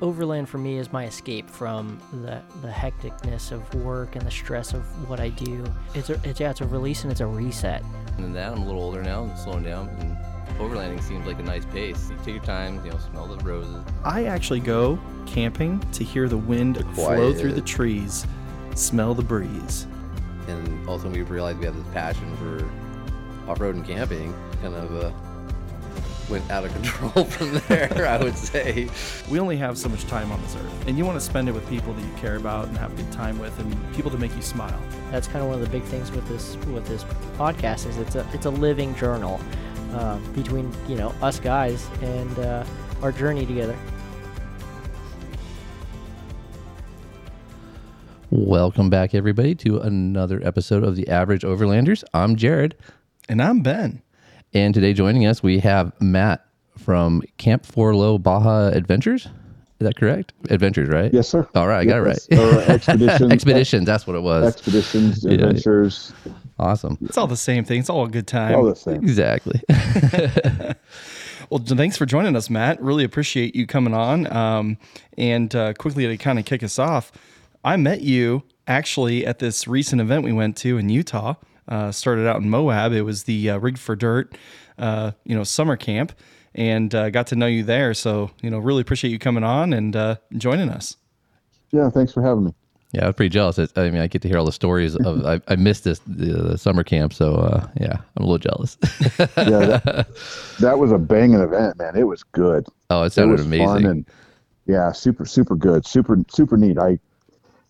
overland for me is my escape from the the hecticness of work and the stress of what I do. It's a, it's yeah, it's a release and it's a reset. And then that, I'm a little older now, and slowing down, and overlanding seems like a nice pace. You take your time, you know, smell the roses. I actually go camping to hear the wind flow through the trees, smell the breeze. And also, we realized we have this passion for off-road and camping. Kind of uh, went out of control from there, I would say. We only have so much time on this earth, and you want to spend it with people that you care about and have a good time with, and people that make you smile. That's kind of one of the big things with this with this podcast is it's a it's a living journal uh, between you know us guys and uh, our journey together. Welcome back, everybody, to another episode of the Average Overlanders. I'm Jared, And I'm Ben. And today joining us we have Matt from Camp 4Lo Baja Adventures. Is that correct? Adventures, right? Yes, sir. All right, I got it right. Or expeditions. Expeditions, that's what it was. Expeditions, Yeah. adventures, Awesome. It's all the same thing. It's all a good time. all the same. Exactly. Well, thanks for joining us, Matt. Really appreciate you coming on. Um, and uh, quickly to kind of kick us off, I met you actually at this recent event we went to in Utah. Uh, started out in Moab. It was the uh, Rigged for Dirt, uh, you know, summer camp, and uh, got to know you there. So, you know, really appreciate you coming on and uh, joining us. Yeah, thanks for having me. Yeah, I was pretty jealous. It- I mean, I get to hear all the stories of. I, I missed this the, the summer camp, so uh, yeah, I'm a little jealous. Yeah, that, that was a banging event, man. It was good. oh, it It sounded was amazing. fun and yeah, super, super good, super, super neat. I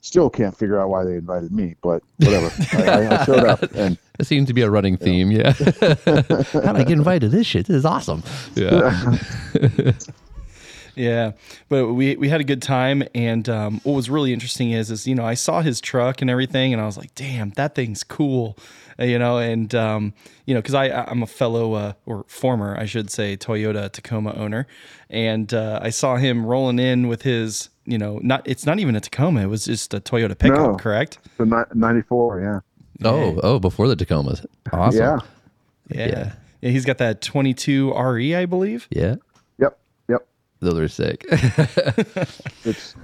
still can't figure out why they invited me, but whatever. I, I, I showed up, and It seems to be a running theme. Yeah. How did I get invited to this shit? This is awesome. Yeah. Yeah, but we we had a good time, and um, what was really interesting is is you know I saw his truck and everything, and I was like, damn, that thing's cool, Uh, you know, and um, you know because I I'm a fellow uh, or former I should say Toyota Tacoma owner, and uh, I saw him rolling in with his you know not it's not even a Tacoma, it was just a Toyota pickup, No. correct? the '94, yeah, Oh, oh, before the Tacomas. Awesome. yeah, Yeah. Yeah. yeah, he's got that 22 RE, I believe. Yeah. yep, yep. Those are sick. It's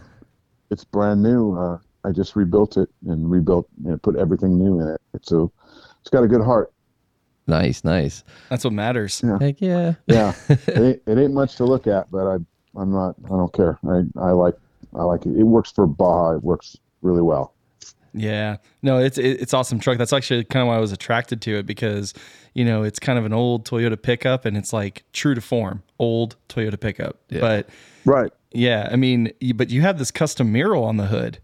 it's brand new. Uh, I just rebuilt it and rebuilt and put everything new in it. It's a it's got a good heart. nice, nice. That's what matters. Yeah. Heck yeah. yeah, it ain't, it ain't much to look at, but I I'm not I don't care. I I like I like it. It works for Baja. It works really well. Yeah, no, it's it's awesome truck. That's actually kind of why I was attracted to it because you know it's kind of an old Toyota pickup and it's like true to form, old Toyota pickup. Yeah. But Right. yeah, I mean, but you have this custom mural on the hood.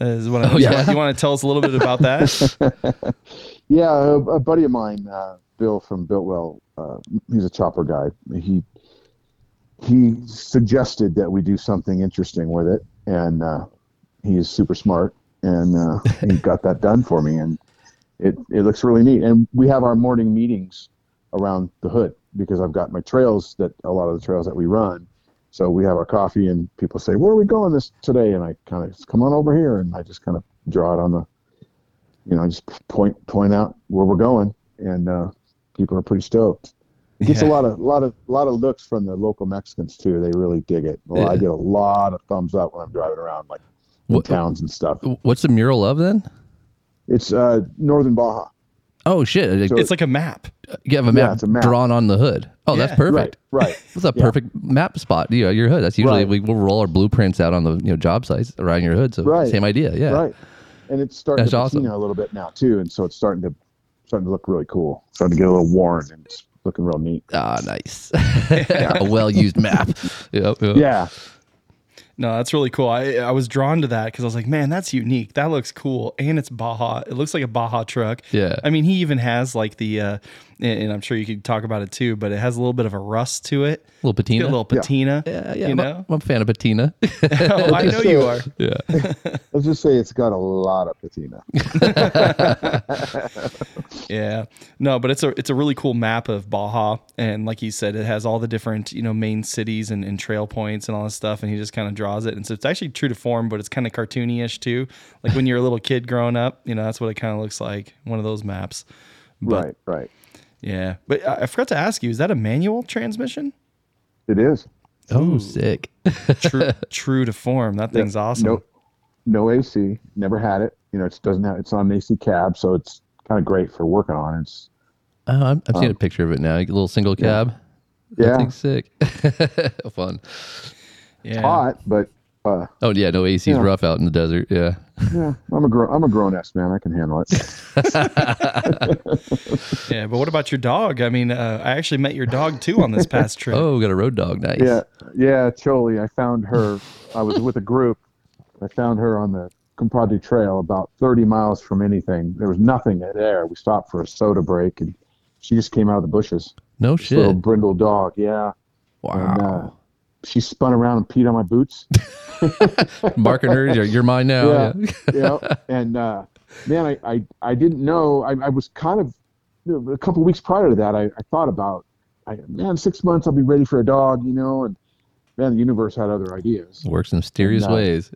Is what I, Oh, yeah? You want to tell us a little bit about that? Yeah, a, a buddy of mine, uh, Bill from Builtwell, uh, he's a chopper guy. He he suggested that we do something interesting with it, and uh, he is super smart, and uh, he got that done for me, and it it looks really neat. And we have our morning meetings around the hood because I've got my trails that a lot of the trails that we run. So we have our coffee, and people say, "Where are we going this today?" And I kind of come on over here, and I just kind of draw it on the you know, just point point out where we're going, and uh, people are pretty stoked. It gets a lot of lot of lot of looks from the local Mexicans too. They really dig it. Well, I get a lot of thumbs up when I'm driving around, like What- towns and stuff. What's the mural of then? It's uh, northern Baja. Oh shit! So- it's like a map. you have a yeah, map, it's a map. drawn on the hood. Oh, Yeah. that's perfect. Right, right. That's a Yeah. perfect map spot. You know, your hood. That's usually Right. we will roll our blueprints out on the you know job sites around your hood. So Right. same idea. Yeah. Right. And it's starting That's to awesome. patina a little bit now too, and so it's starting to starting to look really cool. Starting to get a little worn, and it's looking real neat. Ah, nice. a well used map. Yep, yep. Yeah, No, that's really cool. I I was drawn to that because I was like, man, that's unique. That looks cool, and it's Baja. It looks like a Baja truck. Yeah. I mean, he even has like the, uh, and, and I'm sure you could talk about it too, but it has a little bit of a rust to it. A little patina. a little patina. yeah, yeah. You I'm, know. a, I'm a fan of patina. oh, I know you are. yeah. let's just say it's got a lot of patina. Yeah. No, but it's a it's a really cool map of Baja, and like you said, it has all the different you know main cities and, and trail points and all this stuff, and he just kind of draws it, and so it's actually true to form, but it's kind of cartoony-ish too. Like when you're a little kid growing up, you know, that's what it kind of looks like. One of those maps. But, right, right. Yeah. But I I forgot to ask you, is that a manual transmission? It is. Oh, sick. True, true to form. That thing's awesome. No, no AC. Never had it. You know, it doesn't have. It's on an AC cab, so it's kind of great for working on. It's Oh, I'm, I'm seeing Um, a picture of it now. A little single cab. That yeah, thing's sick. Fun. Yeah. hot, but uh, Oh yeah, no AC's Yeah. rough out in the desert. Yeah. Yeah, I'm a grown. I'm a grown ass man. I can handle it. Yeah. But what about your dog? I mean, uh, I actually met your dog too on this past trip. Oh, we got a road dog. Nice. Yeah, yeah, Choli. I found her. I was with a group. I found her on the Compadre Trail, about 30 miles from anything. There was nothing there. We stopped for a soda break, and she just came out of the bushes. No This little brindle dog. Yeah, and uh, Wow. She spun around and peed on my boots. Marking her. You're, you're mine now. Yeah. Yeah. yeah, and uh, man, I, I I didn't know. I, I was kind of you know, a couple weeks prior to that. I, I thought about, I, man, six months I'll be ready for a dog, you know, and man, the universe had other ideas. Works in mysterious And, uh, ways.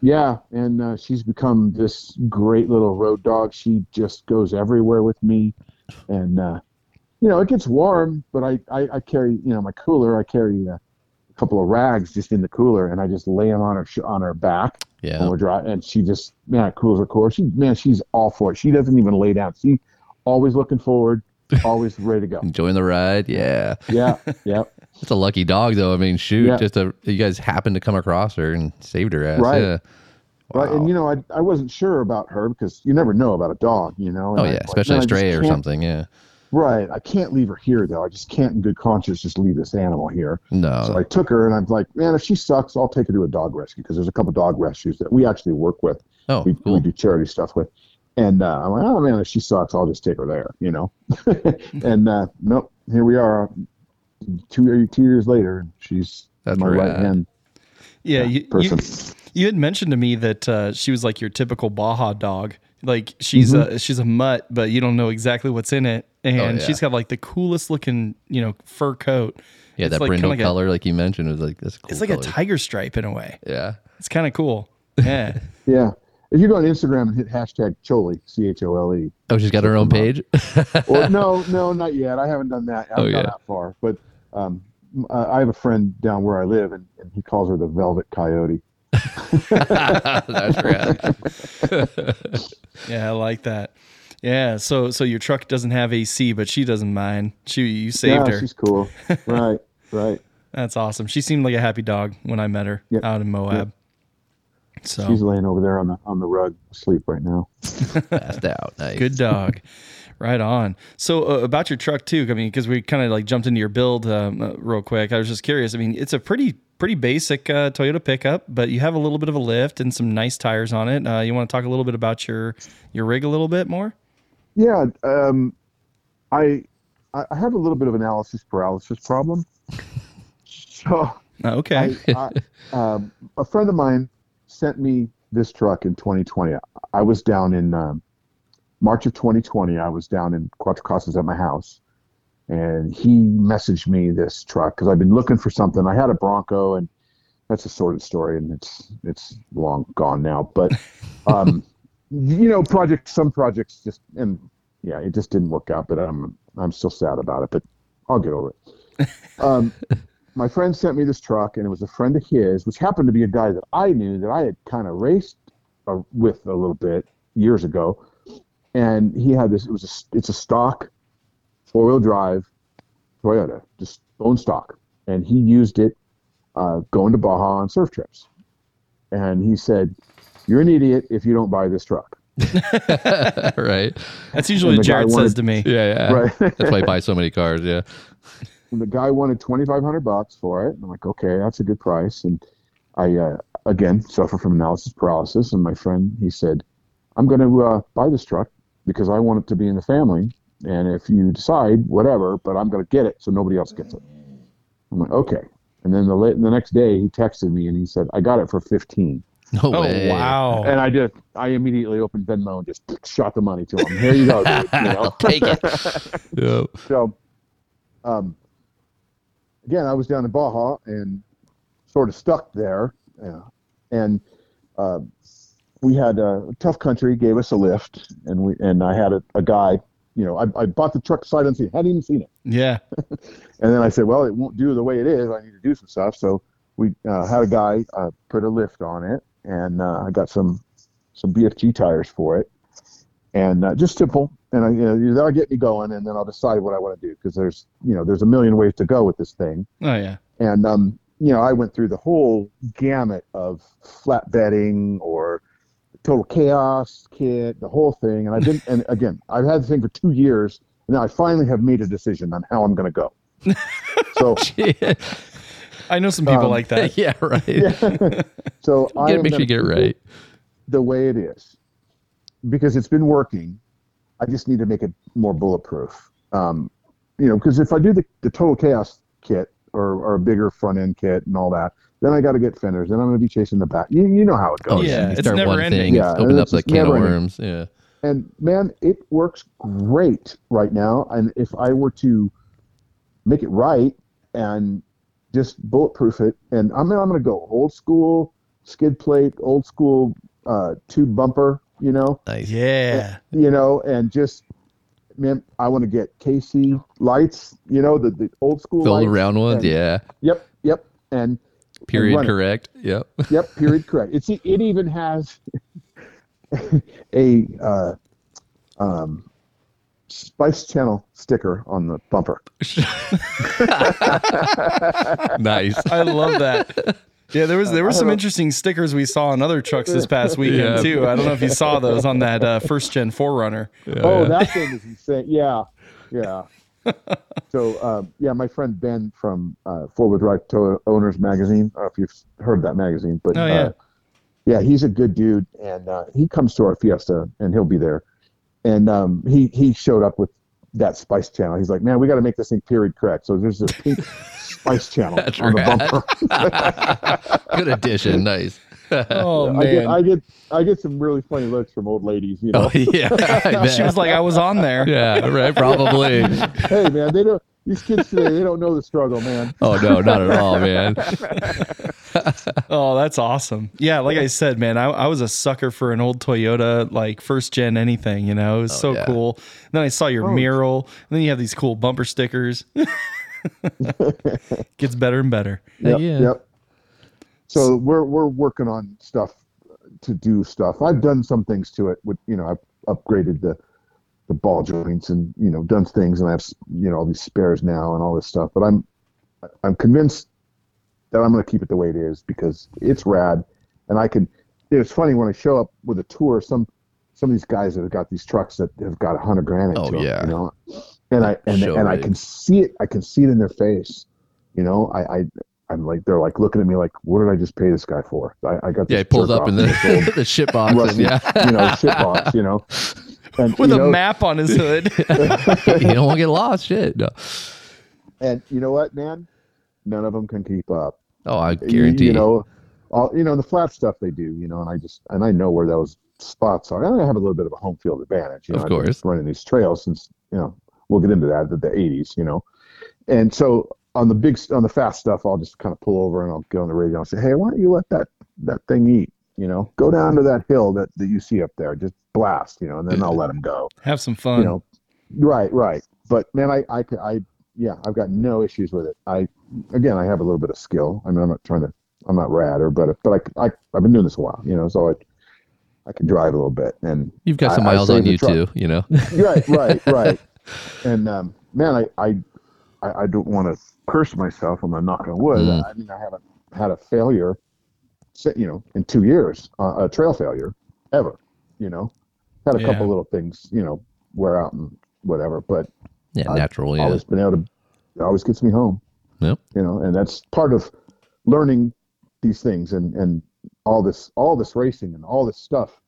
Yeah, and uh, she's become this great little road dog. She just goes everywhere with me, and uh, you know it gets warm, but I, I, I carry you know my cooler. I carry a couple of rags just in the cooler, and I just lay them on her sh- on her back when Yeah. we're dry, and she just man it cools her core. She man she's all for it. She doesn't even lay down. She always looking forward, always ready to go. Enjoying the ride. Yeah. Yeah, yeah, It's a lucky dog though. I mean, shoot, Yeah. just a you guys happened to come across her and saved her ass. Right. Yeah. right. And you know I I wasn't sure about her because you never know about a dog, you know. and oh yeah, like, especially man, a I stray or something. Yeah. Right. I can't leave her here though. I just can't in good conscience just leave this animal here. No. So I took her and I'm like, man, if she sucks, I'll take her to a dog rescue because there's a couple dog rescues that we actually work with. oh, We, we do charity stuff with. And uh, I'm like, oh man, if she sucks, I'll just take her there, you know. and uh, nope, here we are, two two years later, and she's That's my right hand Yeah. You, you, you had mentioned to me that uh, she was like your typical Baja dog. Like she's Mm-hmm. a she's a mutt, but you don't know exactly what's in it, and Oh, yeah. she's got like the coolest looking you know fur coat. Yeah, It's that like brindle kinda like a- color, like you mentioned, was like this. Cool It's like color. a tiger stripe in a way. Yeah. It's kind of cool. Yeah. yeah. If you go on Instagram and hit hashtag Chole, C H O L E, Oh, she's got her own page. or no, no, not yet. I haven't done that. I haven't Oh, gone yeah. that far. But um, uh, I have a friend down where I live, and, and he calls her the Velvet Coyote. That's rad. Yeah, I like that. Yeah, so so your truck doesn't have AC, but she doesn't mind. She you saved yeah, her. she's cool. right, right. That's awesome. She seemed like a happy dog when I met her Yep. out in Moab. So She's laying over there on the on the rug, asleep right now. Passed out. Nice. good dog. right on. So uh, about your truck too. I mean, because we kind of like jumped into your build um, uh, real quick. I was just curious. I mean, it's a pretty pretty basic uh, Toyota pickup, but you have a little bit of a lift and some nice tires on it. Uh, you want to talk a little bit about your your rig a little bit more? Yeah, um, I I have a little bit of analysis paralysis problem. So Uh, okay. I, I, um, a friend of mine sent me this truck in 2020. I was down in um, March of 2020. I was down in Cuatro Casas at my house, and he messaged me this truck because I've been looking for something. I had a Bronco, and that's a sordid story, and it's it's long gone now. But um, you know, projects. Some projects just and yeah, it just didn't work out. But I'm I'm still sad about it. But I'll get over it. Um, my friend sent me this truck, and it was a friend of his, which happened to be a guy that I knew that I had kind of raced uh, with a little bit years ago. And he had this. It was a. It's a stock, four wheel drive, Toyota, just bone stock, and he used it uh, going to Baja on surf trips. And he said, "You're an idiot if you don't buy this truck." right. That's usually And what the guy Jared says to me. Yeah, yeah. Right. That's why I buy so many cars. Yeah. and the guy wanted 2500 bucks for it and i'm like okay that's a good price and i uh, again suffer from analysis paralysis and my friend he said i'm going to uh, buy this truck because i want it to be in the family and if you decide whatever but i'm going to get it so nobody else gets it i'm like okay and then the the next day he texted me and he said i got it for 15 No Oh way. wow. and i just i immediately opened venmo and just shot the money to him here you go dude, you know? Take it. Yep. So, um, again, I was down in Baja and sort of stuck there, yeah. and uh, we had a tough country gave us a lift, and we and I had a, a guy you know, I, I bought the truck sight unseen, hadn't even seen it. Yeah. And then I said, well, it won't do the way it is. I need to do some stuff. So we uh, had a guy uh, put a lift on it, and uh, I got some some BFG tires for it, and uh, just simple. And I, you know, that'll get me going, and then I'll decide what I want to do because there's you know there's a million ways to go with this thing. Oh yeah. And um, you know, I went through the whole gamut of flatbedding or total chaos kit, the whole thing. And I've been, and again, I've had the thing for two years. And now I finally have made a decision on how I'm going to go. so, I know some people Um, like that. yeah, right. so I make sure you get it right. the way it is because it's been working. I just need to make it more bulletproof. Um, you know, because if I do the, the total chaos kit or, or a bigger front end kit and all that, then I got to get fenders. Then I'm going to be chasing the back. You, you know how it goes. Oh yeah, yeah, it's never one ending. thing, Yeah, open up it's the can of never ending. worms. Yeah. And man, it works great right now. And if I were to make it right and just bulletproof it, and I'm, I'm going to go old school skid plate, old school uh, tube bumper, you know, Nice. Yeah. you know, and just man, I want to get KC lights, you know, the, the old school The old round ones. and- Yeah. Yep, yep, and Period. run it. Correct. Yep. yep, period, correct. It's it even has a uh, um, Spice Channel sticker on the bumper. nice. I love that. Yeah, there was there were some have a- interesting stickers we saw on other trucks this past weekend Yeah. too. I don't know if you saw those on that uh, first gen Forerunner. oh, that thing is insane. Yeah, yeah. so um, yeah, my friend Ben from uh, Four Wheel Drive Tow Owners Magazine. I don't know if you've heard of that magazine, but Oh, yeah. uh, yeah, he's a good dude, and uh, he comes to our Fiesta, and he'll be there. And um, he he showed up with that Spice Channel. He's like, man, we got to make this thing period correct. So there's this pink Spice Channel That's on rad. the bumper. Good addition. Nice. Oh I get man. I get I get some really funny looks from old ladies. You know, Oh yeah. She was like, I was on there. yeah. Right. Probably. hey man, they don't. These kids today, they don't know the struggle, man. Oh no, not at all, man. Oh, that's awesome. Yeah, like I said, man, I, I was a sucker for an old Toyota, like first gen anything, you know, it was oh, so yeah. cool. then I saw your Oh. mural, and then you have these cool bumper stickers. Gets better and better. Yep, Yeah. Yep. So we're we're working on stuff to do stuff. I've done some things to it. With you know, I've upgraded the the ball joints and you know done things, and I have you know all these spares now and all this stuff. But I'm I'm convinced that I'm going to keep it the way it is because it's rad, and I can. It's funny when I show up with a tour. Some some of these guys that have got these trucks that have got a hundred grand into Oh, them, yeah. you know, and I and Show and I can see it. I can see it in their face. You know, I, I I'm like they're like looking at me like, what did I just pay this guy for? I, I got Yeah, pulls up in this the the shit box. And, yeah. you know, shit box, you know, and With a know, map on his hood. you don't want to get lost. Shit. No. and you know what, man, none of them can keep up. Oh, I guarantee. You know, all you know the flat stuff they do, you know, and I just and I know where those spots are. And I have a little bit of a home field advantage. You know, Of I've been course. running these trails since you know we'll get into that the, the 80s, you know, and so on the big on the fast stuff, I'll just kind of pull over and I'll get on the radio and say, hey, why don't you let that that thing eat? You know, go down to that hill that, that you see up there, just blast, you know, and then I'll let them go. Have some fun. You know, right, right. But man, I, I, I, yeah, I've got no issues with it. I, again, I have a little bit of skill. I mean, I'm not trying to, I'm not rad or, but, but I, I, I've been doing this a while, you know, so I, I can drive a little bit and You've got some I miles on you truck. too. You know. right, right, right. And um, man, I, I, I, I don't want to curse myself. I'm not knocking on wood. Mm. I mean, I haven't had a failure, you know, in two years, uh, a trail failure ever. You know, had a Yeah. couple little things, you know, wear out and whatever, but Yeah, I- natural. Yeah. always been able to. It always gets me home. Yep. You know, and that's part of learning these things and and all this all this racing and all this stuff.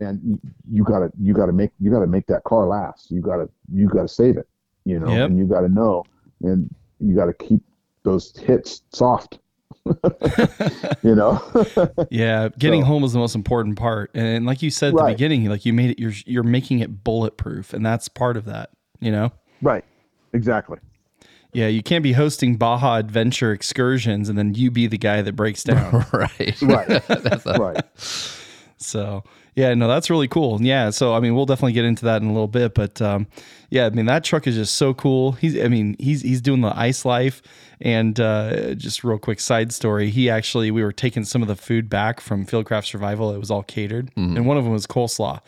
And you, you gotta you gotta make you gotta make that car last. You gotta you gotta save it. You know, Yep. and you gotta know, and you gotta keep those hits soft. you know. Yeah, getting So- home is the most important part, and like you said at the beginning, like you made it, you're you're making it bulletproof, and that's part of that. You know, right. Exactly. yeah, you can't be hosting Baja Adventure excursions and then you be the guy that breaks down. right. Right. That's a, right. so Yeah, no, that's really cool. Yeah, so I mean, we'll definitely get into that in a little bit, but um, yeah, I mean, that truck is just so cool. He's, I mean, he's he's doing the ice life, and uh, just real quick side story. He actually, we were taking some of the food back from Fieldcraft Survival. It was all catered, and one of them was coleslaw.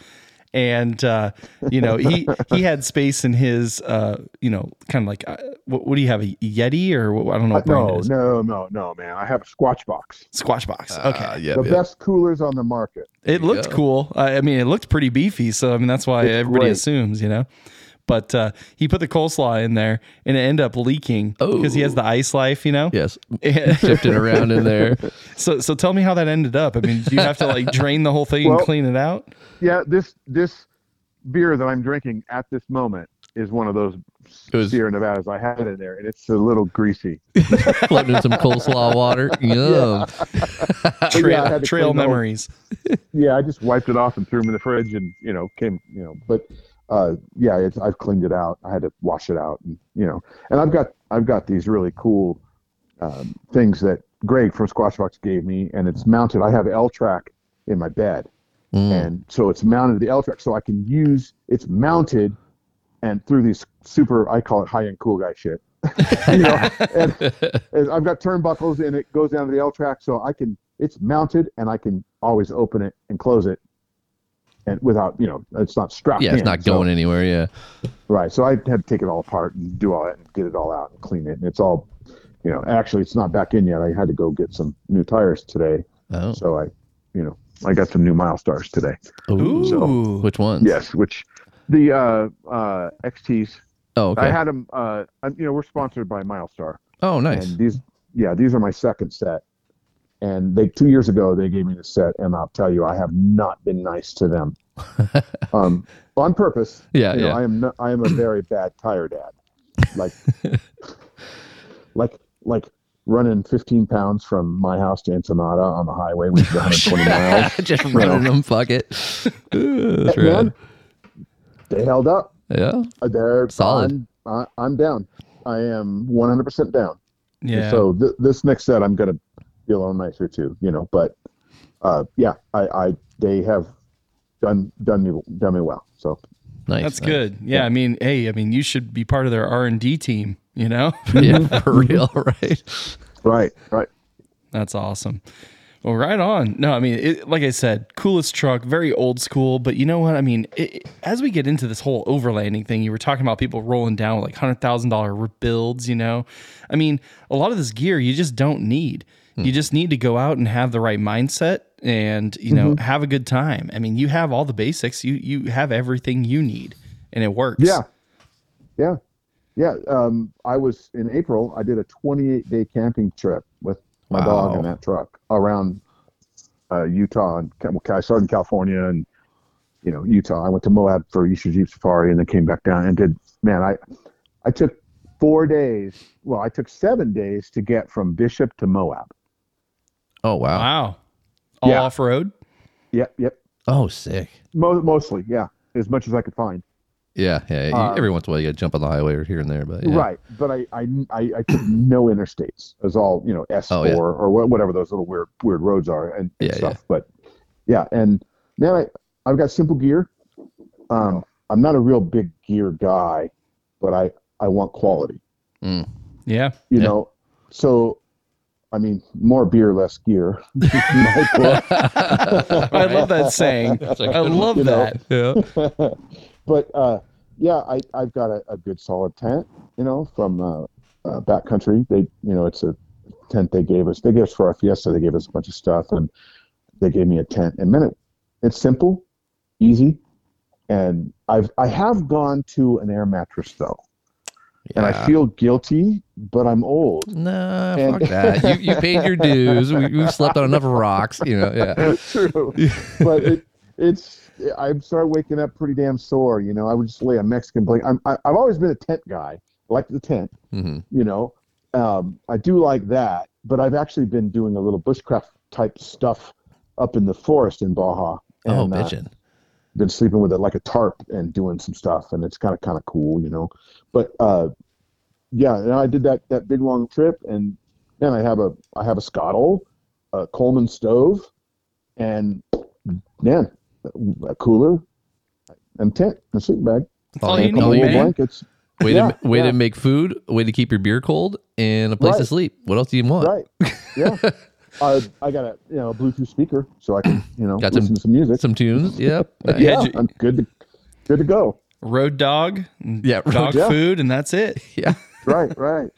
And uh, you know he he had space in his uh, you know kind of like uh, what, what do you have a Yeti or what, I don't know what brand it no, is no, no, no, man. I have a Squatch box. Squatch box okay Uh, yeah, the yeah. best coolers on the market. It you looked go. cool. I, I mean, it looked pretty beefy. So I mean, that's why It's everybody great. assumes, you know. But uh, he put the coleslaw in there, and it ended up leaking because he has the ice life, you know. Yes. Shifting around in there. so, so tell me how that ended up. I mean, do you have to like drain the whole thing and clean it out? Yeah, this this beer that I'm drinking at this moment is one of those It was- Sierra Nevadas I had in there, and it's a little greasy. Floating in some coleslaw water. Yum. Trail, yeah, I had to trail clean the whole- memories. Yeah, I just wiped it off and threw them in the fridge, and you know, came, you know, but uh, yeah, it's, I've cleaned it out. I had to wash it out, and you know, and I've got I've got these really cool um, things that Greg from Squashbox gave me, and it's mounted. I have L track in my bed, Mm. and so it's mounted to the L track, so I can use it's mounted, and through these super, I call it high end cool guy shit. you know, and, and I've got turnbuckles, and it goes down to the L track, so I can. It's mounted, and I can always open it and close it, and without you know, it's not strapped. Yeah, it's in, not so- going anywhere. Yeah. Right. So I had to take it all apart and do all that and get it all out and clean it. And it's all, you know, actually it's not back in yet. I had to go get some new tires today. Oh. So I, you know, I got some new Milestars today. Ooh. Which ones? Yes, which the uh, uh, XTs. Oh, okay. I had them. Uh, you know, we're sponsored by Milestar, oh, nice. and these, yeah, these are my second set. And they two years ago they gave me the set, and I'll tell you, I have not been nice to them, um, on purpose. Yeah, you know, yeah. I am. No, I am a very bad tire dad. Like, like, like running 15 pounds from my house to Ensenada on the highway, which is 120 miles. Just running them. Fuck it. Ooh, That's Man, they held up. Yeah. Uh, They're Solid. I'm, I, I'm down. I am 100% down. Yeah. So th- this next set, I'm gonna be a little nicer too, you know. But uh, yeah, I, I they have done done me done me well. So Nice. That's nice. good. Yeah, I mean, hey, I mean, you should be part of their R and D team. You know, Yeah, for real, right? right, right. that's awesome. Well, right on. No, I mean, it, like I said, coolest truck, very old school. But you know what? I mean, it, it- as we get into this whole overlanding thing, you were talking about people rolling down with like hundred thousand dollar rebuilds. You know, I mean, a lot of this gear you just don't need. You just need to go out and have the right mindset and you know have a good time. I mean, you have all the basics. You you have everything you need, and it works. Yeah, yeah, yeah. Um, I was in April. I did a 28 day camping trip with my dog in that truck around uh, Utah and I started in California and you know Utah. I went to Moab for Easter Jeep Safari and then came back down and did. Man, I I took four days. Well, I took seven days to get from Bishop to Moab. Oh wow. Wow. All Yeah. off road. Yep, yep. Oh sick. Mo- mostly, yeah, as much as I could find. Yeah, yeah. you- Uh, every once in a while you gotta jump on the highway or here and there, but yeah. Right, but I, I, I, I took no interstates. It was all you know S four Oh, yeah. or wha- whatever those little weird weird roads are and, and Yeah, stuff. But yeah, and man, I I've got simple gear. Um, I'm not a real big gear guy, but I I want quality. Mm. Yeah. You Yeah. know, so I mean, more beer, less gear. My book. I love that saying. I love that. Yeah. but uh, yeah, I I've got a, a good solid tent, you know, from uh, uh, backcountry. They, you know, it's a tent they gave us. They gave us for our fiesta. They gave us a bunch of stuff, and they gave me a tent. And man, it, it's simple, easy, and I've I have gone to an air mattress though, and I feel guilty, but I'm old. Nah, And- fuck that. You, you paid your dues. We, we've slept on enough rocks. You know, yeah. True, but it, it's I started waking up pretty damn sore. You know, I would just lay a Mexican blanket. I'm, I, I've always been a tent guy. I like the tent. hmm You know, um, I do like that. But I've actually been doing a little bushcraft type stuff up in the forest in Baja. Oh, and, uh, bitchin'. Been sleeping with it like a tarp and doing some stuff, and it's kind of kind of cool, you know. But uh, yeah, and I did that that big long trip, and then I have a I have a Scottle, a Coleman stove, and man, a cooler, and tent, and a sleeping bag, That's all you a need, man. blankets. Way Yeah, to way yeah. to make food, way to keep your beer cold, and a place to sleep. What else do you want? Right. Yeah. I I got a you know a Bluetooth speaker so I can you know Got some- to some music. Some tunes. Yep. Nice. yeah, you- I'm good to good to go. Road dog, Yeah, road- dog Yeah. food, and that's it. Yeah. Right, right.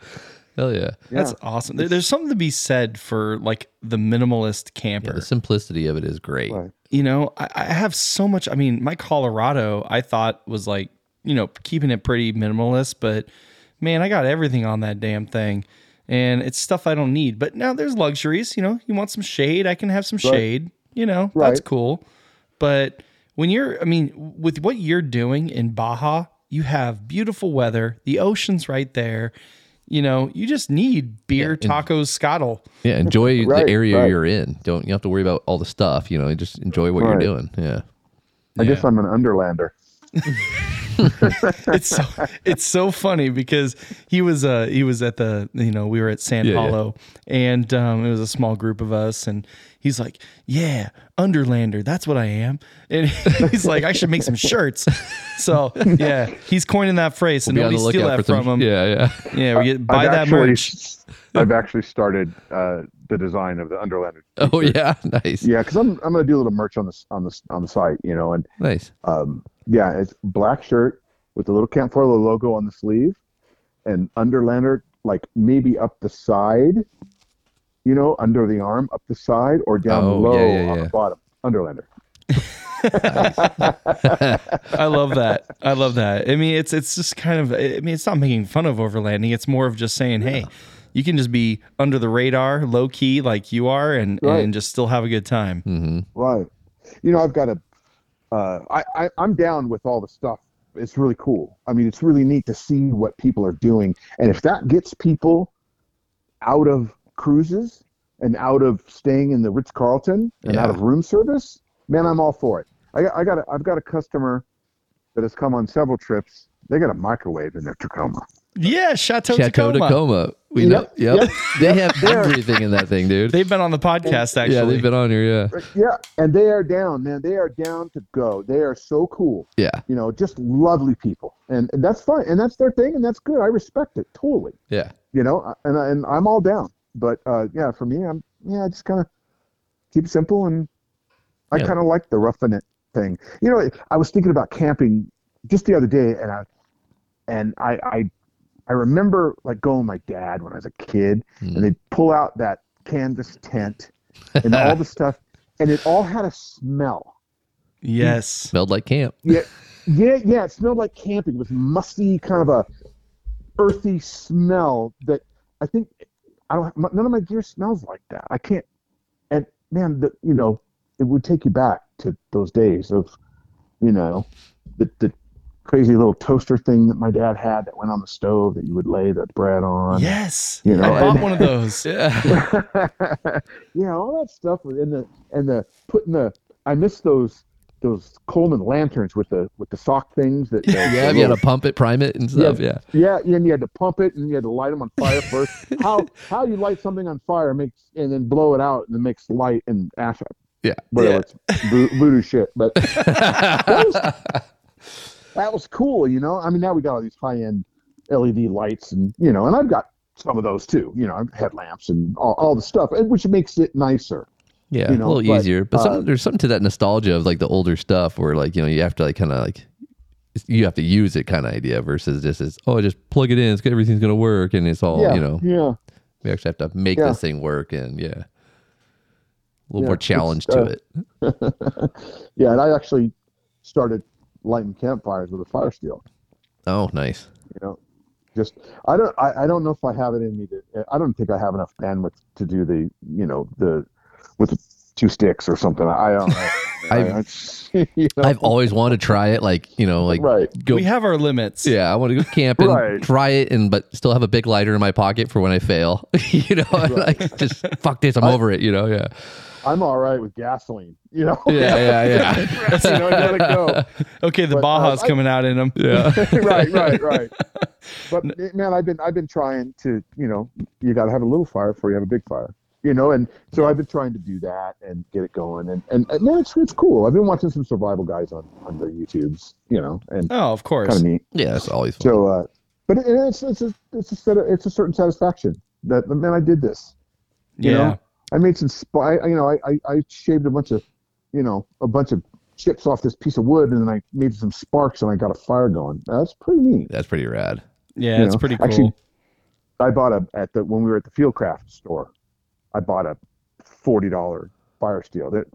Hell yeah. That's awesome. There, there's something to be said for like the minimalist Yeah, camper. the simplicity of it is great. Right. you know, I, I have so much. I mean, my Colorado, I thought was like, you know, keeping it pretty minimalist, but man, I got everything on that damn thing. And it's stuff I don't need. But now there's luxuries. You know, you want some shade, I can have some shade. You know, that's cool. But when you're, I mean, with what you're doing in Baja, you have beautiful weather, the ocean's right there. You know, you just need beer, and- tacos, scottle. Yeah, enjoy Right, the area right. you're in. Don't you have to worry about all the stuff. You know, just enjoy what Right. you're doing. Yeah. I guess I'm an underlander. it's so it's so funny because he was uh he was at the you know we were at San Yeah, yeah. Paulo and um it was a small group of us and he's like yeah underlander that's what I am and he's like I should make some shirts so yeah he's coining that phrase and Be on nobody steal that for some- from him Yeah, yeah. yeah we get buy I've that actually, merch I've actually started uh, the design of the underlander. Oh yeah, nice, Yeah, because I'm I'm gonna do a little merch on this on the on the site, you know, and nice. um, yeah, it's black shirt with the little Camp 4Lo logo on the sleeve, and Underlander like maybe up the side, you know, under the arm, up the side, or down Oh, low yeah, yeah, on yeah. the bottom. Underlander. I love that I love that I mean it's it's just kind of I mean it's not making fun of overlanding it's more of just saying hey you can just be under the radar low key like you are and Right. and just still have a good time hmm Right. You know, I've got a. Uh, I, I I'm down with all the stuff. It's really cool. I mean, it's really neat to see what people are doing, and if that gets people out of cruises and out of staying in the Ritz Carlton and out of room service, man, I'm all for it. I, I got a, I've got a customer that has come on several trips. They got a microwave in their Tacoma. Yeah, Chateau, Chateau Tacoma. Tacoma. We Yep, know. Yep. yep, They have everything in that thing, dude. They've been on the podcast actually. yeah, they've been on here. Yeah. Yeah, and they are down, man. They are down to go. They are so cool. Yeah. you know, just lovely people, and, and that's fine, and that's their thing, and that's good. I respect it totally, Yeah. you know, and I- and I'm all down. But uh, yeah, for me, I'm yeah, I just kind of keep it simple, and I Yeah. kind of like the roughing it thing. You know, I was thinking about camping just the other day, and I and I I, I remember like going with my dad when I was a kid, Hmm. and they'd pull out that canvas tent and all the stuff, and it all had a smell. Yes. Smelled like camp. Yeah, yeah, yeah. It smelled like camping. It was musty, kind of a earthy smell that I think I don't. None of my gear smells like that. I can't. And man, the, you know, it would take you back to those days of, you know, the the crazy little toaster thing that my dad had that went on the stove that you would lay the bread on. Yes. You know, I bought and- one of those. Yeah. yeah, all that stuff was in the and the putting the. I miss those those Coleman lanterns with the with the sock things that. Yeah. You had to pump it, prime it, and stuff. Yeah. Yeah, and you had to pump it, and you had to light them on fire first. how how you light something on fire makes and then blow it out, and it makes light and ash. Yeah. Whatever, it's vo- voodoo shit. But that was, cool, you know. I mean, now we got all these high end LED lights, and you know, and I've got some of those too. You know, headlamps and all, all the stuff, and which makes it nicer. Yeah, You know, a little but, easier, but some, uh, there's something to that nostalgia of like the older stuff where like you know you have to like kind of like you have to use it kind of idea versus just as oh just plug it in, it's everything's gonna work and it's all yeah, you know yeah. we actually have to make Yeah. this thing work and yeah, a little Yeah, more challenge to uh, it. yeah, and I actually started lighting campfires with a fire steel. Oh, nice. you know just i don't I, I don't know if i have it in me to i don't think i have enough bandwidth to do the you know the with the two sticks or something i don't know I've- you know, I've always wanted to try it, like you know, like right go. We have our limits. yeah, I want to go camping, Right. try it, and but still have a big lighter in my pocket for when I fail. you know, like just fuck this, I'm over it. You know, yeah, i'm all right with gasoline you know yeah, yeah, yeah. you know, let it go. Okay, the But, uh, Baja's I- coming out in them. yeah. right right right but man i've been i've been trying to you know you got to have a little fire before you have a big fire you know. And so I've been trying to do that and get it going, and and, and man, it's it's cool. I've been watching some survival guys on on their YouTubes, you know, and Oh, of course. kind of neat. Yeah, it's always fun. So, uh, but it, it's it's a it's a set of, it's a certain satisfaction that man, I did this. you yeah. know? I made some spy. You know, I, I I shaved a bunch of, you know, a bunch of chips off this piece of wood, and then I made some sparks, and I got a fire going. That's pretty neat. That's pretty rad. Yeah, you it's know, pretty cool. actually- I bought a at the when we were at the Fieldcraft store. I bought a forty dollar fire steel. That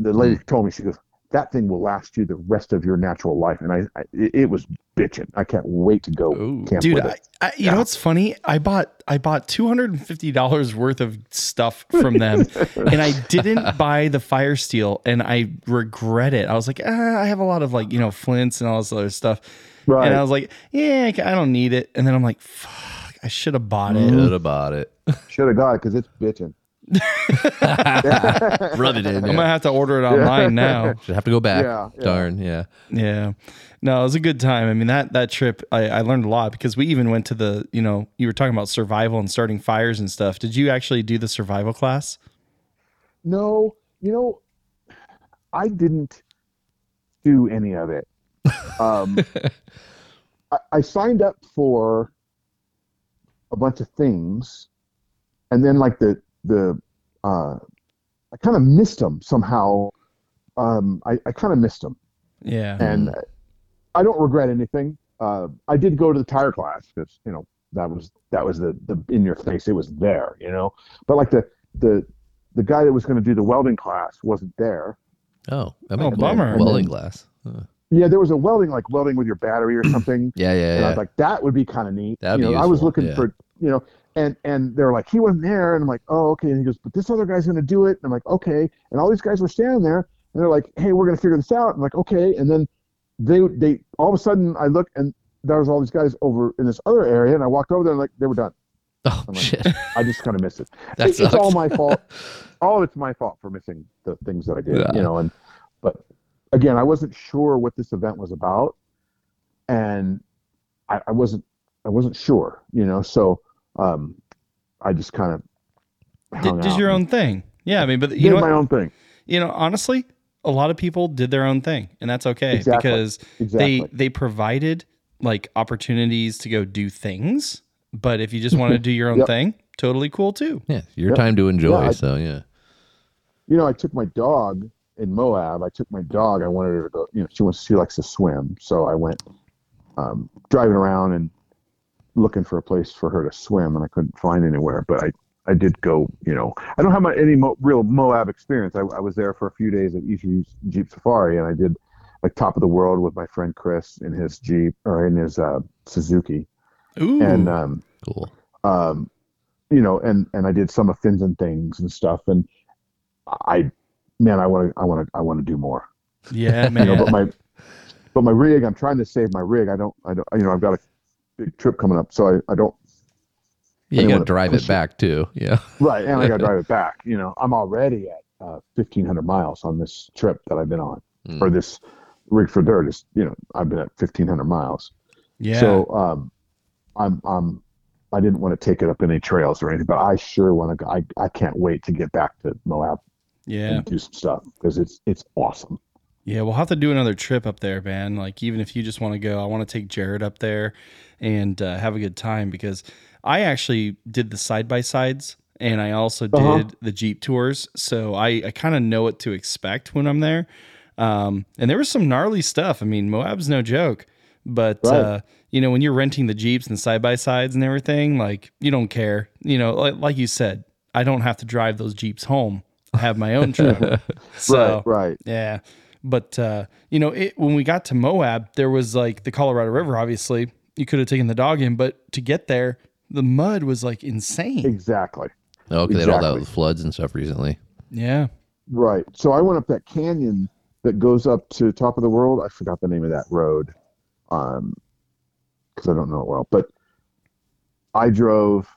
the lady Hmm. told me she goes, that thing will last you the rest of your natural life, and I, I it it was bitching. I can't wait to go Ooh. camp Dude, with I, it. I, you Yeah. know what's funny? I bought I bought two hundred and fifty dollars worth of stuff from them, and I didn't buy the fire steel, and I regret it. I was like, ah, I have a lot of like you know flints and all this other stuff, Right. and I was like, yeah, I I don't need it. And then I'm like, fuck, I should have bought it. Should have bought it. Should have got it because it's bitching. Rub it in. I'm Yeah. gonna have to order it online now. Should have to go back. Yeah, yeah. Darn. Yeah. Yeah. No, it was a good time. I mean that that trip I, I learned a lot because we even went to the, you know, you were talking about survival and starting fires and stuff. Did you actually do the survival class? No, you know, I didn't do any of it. Um, I, I signed up for a bunch of things, and then like the the uh, I kind of missed them somehow. Um, I, I kind of missed them, Yeah. and I don't regret anything. Uh, I did go to the tire class because you know that was that was the the in your face. It was there, you know. But like the the the guy that was going to do the welding class wasn't there. Oh, that Oh, makes bummer. Welding class. Huh. Yeah, there was a welding like welding with your battery or something. Yeah, yeah, And I was like, that would be kind of neat. That'd you be know, I was looking yeah. for, you know, and and they're like, he wasn't there, and I'm like, oh, okay. And he goes, but this other guy's gonna do it. And I'm like, okay. And all these guys were standing there, and they're like, hey, we're gonna figure this out. I'm like, okay. And then they they all of a sudden I look and there was all these guys over in this other area, and I walked over there and like they were done. oh like, shit. I just kind of missed it. That It- it's all my fault. All of it's my fault for missing the things that I did. Yeah. You know, and but again, I wasn't sure what this event was about, and I, I wasn't I wasn't sure. You know, so um, I just kind of Did, did your own thing. Yeah, I mean, but did you know, my what? own thing you know, honestly, a lot of people did their own thing, and that's okay Exactly. because exactly. they they provided like opportunities to go do things. But if you just want to do your own Yep. thing, totally cool too. Yeah, your Yep. time to enjoy. Yeah, I- so yeah. you know, I took my dog in Moab. I took my dog. I wanted her to go. You know, she wants she likes to swim, so I went um, driving around and looking for a place for her to swim, and I couldn't find anywhere. But I I did go. You know, I don't have my, any mo- real Moab experience. I, I was there for a few days at ECU's Jeep Safari, and I did like top of the world with my friend Chris in his Jeep or in his uh, Suzuki, Ooh, and um, Cool. um, you know, and and I did some of Fins and things and stuff, and I, man, I want to, I want to, I want to do more. yeah, You man. know, but my, but my rig, I'm trying to save my rig. I don't, I don't, you know, I've got a big trip coming up, so I, I don't. Yeah, you I got to wanna drive push it it. back too. Yeah. Right, and I got to drive it back. You know, I'm already at uh, 1,500 miles on this trip that I've been on, Mm. or this rig for dirt is, you know, I've been at 1,500 miles. yeah. So um, I'm I'm I didn't want to take it up any trails or anything, but I sure want to. go I I can't wait to get back to Moab yeah. and do some stuff because it's it's awesome. Yeah, we'll have to do another trip up there, man. Like, even if you just want to go, I want to take Jared up there and uh, have a good time because I actually did the side by sides and I also did Uh-huh. the Jeep tours. So I, I kind of know what to expect when I'm there. Um, and there was some gnarly stuff. I mean, Moab's no joke, but, Right. uh, you know, when you're renting the Jeeps and side by sides and everything, like, you don't care. You know, like, like you said, I don't have to drive those Jeeps home. I have my own truck. so, right, right. yeah. But uh, you know, it, when we got to Moab, there was like the Colorado River. Obviously, you could have taken the dog in, but to get there, the mud was like insane. Exactly. Oh, okay. They had all that with floods and stuff recently. Yeah. Right. So I went up that canyon that goes up to top of the world. I forgot the name of that road, um, because I don't know it well. But I drove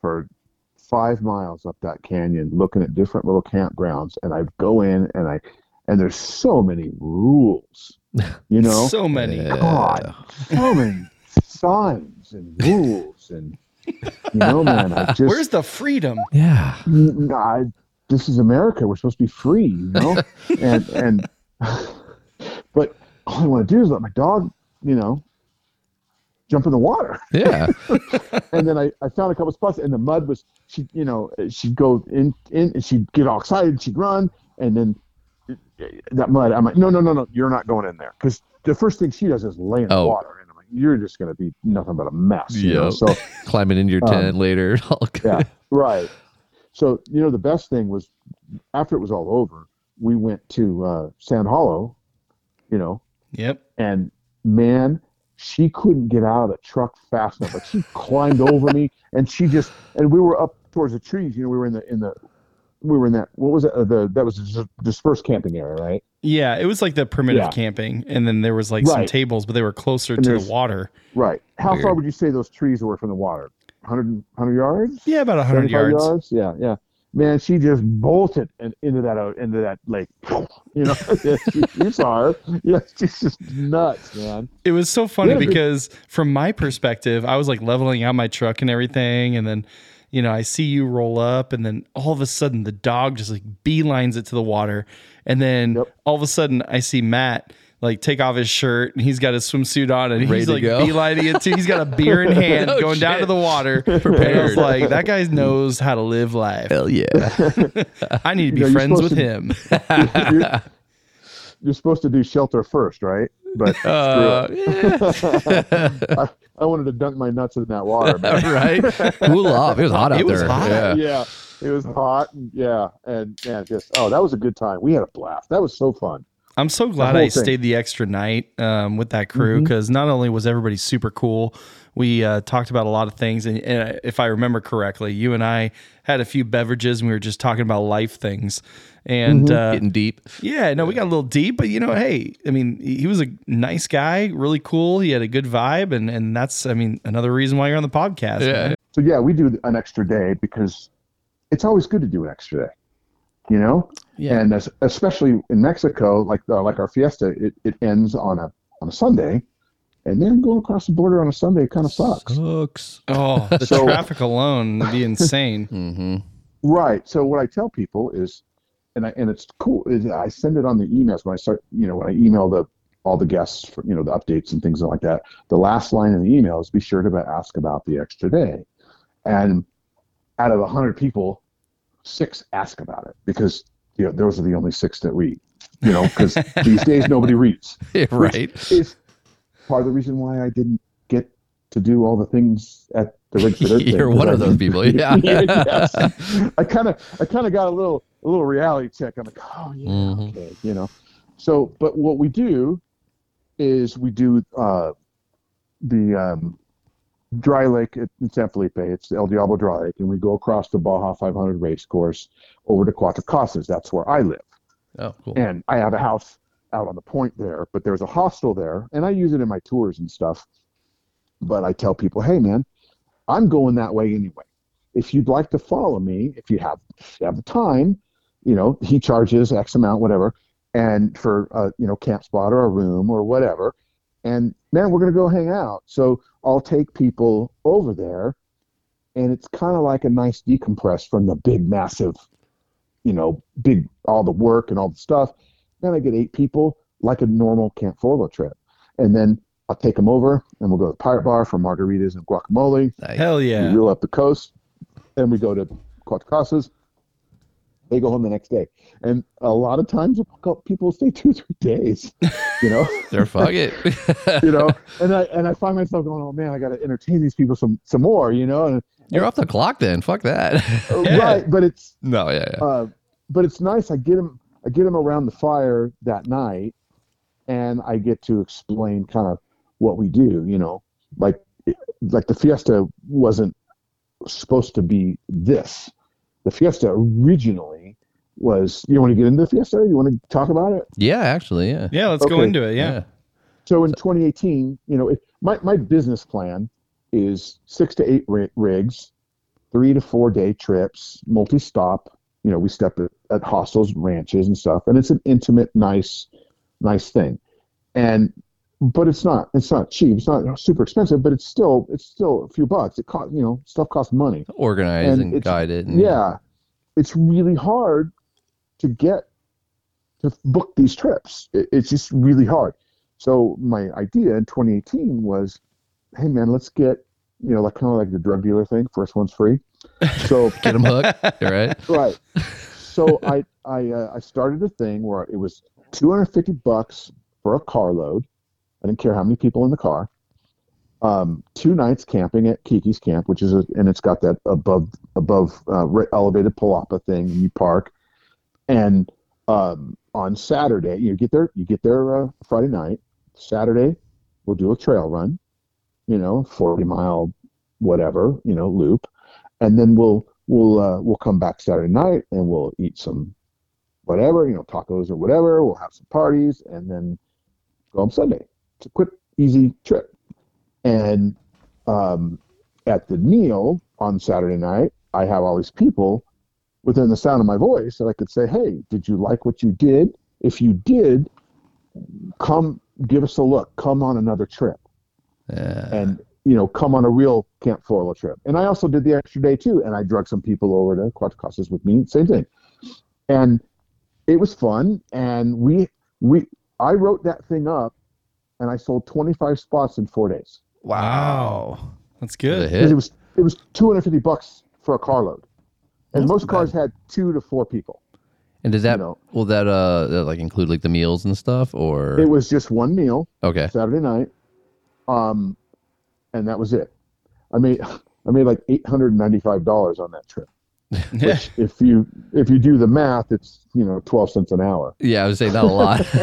for five miles up that canyon, looking at different little campgrounds, and I go in and I, and there's so many rules, you know. so many. God, so many signs and rules and You know, man, I just Where's the freedom? Yeah. N- I, this is America. We're supposed to be free, you know? and and but all I want to do is let my dog, you know, jump in the water. Yeah. And then I, I found a couple spots and the mud was she you know, she'd go in in and she'd get all excited, she'd run, and then that mud, I'm like, no, no, no, no, you're not going in there. Because the first thing she does is lay in the Oh. water. And I'm like, you're just gonna be nothing but a mess. You know? So Climbing into your Um, tent later. Yeah, right. So you know, the best thing was after it was all over, we went to uh, Sand Hollow, you know, Yep. and man, she couldn't get out of the truck fast enough. Like she climbed over me, and she just and we were up towards the trees. You know, we were in the in the we were in that what was it uh, the that was dis- dispersed camping area, right? Yeah, it was like the primitive Yeah. camping, and then there was like some tables, but they were closer And to the water. Right. How Weird. far would you say those trees were from the water? 100, 100 yards? Yeah, about hundred 75 yards. Yeah, yeah. Man, she just bolted in, into that uh, into that lake. You know, you, you saw her. Yeah, she's just nuts, man. It was so funny Yeah, because from my perspective, I was like leveling out my truck and everything, and then you know I see you roll up, and then all of a sudden the dog just like beelines it to the water, and then Yep. all of a sudden I see Matt. Like take off his shirt and he's got his swimsuit on and Ready he's like go. beelining it too. He's got a beer in hand, going down to the water. Prepared. like that guy knows how to live life. Hell yeah. I need to be You know, friends with to- him. you're, you're supposed to do shelter first, right? But Uh, screw yeah. I, I wanted to dunk my nuts in that water, man. right. Cool off. It was hot out It was there. hot. Yeah. yeah, it was hot. And, yeah, and yeah, just oh, that was a good time. We had a blast. That was so fun. I'm so glad I thing. stayed the extra night um, with that crew because not only was everybody super cool, we uh, talked about a lot of things. And, and if I remember correctly, you and I had a few beverages and we were just talking about life things. And Mm-hmm. uh, Getting deep. yeah, no, we got a little deep, but you know, hey, I mean, he was a nice guy, really cool. He had a good vibe, and and that's, I mean, another reason why you're on the podcast. Yeah. man. So yeah, we do an extra day because it's always good to do an extra day. You know, Yeah. and as, especially in Mexico, like uh, like our fiesta, it, it ends on a on a Sunday, and then going across the border on a Sunday kind of sucks. Cooks. Oh, the So- traffic alone would be insane. Mm-hmm. Right. So what I tell people is, and I and it's cool is I send it on the emails when I start, you know, when I email the all the guests for you know the updates and things like that. The last line in the email is be sure to ask about the extra day, and out of a hundred people, six ask about it because you know those are the only six that read. You know, because these days nobody reads. right. Is part of the reason why I didn't get to do all the things at the Registered Earth You're one I of those people. Yeah. yes. I kind of I kind of got a little a little reality check. I'm like, oh yeah, Mhm. okay, you know. So, but what we do is we do uh, the um, dry lake at- in San Felipe. It's the El Diablo Dry Lake, and we go across the Baja 500 race course over to Cuatro Casas. That's where I live, Oh, cool. and I have a house out on the point there. But there's a hostel there, and I use it in my tours and stuff. But I tell people, hey man, I'm going that way anyway. If you'd like to follow me, if you have if you have the time, you know, he charges X amount, whatever, and for uh, you know, camp spot or a room or whatever. And man, we're gonna go hang out. So I'll take people over there, and it's kind of like a nice decompress from the big, massive, you know, big all the work and all the stuff. Then I get eight people, like a normal Camp 4Lo trip, and then I'll take them over, and we'll go to the Pirate Bar for margaritas and guacamole. Nice. Hell yeah. We yeah. reel up the coast, and we go to Cuatro Casas. They go home the next day, and a lot of times people stay two, three days. You know, They're fuck it. you know, and I and I find myself going, oh man, I got to entertain these people some some more. You know, and You're off the clock then. Fuck that. Yeah. right, but it's no, yeah, yeah. uh, but it's nice. I get them, I get them around the fire that night, and I get to explain kind of what we do. You know, like like the fiesta wasn't supposed to be this. The fiesta originally was. You want to get into the fiesta? You want to talk about it? Yeah, actually, yeah. Yeah, let's go into it. Yeah. So in 2018, you know, it, my my business plan is six to eight rigs, three to four day trips, multi-stop. You know, we step at, at hostels, ranches, and stuff, and it's an intimate, nice, nice thing. And but it's not it's not cheap. It's not super expensive, but it's still it's still a few bucks. It cost you know stuff costs money. Organize and, it's- guide it. And, Yeah, it's really hard to get to book these trips. It, it's just really hard. So my idea in 2018 was, hey man, let's get you know like kind of like the drug dealer thing. First one's free. So Get them hooked, right? right. So I I uh, I started a thing where it was 250 bucks for a carload. I didn't care how many people in the car. Um, two nights camping at Kiki's Camp, which is a, and it's got that above above uh, elevated palapa thing. And you park, and um, on Saturday you get there. You get there uh, Friday night. Saturday we'll do a trail run, you know, 40 mile whatever, you know, loop, and then we'll we'll uh, we'll come back Saturday night and we'll eat some whatever, you know, tacos or whatever. We'll have some parties and then go home Sunday. It's a quick, easy trip. And um, at the meal on Saturday night, I have all these people within the sound of my voice that I could say, "Hey, did you like what you did? If you did, come give us a look. Come on another trip." Yeah. and you know come on a real Camp 4Lo trip. And I also did the extra day too, and I drug some people over to Cuatro Casas with me. Same thing, and it was fun. And we we I wrote that thing up, and I sold 25 spots in four days. Wow. That's good. it was it was 250 bucks for a carload, and That's most not cars had two to four people. And does that you know. will that uh that, like include like the meals and stuff or It was just one meal okay Saturday night, um, and that was it. I made I made like 895 dollars on that trip. Yeah. if you if you do the math, it's you know twelve cents an hour. yeah I would say not a lot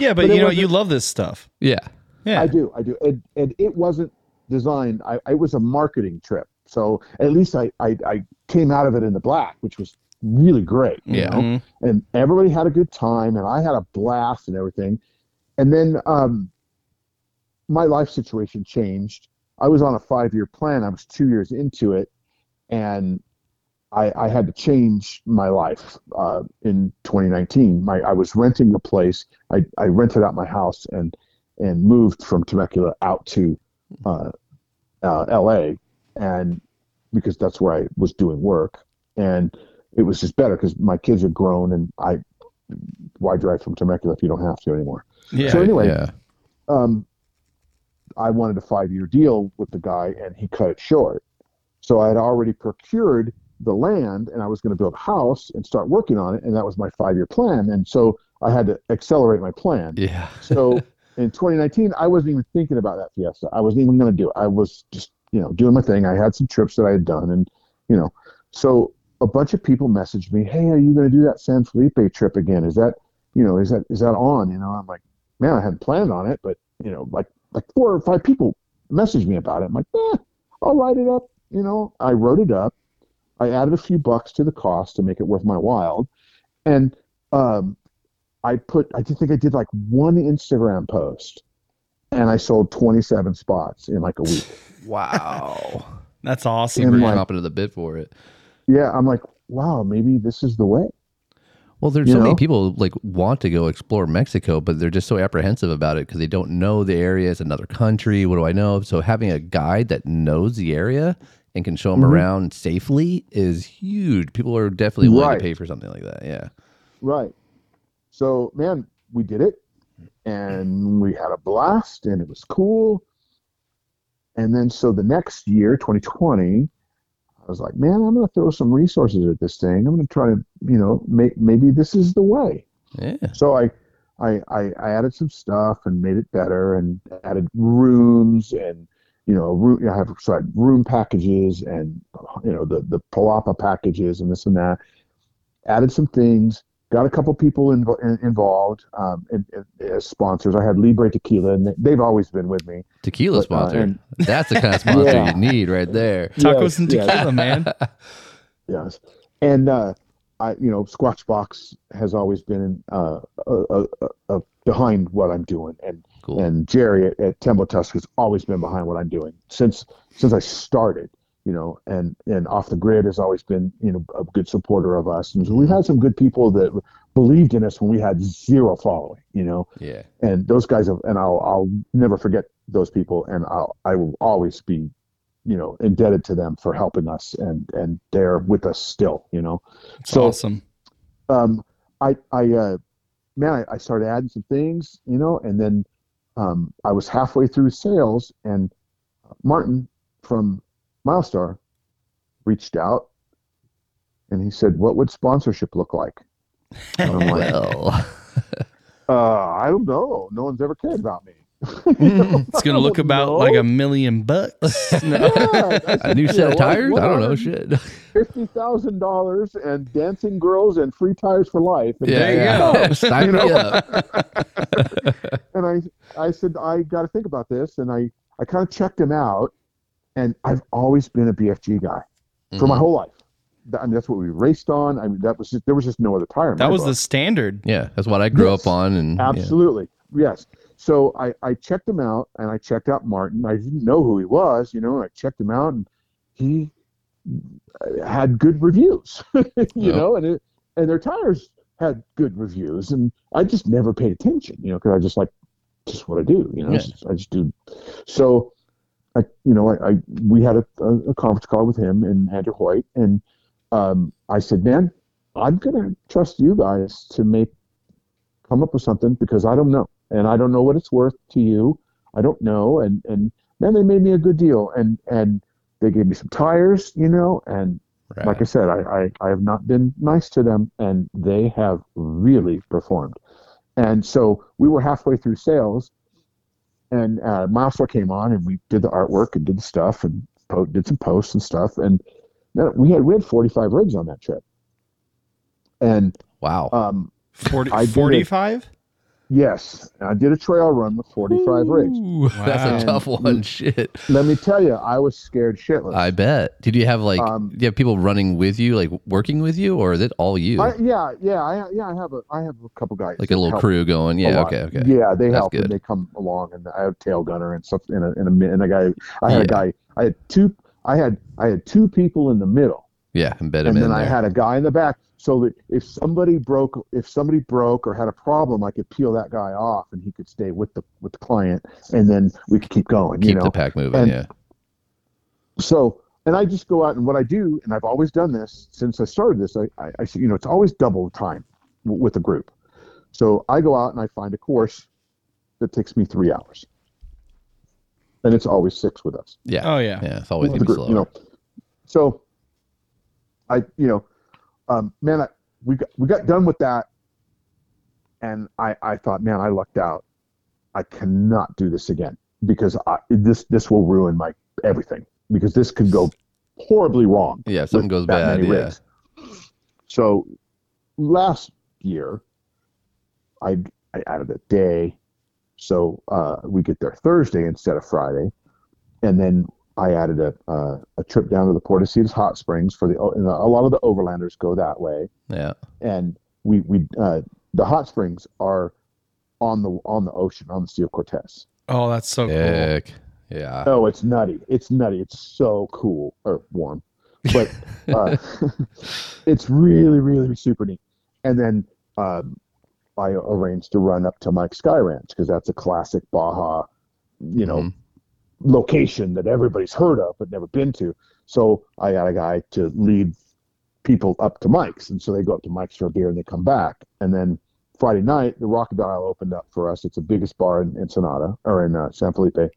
Yeah, but, But you know, you love this stuff. yeah Yeah. I do, I do, and and it wasn't designed. I it was a marketing trip, so at least I I, I came out of it in the black, which was really great. you Yeah. know? Mhm. and everybody had a good time, and I had a blast and everything. And then um, my life situation changed. I was on a five year plan. I was two years into it, and I, I had to change my life uh, in 2019. My I was renting a place. I, I rented out my house and and moved from Temecula out to uh, uh, L.A. and because that's where I was doing work, and it was just better because my kids are grown and I why drive from Temecula if you don't have to anymore. Yeah. So anyway, yeah um, I wanted a five year deal with the guy, and he cut it short. So I had already procured the land, and I was going to build a house and start working on it, and that was my five year plan. And so I had to accelerate my plan. yeah So in 2019, I wasn't even thinking about that Fiesta. I wasn't even going to do it. I was just, you know, doing my thing. I had some trips that I had done, and you know, so a bunch of people messaged me, "Hey, are you going to do that San Felipe trip again? Is that, you know, is that is that on?" You know, I'm like, man, I hadn't planned on it, but you know, like like four or five people messaged me about it. I'm like, eh, I'll write it up. You know, I wrote it up. I added a few bucks to the cost to make it worth my while, and um, I put I think I did like one Instagram post and I sold 27 spots in like a week. wow That's awesome. And super like- chomping to the bit for it Yeah, I'm like, wow, maybe this is the way. Well, there's You so many people like want to go explore Mexico, but they're just so apprehensive about it because they don't know the area. It's another country. What do I know? So having a guide that knows the area and can show them Mhm. around safely is huge. People are definitely willing Right. to pay for something like that. Yeah. Right. So, man, we did it and we had a blast and it was cool. And then, so the next year, 2020, I was like, man, I'm going to throw some resources at this thing. I'm going to try to, you know, make, maybe this is the way. Yeah. So I, I, I, I added some stuff and made it better and added rooms and, you know, room, I have sorry, room packages and, you know, the, the Palapa packages and this and that. Added some things, got a couple people invo- in, involved um, in, in- as sponsors. I had Libre Tequila and they- they've always been with me. Tequila But, uh, sponsor. and- That's the kind of sponsor Yeah. you need right there. Tacos Yes, and yes. tequila, man. Yes, and uh, I, you know, Squatch Box has always been uh, uh, uh, uh, behind what I'm doing, and Cool. and Jerry at, at Tembo Tusk has always been behind what I'm doing since since I started. You know, and and off the grid has always been you know a good supporter of us, and so we've had some good people that believed in us when we had zero following, you know, Yeah. and those guys have, and I'll I'll never forget those people, and I'll I will always be, you know, indebted to them for helping us, and and they're with us still, you know. It's So- awesome. Um, I I uh, man, I, I started adding some things, you know, and then um, I was halfway through sales, and Martin from Milestar reached out, and he said, "What would sponsorship look like?" And I'm like, Well. uh, I don't know. No one's ever cared about me. It's gonna look about know. like a million bucks. No. Yeah, I a said, new set know, of tires? I don't know. Shit. Fifty thousand dollars and dancing girls and free tires for life. And There yeah. go. Sign me up. and I I said I got to think about this, and I I kind of checked him out, and I've always been a BFG guy for my Mhm. whole life. That- I mean, that's what we raced on. I mean, that was just, there was just no other tire. in That my was book. the standard. Yeah, that's what I grew Yes. up on, and yeah. Absolutely. Yes. So I, I checked him out and I checked out Martin. I didn't know who he was, you know, and I checked him out and he had good reviews, you Yep. know, and it, and their tires had good reviews. And I just never paid attention, you know, because I just like, just what I do, you know, Yeah. it's just- I just do. So I, you know, I, I we had a, a, conference call with him and Andrew Hoyt. And um, I said, man, I'm going to trust you guys to make come up with something because I don't know, and I don't know what it's worth to you. I don't know, and and then they made me a good deal, and and they gave me some tires, you know, and Right. like I said, I, I I have not been nice to them, and they have really performed. And so we were halfway through sales, and uh, Milestar came on, and we did the artwork and did the stuff, and po- did some posts and stuff, and we had we had 45 rigs on that trip, and wow. um, 40, I did it. 45? Yes, I did a trail run with 45 rigs. Ooh, That's wow. a tough one. Shit. Let me tell you, I was scared shitless. I bet. Did you have like? Um, do you have people running with you, like working with you, or is it all you? I, yeah, yeah, I, yeah. I have a, I have a couple guys like a little crew going? Yeah. Okay. Okay. Yeah, they That's help good. and they come along, and I have a tail gunner and stuff, and a, and a, and a guy. I had Yeah. a guy. I had two. I had I had two people in the middle, Yeah. Embed them and in then there. I had a guy in the back. So that if somebody broke, if somebody broke or had a problem, I could peel that guy off, and he could stay with the with the client, and then we could keep going. Keep you know, the pack moving. and- yeah. so and i just go out and what i do and i've always done this since i started this i, I, I you know it's always double the time w- with a group so i go out and i find a course that takes me three hours and it's always six with us Yeah. Oh, yeah. Yeah. It's always with the group, slower. you know so i you know um, man I, we got we got done with that and i i thought man i lucked out i cannot do this again because I, this this will ruin my everything because this could go horribly wrong Yeah. If something goes bad. Yeah. rigs. So last year, I I added a day, so uh, we get there Thursday instead of Friday, and then I added a uh, a trip down to the Puertecitos Hot Springs for the and a lot of the overlanders go that way, Yeah. and we we uh, the hot springs are on the on the ocean on the Sea of Cortez. Oh, that's so cool. Yeah. Oh, it's nutty. It's nutty. It's so cool or warm, but uh, it's really, really super neat. And then um, I arranged to run up to Mike's Sky Ranch because that's a classic Baja, you know, Mhm. Location that everybody's heard of but never been to. So I got a guy to lead people up to Mike's, and so they go up to Mike's for a beer and they come back. And then Friday night, the Rockodile opened up for us. It's the biggest bar in, Sonata or in uh, San Felipe,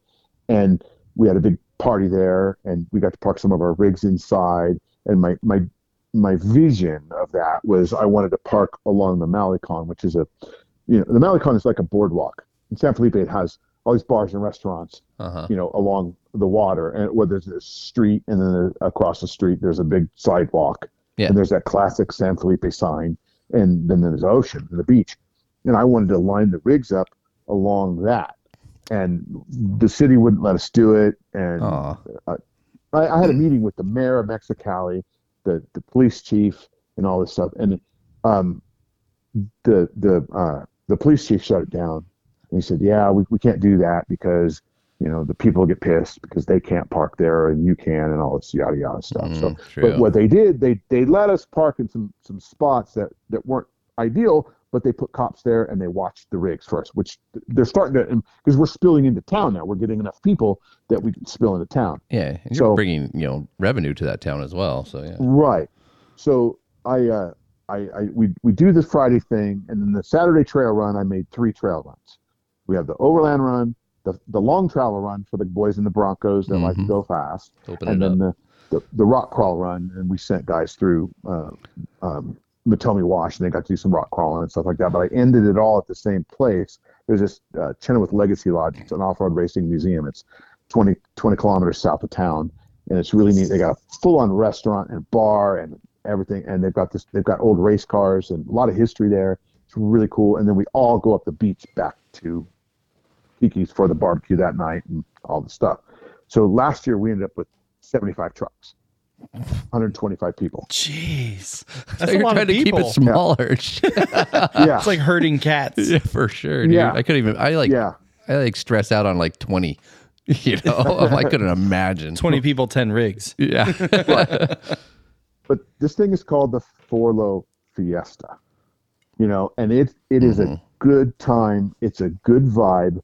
and we had a big party there, and we got to park some of our rigs inside. And my my my vision of that was I wanted to park along the Malecon, which is a, you know, the Malecon is like a boardwalk. In San Felipe, it has all these bars and restaurants, Uh huh. you know, along the water, and where there's a street, and then there- across the street there's a big sidewalk, Yeah. and there's that classic San Felipe sign, and then there's the ocean and the beach, and I wanted to line the rigs up along that, and the city wouldn't let us do it, and Aw. I, I had a meeting with the mayor of Mexicali, the the police chief, and all this stuff, and um, the the uh, the police chief shut it down. And he said, "Yeah, we, we can't do that because you know the people get pissed because they can't park there and you can and all this yada yada stuff. so, Mm, true. but what they did, they they let us park in some some spots that that weren't ideal, but they put cops there and they watched the rigs first, which they're starting to because we're spilling into town now. We're getting enough people that we can spill into town. Yeah, and you're So- bringing you know revenue to that town as well. So yeah, Right. So I, uh, I, I, we, we do this Friday thing, and then the Saturday trail run. I made three trail runs. We have the overland run, the the long travel run for the boys in the Broncos that like to Mhm. go fast, open and then the, the the rock crawl run, and we sent guys through uh, um, Matomi Wash, and they got to do some rock crawling and stuff like that. But I ended it all at the same place. There's this uh, Chenoweth Legacy Lodge. It's an off-road racing museum. It's 20, 20 kilometers south of town, and it's really neat. They got a full-on restaurant and bar and everything, and they've got this. They've got old race cars and a lot of history there. It's really cool. And then we all go up the beach back to Kiki's for the barbecue that night and all the stuff. So last year we ended up with 75 trucks, 125 people. Jeez, So that's a you're lot trying of to keep people. it smaller. Yeah, It's like herding cats. yeah, for sure. Dude. Yeah. I couldn't even. I like. yeah. I like stress out on like twenty. You know, I couldn't imagine. Twenty people, ten rigs. Yeah. but this thing is called the 4Lo Fiesta, you know, and it it is a mm-hmm. good time. It's a good vibe.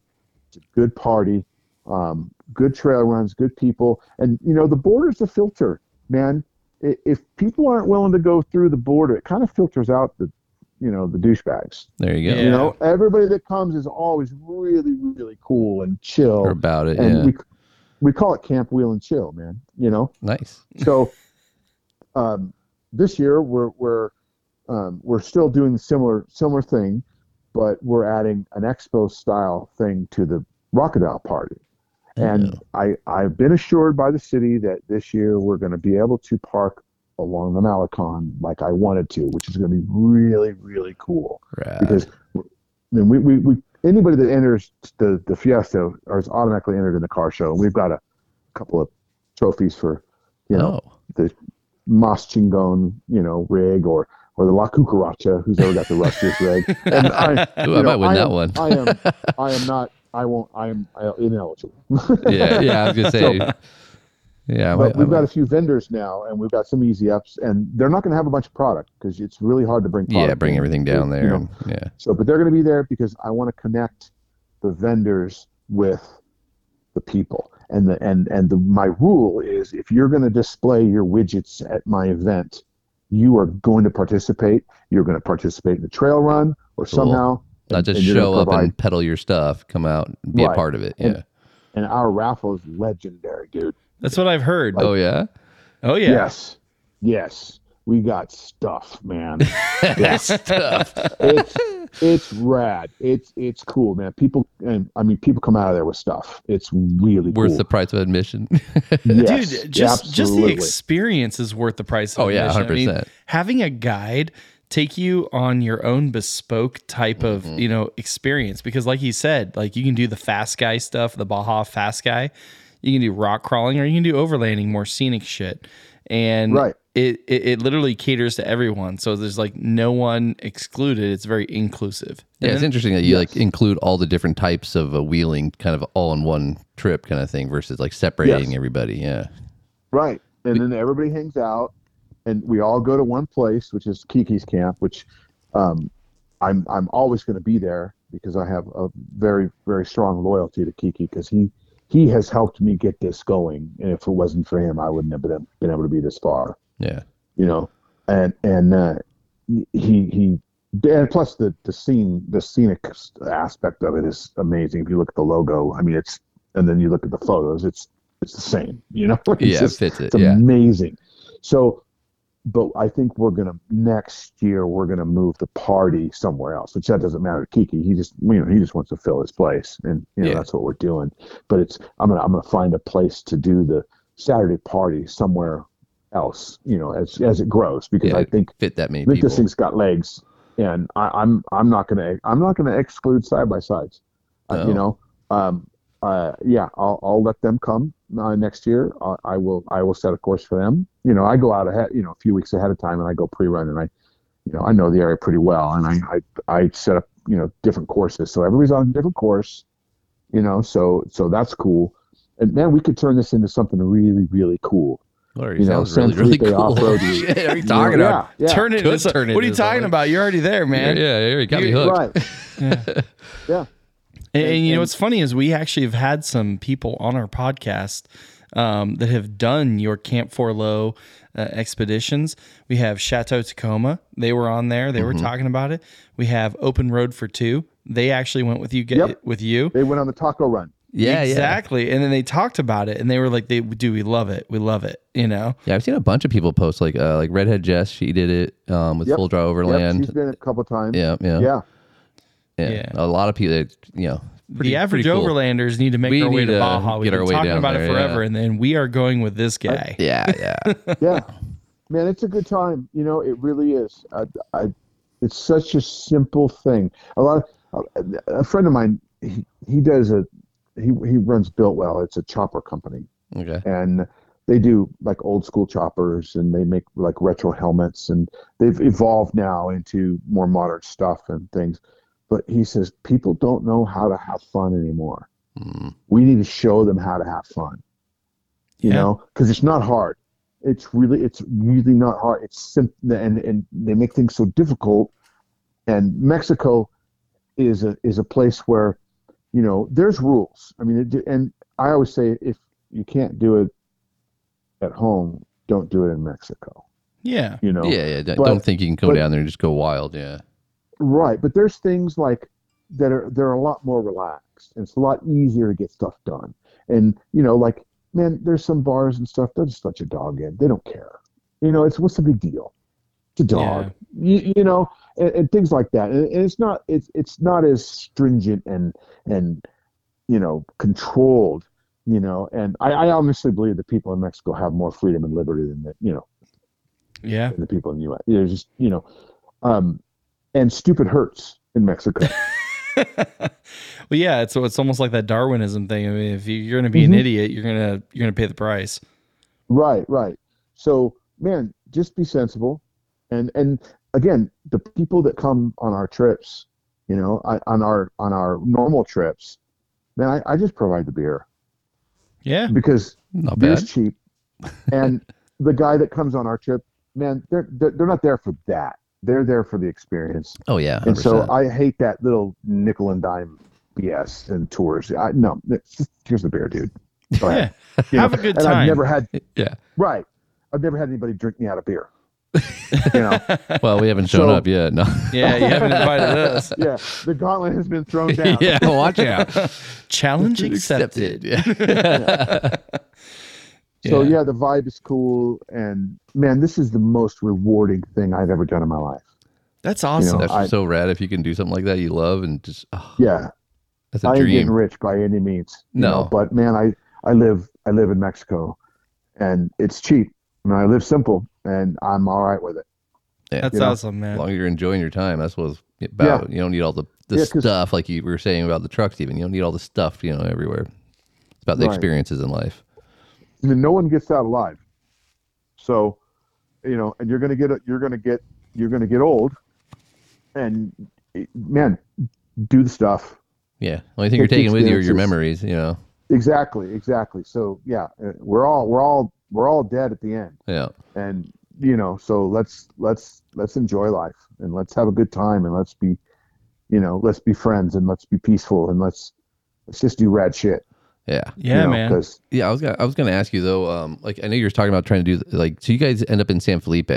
It's a good party. Um, good trail runs, good people, and you know the border's the filter, man. If people aren't willing to go through the border, it kind of filters out the, you know, the douchebags. there you go. Yeah. You know, everybody that comes is always really, really cool and chill. Or about it. and yeah. we we call it camp wheel and chill, man. You know, nice. so um, this year we're we're um, we're still doing the similar similar thing, but we're adding an expo style thing to the Rockodile party. And I I've been assured by the city that this year we're going to be able to park along the Malecon like I wanted to, which is going to be really really cool Rad. because then we, we, we anybody that enters the the Fiesta is automatically entered in the car show. We've got a couple of trophies for you know oh, the Mas Chingon, you know, rig or or the La Cucaracha, who's ever got the rustiest rig. And I, Ooh, I know, might win I that am, one. I am I am not I won't I am ineligible. yeah, yeah. I was gonna say. yeah, But I we've got a few vendors now, and we've got some easy ups, and they're not going to have a bunch of product because it's really hard to bring. yeah, bring in. everything down You there. know, yeah, So, but they're going to be there because I want to connect the vendors with the people. And the and and the my rule is if you're going to display your widgets at my event, you are going to participate. You're going to participate in the trail run or somehow. not and- just and you're show up provide- and peddle your stuff. Come out, and be a part of it. Yeah. And our raffle is legendary, dude. That's what I've heard. oh yeah. oh yeah. Yes, yes, we got stuff, man. That's tough. it's it's rad. It's it's cool, man. People and I mean, people come out of there with stuff. It's really Worth cool. the price of admission. Yes, Dude, just just the experience is worth the price. Of Oh, yeah, admission. I mean, 100%. having a guide take you on your own bespoke type of Mm-hmm. you know experience because, like he said, like you can do the fast guy stuff, the Baja fast guy. You can do rock crawling, or you can do overlanding, more scenic shit, and Right. It, it it literally caters to everyone. So there's like no one excluded. It's very inclusive. Yeah, And it's then- interesting that you like include all the different types of wheeling kind of all in one trip kind of thing versus like separating Yes. everybody. Yeah. Right. And then everybody hangs out and we all go to one place, which is Kiki's camp, which um, I'm I'm always going to be there because I have a very very strong loyalty to Kiki because he he has helped me get this going, and if it wasn't for him, I wouldn't have been, been able to be this far. Yeah. You know, and and uh, he he and plus the the scene the scenic aspect of it is amazing. If you look at the logo, I mean it's and then you look at the photos, it's it's the same. You know, It's Yeah, it just- fits it. it's Yeah. amazing. So, but I think we're gonna next year we're gonna move the party somewhere else, which that doesn't matter to Kiki. He just you know he just wants to fill his place, and you know Yeah. that's what we're doing. But it's I'm gonna I'm gonna find a place to do the Saturday party somewhere else, you know, as as it grows because Yeah, I think Fit that many I think people. this thing's got legs, and I, I'm I'm not gonna I'm not gonna exclude side by sides. Uh, you know, um, uh, yeah, I'll I'll let them come uh, next year. I, I will I will set a course for them. You know, I go out ahead, you know, a few weeks ahead of time, and I go pre-run, and I, you know, I know the area pretty well, and I I, I set up you know different courses, so everybody's on a different course. You know, so so that's cool. And man, we could turn this into something really really cool. Already You know, sounds really, San really Felipe cool. off-road. Shit, what are you You know, talking about? Yeah, yeah. Turn it Could turn it what are you talking something. about? You're already there, man. Yeah, yeah, you got me hooked. Right. yeah. And, and you know what's funny is we actually have had some people on our podcast um, that have done your Camp 4Lo uh, expeditions. We have Chateau Tacoma; they were on there. They Mm-hmm. were talking about it. We have Open Road for Two. They actually went with you. Get Yep. with you. They went on the taco run. Yeah, yeah. exactly. And then they talked about it, and they were like, "They do. We love it. We love it." You know. Yeah, I've seen a bunch of people post like uh, like Redhead Jess. She did it um, with Yep. Full Draw Yep, Overland. she's been a couple times. yeah, yeah, Yeah. Yeah, Yeah. A lot of people, you know, pretty, the average cool. overlanders need to make We our way need to to Baja. We've been talking down about it forever, yeah. and then we are going with this uh, guy. Yeah, yeah. yeah man it's a good time you know it really is I, I, it's such a simple thing a lot of a friend of mine he, he does a he, he runs Biltwell it's a chopper company okay. and they do like old school choppers and they make like retro helmets and they've evolved now into more modern stuff and things but he says people don't know how to have fun anymore Mm. we need to show them how to have fun you Yeah. know because it's not hard it's really it's really not hard it's simple and and they make things so difficult and mexico is a is a place where you know there's rules i mean it, and i always say if you can't do it at home don't do it in mexico Yeah. you know Yeah, yeah. Don't, but- don't think you can go but- down there and just go wild. Yeah. Right, but there's things like that are they're a lot more relaxed. And it's a lot easier to get stuff done. And you know, like man, there's some bars and stuff. They'll just let your dog in. They don't care. You know, it's what's the big deal? It's a dog. You, you know, and, and things like that. And, and it's not it's it's not as stringent and and you know controlled. You know, and I, I honestly believe that people in Mexico have more freedom and liberty than the, you know Yeah. than the people in the U.S. There's just you know, um, and stupid hurts in Mexico. well, yeah, it's it's almost like that Darwinism thing. I mean, if you- you're going to be an Mhm. idiot, you're gonna you're gonna pay the price. Right, right. So, man, just be sensible, and and again, the people that come on our trips, you know, I, on our on our normal trips, man, I, I just provide the beer Yeah, because Not beer's bad. cheap, and the guy that comes on our trip, man, they're they're, they're not there for that. They're there for the experience, Oh yeah. and so I hate that little nickel and dime BS and tours. I, no, here's the beer, dude. Go yeah. ahead. You Have know, a good and time. I've never had yeah. right. I've never had anybody drink me out of beer. you know, Well, we haven't shown So- up yet. No. yeah, you haven't invited us. yeah, the gauntlet has been thrown down. yeah. Watch out. Challenge accepted. Yeah. So Yeah. yeah, the vibe is cool, and man, this is the most rewarding thing I've ever done in my life. That's awesome. know, That's I- so rad if you can do something like that you love and just oh, Yeah, that's a I ain't getting dream. rich by any means. you No. know, but man, I I live I live in Mexico, and it's cheap. I mean, I live simple, and I'm all right with it. That's you know, awesome, man. As long as you're enjoying your time, that's what it's about. You don't need all the, the Yeah, 'cause- stuff like you were saying about the trucks. Even you don't need all the stuff, you know, everywhere. It's about the Right. experiences in life. No one gets out alive. So, you know, and you're gonna get you're gonna get you're gonna get old, and man, do the stuff. Yeah. Only thing you're taking with you are your memories. You know. Exactly, exactly. So yeah, uh, we're all we're all we're all dead at the end, Yeah. and you know, so let's let's let's enjoy life and let's have a good time and let's be, you know, let's be friends and let's be peaceful and let's let's just do rad shit. Yeah. Yeah, man. Yeah, I was gonna I was gonna ask you though. Um, like I know you were talking about trying to do like so you guys end up in San Felipe,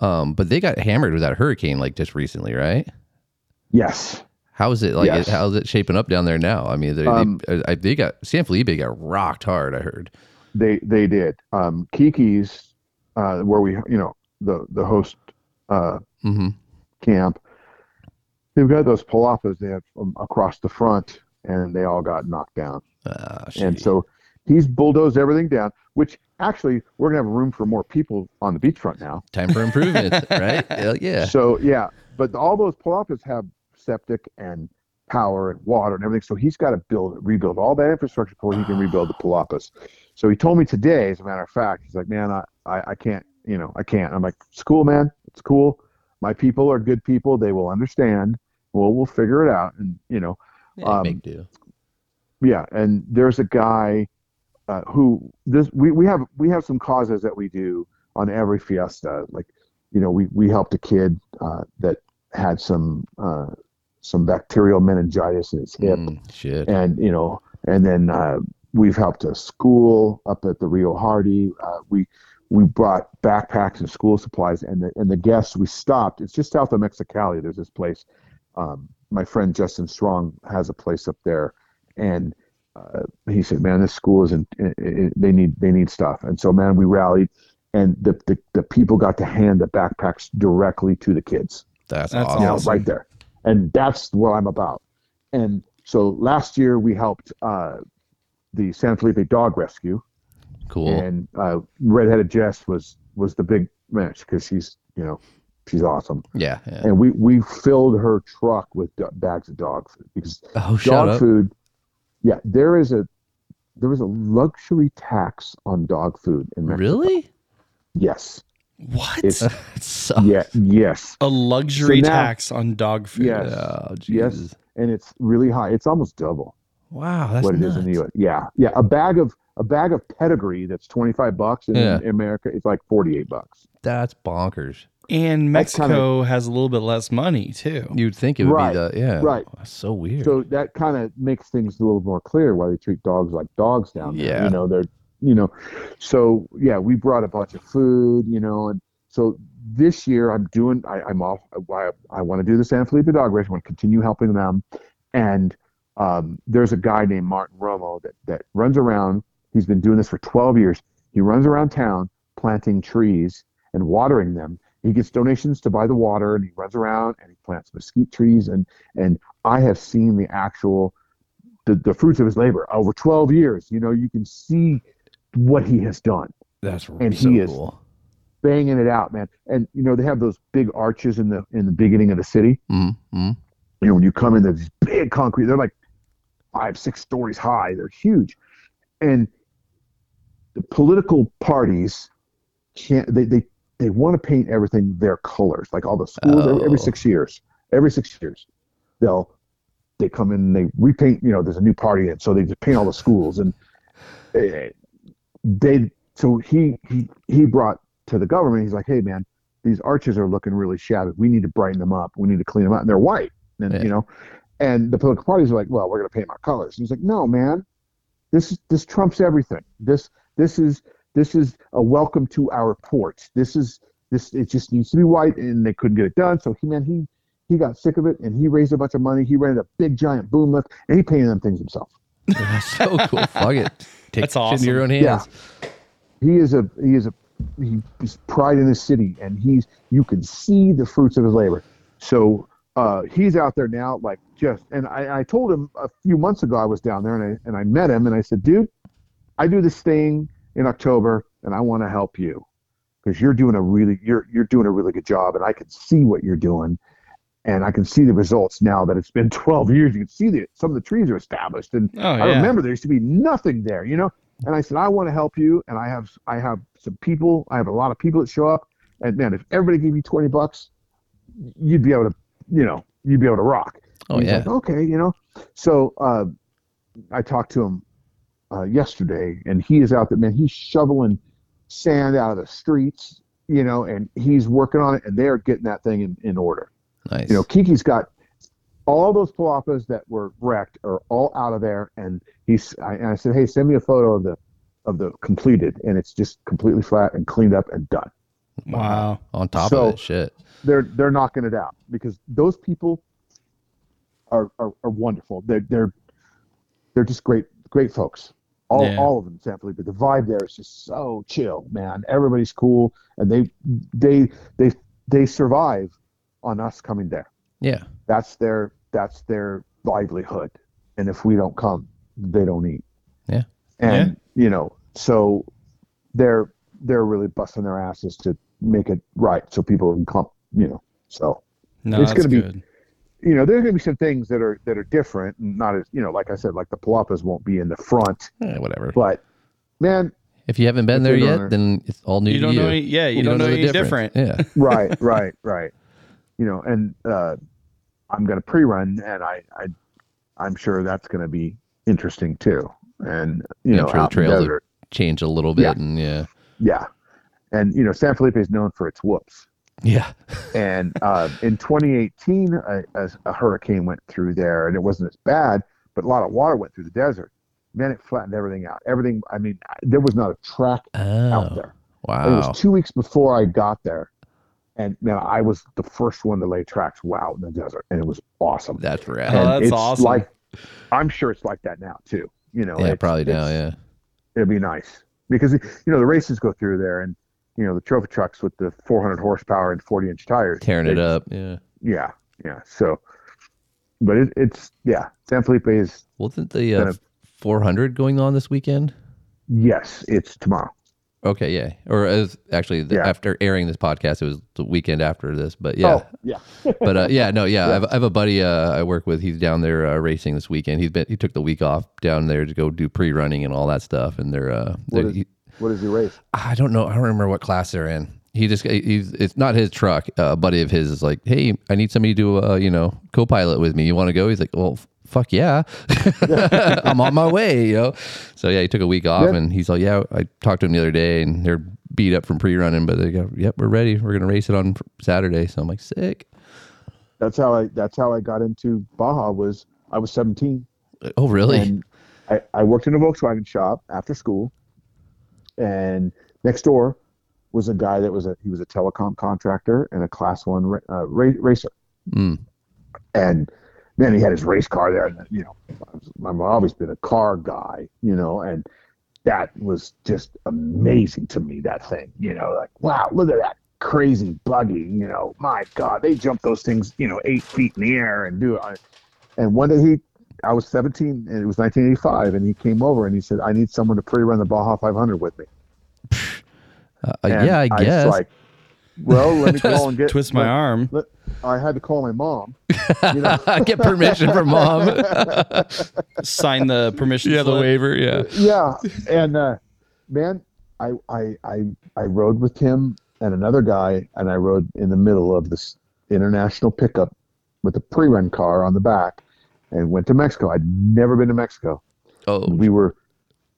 um, but they got hammered with that hurricane like just recently, right? yes, How is it like? Yes. How's it shaping up down there now? I mean, they Um, they, I, they got San Felipe got rocked hard. I heard. they they did. Um, Kiki's, uh, where we you know the the host uh, Mm-hmm. camp, they've got those palapas they have um, across the front, and they all got knocked down. Ah, And so he's bulldozed everything down, which actually we're gonna have room for more people on the beachfront now. time for improvement, right? Yeah, yeah. So yeah, but all those palapas have septic and power and water and everything. So he's got to build, rebuild all that infrastructure before he can rebuild the palapas. So he told me today, as a matter of fact, he's like, man, I, I, I can't, you know, I can't. I'm like, it's cool, man. It's cool. My people are good people. They will understand. Well, we'll figure it out. And you know, Yeah, um, make do. Yeah, and there's a guy uh, who this we, we have we have some causes that we do on every fiesta. Like, you know, we we helped a kid uh, that had some uh, some bacterial meningitis in his hip, Mm, shit. and you know, and then uh, we've helped a school up at the Rio Hardy. Uh, we we brought backpacks and school supplies, and the and the guests we stopped. It's just south of Mexicali. There's this place. Um, my friend Justin Strong has a place up there, and uh, he said, "Man, this school isn't. It, it, they need they need stuff." And so, man, we rallied, and the, the the people got to hand the backpacks directly to the kids That's, That's awesome. you know, right there. And that's what I'm about. And so last year we helped uh, the San Felipe Dog Rescue, Cool. and uh, Redheaded Jess was was the big match because she's you know she's awesome. yeah. yeah. And we we filled her truck with do- bags of dog food because Oh, shut dog up. food. Yeah, there is a there is a luxury tax on dog food in Mexico. Really? Yes. What? It's so, yeah yes a luxury So now- tax on dog food. Yes. Oh, yes, and it's really high. It's almost double. Wow, that's what it nuts. is in the U.S. Yeah, yeah. A bag of a bag of pedigree that's twenty five bucks, and Yeah. in America it's like forty eight bucks. That's bonkers. And That's kinda- Mexico has a little bit less money too. You'd think it would Right, be the yeah. right. That's so weird. So that kind of makes things a little more clear why they treat dogs like dogs down there. Yeah. You know, they're you know, so yeah, we brought a bunch of food, you know, and so this year I'm doing I, I'm off. I, I want to do the San Felipe Dog Race. I want to continue helping them, and um, there's a guy named Martin Romo that that runs around. He's been doing this for 12 years. He runs around town planting trees and watering them. He gets donations to buy the water, and he runs around and he plants mesquite trees. and And I have seen the actual the, the fruits of his labor over 12 years. You know, you can see what he has done That's right and so he is- cool. banging it out, man. And you know they have those big arches in the in the beginning of the city. Mm-hmm. You know when you come in, there's these big concrete. They're like five, six stories high. They're huge, and the political parties can't. They they they want to paint everything their colors, like all the schools every, every Oh. six years. Every six years, they'll they come in and they repaint. You know, there's a new party, and so they just paint all the schools and eh, they. So he he he brought to the government. He's like, hey man, these arches are looking really shabby. We need to brighten them up. We need to clean them out. And they're white, and Yeah. you know, and the political parties are like, well, we're going to paint our colors. And he's like, no man, this this trumps everything. This this is this is a welcome to our port. This is this it just needs to be white, and they couldn't get it done. So he man he he got sick of it, and he raised a bunch of money. He rented a big giant boom lift, and he painted them things himself. That's so cool. Fuck it. Take That's shit into your own hands. Yeah. he is a he is a he is pride in his city and he's you can see the fruits of his labor so uh, he's out there now like just and I, I told him a few months ago i was down there and I, and I met him and i said dude i do this thing in october and i want to help you because you're doing a really you're you're doing a really good job and i can see what you're doing and i can see the results now that it's been 12 years you can see that some of the trees are established and Oh I yeah. remember there used to be nothing there, you know. And I said, I want to help you, and I have I have some people. I have a lot of people that show up, and man, if everybody gave you twenty bucks, you'd be able to, you know, you'd be able to rock. Oh He's yeah. like, okay, you know. So uh, I talked to him uh, yesterday, and he is out there, man. He's shoveling sand out of the streets, you know, and he's working on it, and they're getting that thing in, in order. nice. You know, Kiki's got all those palapas that were wrecked are all out of there, and he's. I, and I said, hey, send me a photo of the of the completed, and it's just completely flat and cleaned up and done. Wow. On top So- of that shit. They're they're knocking it out because those people are are, are wonderful. They're they're they're just great great folks. All Yeah. all of them, San Felipe. The vibe there is just so chill, man. Everybody's cool, and they they they they survive on us coming there. Yeah. that's their that's their livelihood and if we don't come they don't eat Yeah. and you know so they're they're really busting their asses to make it right so people can come you know so No, It's gonna be- good. You know there's going to be some things that are that are different and not as you know like i said like the palapas won't be in the front Eh, whatever. but man If you haven't been there yet, there. then it's all new You don't you. know. Any, yeah, you, don't, know, the any different. Yeah. right right right you know and uh i'm going to pre-run and i i i'm sure that's going to be interesting too. And you Yeah, know, sure the out in trails have- desert, Change a little bit, Yeah. and yeah, yeah. And you know, San Felipe is known for its whoops. Yeah, And uh, in 2018, a, a, a hurricane went through there, and it wasn't as bad, but a lot of water went through the desert. Man, it flattened everything out. Everything. I mean, there was not a track out oh, there. It was two weeks before I got there, and man, I was the first one to lay tracks. Wow, in the desert, and it was awesome. that's Oh, rad. And that's it's awesome. Like, I'm sure it's like that now too. You know, yeah, probably now, yeah. it'd be nice because you know the races go through there, and you know the trophy trucks with the 400 horsepower and 40 inch tires, Tearing it up, yeah. Yeah, yeah. So, but it, it's yeah. San Felipe is Wasn't the uh, 400 going on this weekend? yes, it's tomorrow. Okay, yeah. Or as actually the, Yeah. after airing this podcast, it was the weekend after this. But yeah, Oh, yeah. but uh, yeah, no, yeah. I, have, I have a buddy uh, I work with. He's down there uh, racing this weekend. He's been he took the week off down there to go do pre running and all that stuff. And they're, uh, they're is- he, what is he race? I don't know. I don't remember what class they're in. He just he's it's not his truck. Uh, a buddy of his is like, hey, I need somebody to uh, you know co-pilot with me. You want to go? He's like, well, fuck yeah, I'm on my way. You know. So yeah, he took a week off, and he's like, yeah. I talked to him the other day, and they're beat up from pre-running, but they go, yep, we're ready. We're gonna race it on Saturday. So I'm like, sick. That's how I. That's how I got into Baja. Was I was 17 Oh really? and I, I worked in a Volkswagen shop after school, and next door was a guy that was a he was a telecom contractor and a class one ra- uh, ra- racer, Mm. and then he had his race car there. And you know, I've always been a car guy, you know, and that was just amazing to me. That thing, you know, like wow, look at that crazy buggy, you know, my God, they jump those things, you know, eight feet in the air and do it. And one day he, I was 17 and it was 1985, and he came over and he said, "I need someone to pre-run the Baja 500 with me." Uh, yeah, I was guess. like, well, let me call and get. Twist my let- arm. let- I had to call my mom. You know, Get permission from mom. Sign the permission yeah, the waiver. Yeah. yeah, and uh, man, I, I I I rode with him and another guy, and I rode in the middle of this international pickup with a pre-run car on the back, and went to Mexico. I'd never been to Mexico. Oh, We were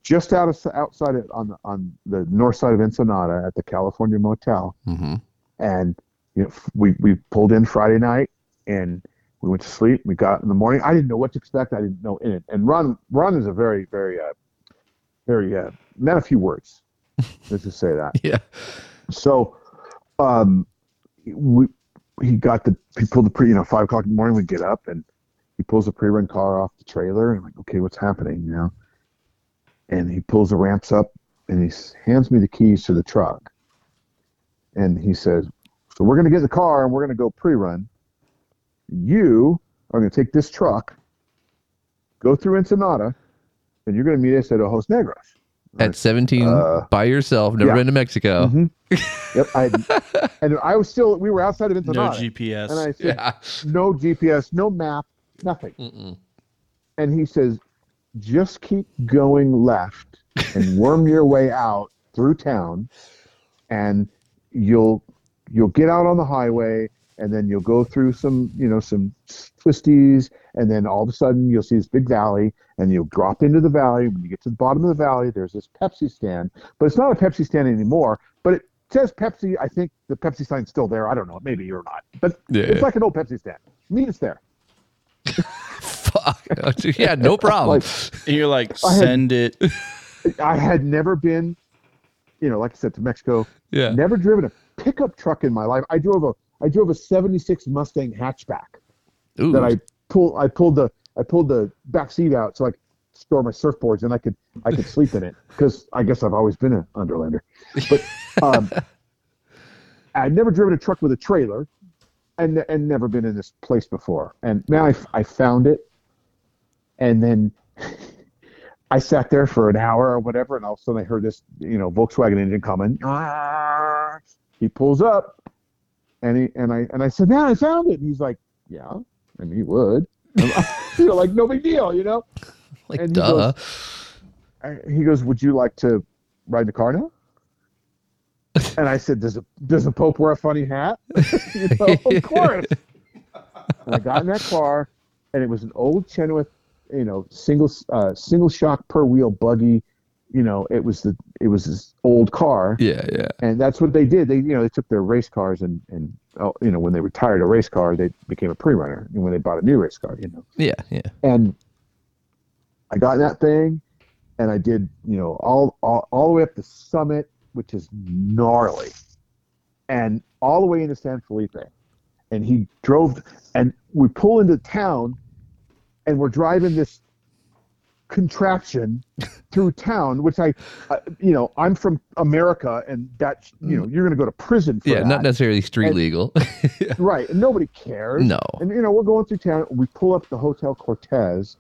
just out of outside of, on the on the north side of Ensenada at the California Motel, hmm and you know we we pulled in Friday night and we went to sleep. We got in the morning. I didn't know what to expect. I didn't know in it. And Ron Ron is a very very uh, very uh, not a few words. Let's just say that. yeah. So, um, we he got the he pulled the pre you know five o'clock in the morning. We get up and he pulls the pre-run car off the trailer and I'm like, okay, what's happening? You know, and he pulls the ramps up and he hands me the keys to the truck, and he says, so we're gonna get the car and we're gonna go pre-run. You are gonna take this truck, go through Ensenada, and you're gonna meet us at Ojos Negros. At 17 Uh, by yourself, never yeah. been to Mexico. Mhm. yep. I, and I was still, we were outside of Ensenada. No Ensenada. GPS. and I said, Yeah. no GPS, no map, nothing. Mm-mm. And he says, just keep going left and worm your way out through town, and you'll you'll get out on the highway, and then you'll go through some you know some twisties, and then all of a sudden you'll see this big valley, and you'll drop into the valley. When you get to the bottom of the valley, there's this Pepsi stand, but it's not a Pepsi stand anymore. But it says Pepsi. I think the Pepsi sign's still there. I don't know, maybe or not, but Yeah. it's like an old Pepsi stand. Meet us there. Fuck. yeah, no problem. Like, and you're like, I had- send it. I had never been, you know, like I said, to Mexico. yeah. Never driven a pickup truck in my life. I drove a I drove a '76 Mustang hatchback Ooh. that I pull I pulled the I pulled the back seat out so I could store my surfboards and I could I could sleep in it because I guess I've always been an underlander. But um, I'd never driven a truck with a trailer, and and never been in this place before. And now I, I found it, and then I sat there for an hour or whatever, and all of a sudden I heard this you know Volkswagen engine coming. He pulls up, and he and I and I said, "Man, I found it." And he's like, "Yeah, mean, he would." you know, like no big deal, you know. like, and he duh. I- he goes, "Would you like to ride in the car now?" And I said, "Does a does the Pope wear a funny hat?" you know, of course. And I got in that car, and it was an old Chenoweth you know, single uh, single shock per wheel buggy. You know, it was the it was this old car, Yeah, yeah. and that's what they did. They you know they took their race cars and and oh, you know when they retired a race car, they became a pre-runner, and when they bought a new race car, you know, Yeah, yeah. and I got in that thing, and I did you know all all, all the way up the summit, which is gnarly, and all the way into San Felipe, and he drove, and we pull into town, and we're driving this contraption through town, which I, uh, you know, I'm from America, and that's you know you're going to go to prison for Yeah, that. not necessarily street And- legal. right, and nobody cares. No. and you know we're going through town. We pull up the Hotel Cortez,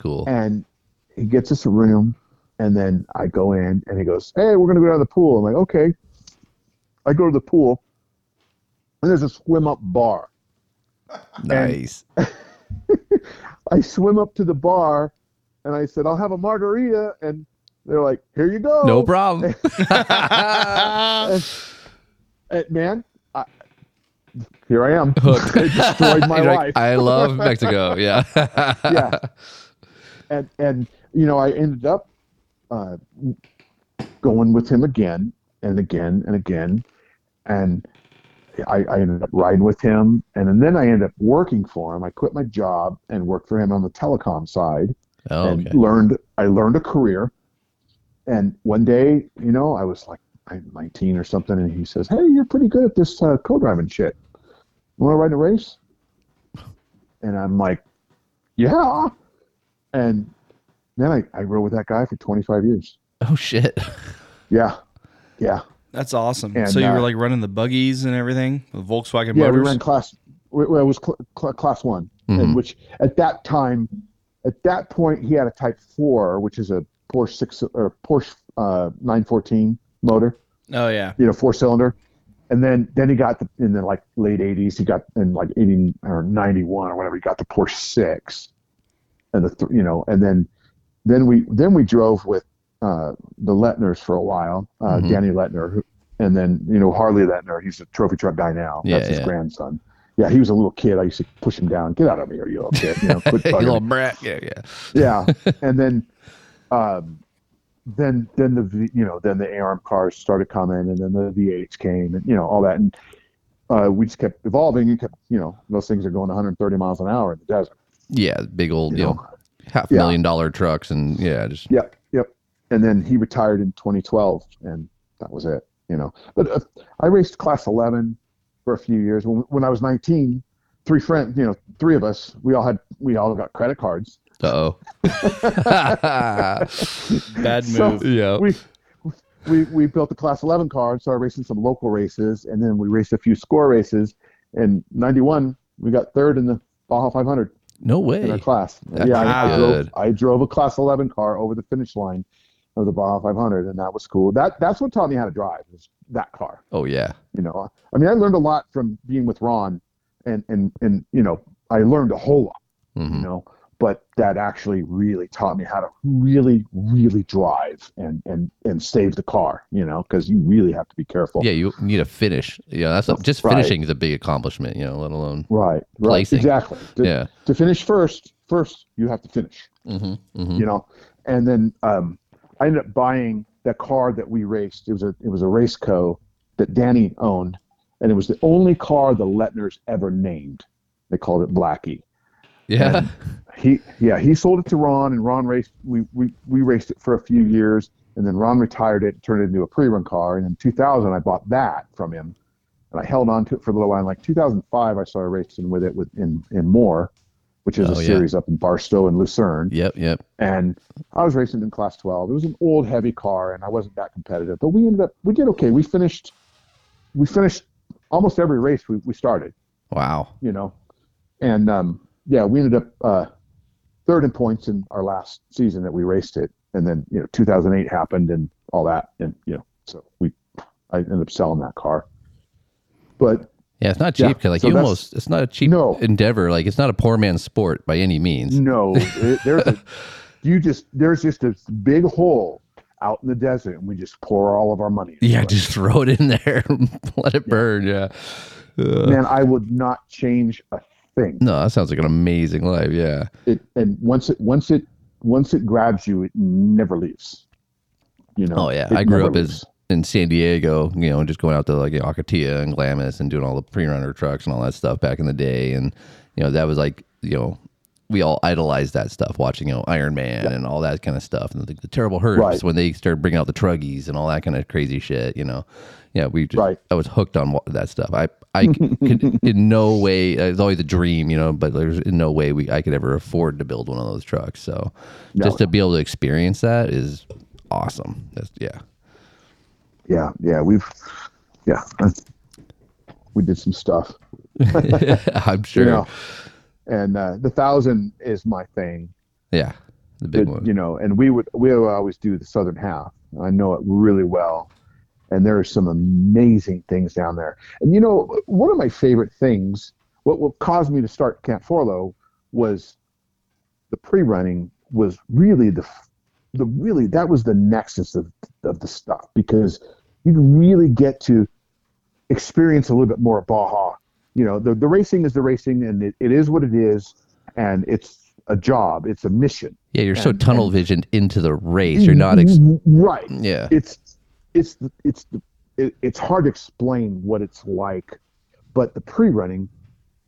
cool. and he gets us a room and then i go in and he goes hey we're going to go down to the pool i'm like okay i go to the pool and there's a swim up bar Nice. i swim up to the bar and i said i'll have a margarita and they're like here you go No problem. and, and, man I, here i am Hooked. It destroyed my You're like, life I love Mexico. Yeah. yeah and and you know i ended up uh, going with him again and again and again. And I, I ended up riding with him. And then i ended up working for him. I quit my job and worked for him on the telecom side Oh, and okay. learned i learned a career. And one day you know i was like I'm 19 or something and he says hey you're pretty good at this uh, co-driving shit. You want to ride a race? And i'm like yeah. And then I, I rode with that guy for 25 years Oh shit. yeah yeah That's awesome. And, so you were uh, like running the buggies and everything, the Volkswagen yeah motors. we ran class well it was cl- cl- class one Mhm. and which at that time at that point he had a type 4 which is a porsche 6 or porsche uh, 914 motor oh yeah. you know, four cylinder. And then, then he got the, in the like late eighties, he got in like 80 or 91 or whatever, he got the Porsche six and the, th- you know, and then, then we, then we drove with, uh, the Letners for a while, uh, Mhm. Danny Letner, who, and then, you know, Harley Letner, he's a trophy truck guy now. Yeah, That's his yeah. grandson. Yeah. He was a little kid. I used to push him down. Get out of here, you little kid. You know, quit you little brat. Yeah, yeah. yeah and then um then then the V- you know then the arm cars started coming and then the v8s came and you know all that and uh, we just kept evolving and kept you know those things are going 130 miles an hour in the desert Yeah, big old, you you know know, half Yeah. million dollar trucks and yeah, just yep yep and then he retired in 2012 and that was it you know but uh, i raced class 11 for a few years when, when i was 19 three friends you know three of us we all had we all got credit cards uh oh. Bad So- move. yeah. we we we built a class 11 car and started racing some local races and then we raced a few score races and 91 we got third in the baja 500 No way. in our class. That's yeah I, I drove i drove a class 11 car over the finish line of the baja 500 and that was cool. That that's what taught me how to drive was that car. Oh yeah. you know i mean i learned a lot from being with ron and and and you know i learned a whole lot you hmm know but that actually really taught me how to really really drive and and and save the car you know because you really have to be careful Yeah, you need a finish. Yeah, that's a, just Right. finishing is a big accomplishment. You know, let alone. right right exactly to, Yeah. to finish first first you have to finish hmm hmm you know and then um i ended up buying the car that we raced it was a it was a Raceco that danny owned and it was the only car the letners ever named they called it blackie Yeah. he yeah he sold it to ron and ron raced we, we we raced it for a few years and then ron retired it turned it into a pre-run car and in 2000 i bought that from him and i held on to it for a little while in like 2005 i started racing with it with in in MORE which is Oh, a yeah. series up in barstow and lucerne Yep. Yep. and i was racing in class 12 it was an old heavy car and i wasn't that competitive but we ended up we did okay we finished we finished almost every race we, we started Wow. you know. And um, yeah, we ended up uh, third in points in our last season that we raced it, and then you know 2008 happened and all that, and you know, so we I ended up selling that car. But Yeah, it's not Yeah, cheap because like so you almost it's not a cheap No. endeavor. Like it's not a poor man's sport by any means. no, it, there's a you just there's just a big hole out in the desert, and we just pour all of our money. Yeah, it. just throw it in there, let it burn. Yeah. Uh, man, I would not change a thing. No, that sounds like an amazing life. Yeah. It and once it once it once it grabs you, it never leaves. You know. Oh yeah, I grew up leaves. as in San Diego, you know, just going out to like you know, Ocotillo and Glamis and doing all the pre-runner trucks and all that stuff back in the day, and you know that was like you know we all idolized that stuff, watching you know Iron Man and all that kind of stuff, and the, the Terrible Herbst Right. when they started bringing out the truggies and all that kind of crazy shit, you know. Yeah, we just Right. I was hooked on that stuff. I I could in no way it's always a dream, you know, but there's in no way we I could ever afford to build one of those trucks. So No. just to be able to experience that is awesome. That's, yeah. Yeah, yeah, we've yeah. We did some stuff. I'm sure. You know. And uh, the thousand is my thing. Yeah, the big one. you know, and we would we would always do the southern half. I know it really well, and there are some amazing things down there. And you know, one of my favorite things, what what caused me to start Camp 4Lo, was the pre-running was really the the really that was the nexus of of the stuff because you really get to experience a little bit more of Baja. You know, the the racing is the racing, and it, it is what it is, and it's a job, it's a mission. yeah, you're so tunnel visioned into the race. You're mm-hmm. not. Ex- right. yeah, It's it's the- it's the, it, it's hard to explain what it's like, but the pre-running,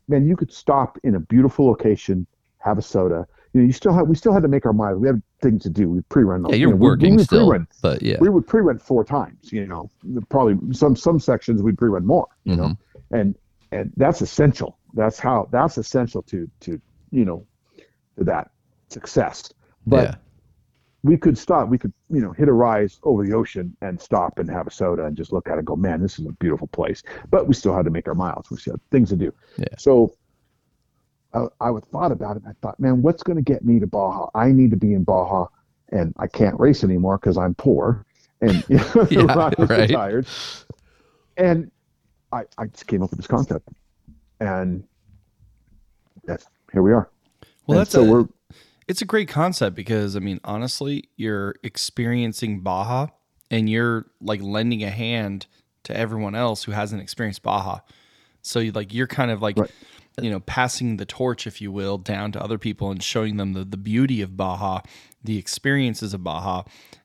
man, you could stop in a beautiful location, have a soda. You know, you still have we still had to make our miles. We had things to do. We pre-run. yeah, you you're know, we- working we, still, Pre-run, but yeah, We would pre-run four times. You know, probably some some sections we'd pre-run more. You know, Mm-hmm. and and that's essential. That's how that's essential to to you know to that success. But yeah, we could stop. We could, you know, hit a rise over the ocean and stop and have a soda and just look at it and go, man, this is a beautiful place. But we still had to make our miles. We still had things to do. Yeah. So I, I would thought about it. And I thought, man, what's going to get me to Baja? I need to be in Baja and I can't race anymore because I'm poor and you know, Yeah, Ronnie's right. retired. And I, I just came up with this concept and that's, here we are. Well, And that's so a, we're, it's a great concept because I mean, honestly, you're experiencing Baja and you're like lending a hand to everyone else who hasn't experienced Baja. So you like you're kind of like Right. you know passing the torch, if you will, down to other people and showing them the the beauty of Baja, the experiences of Baja.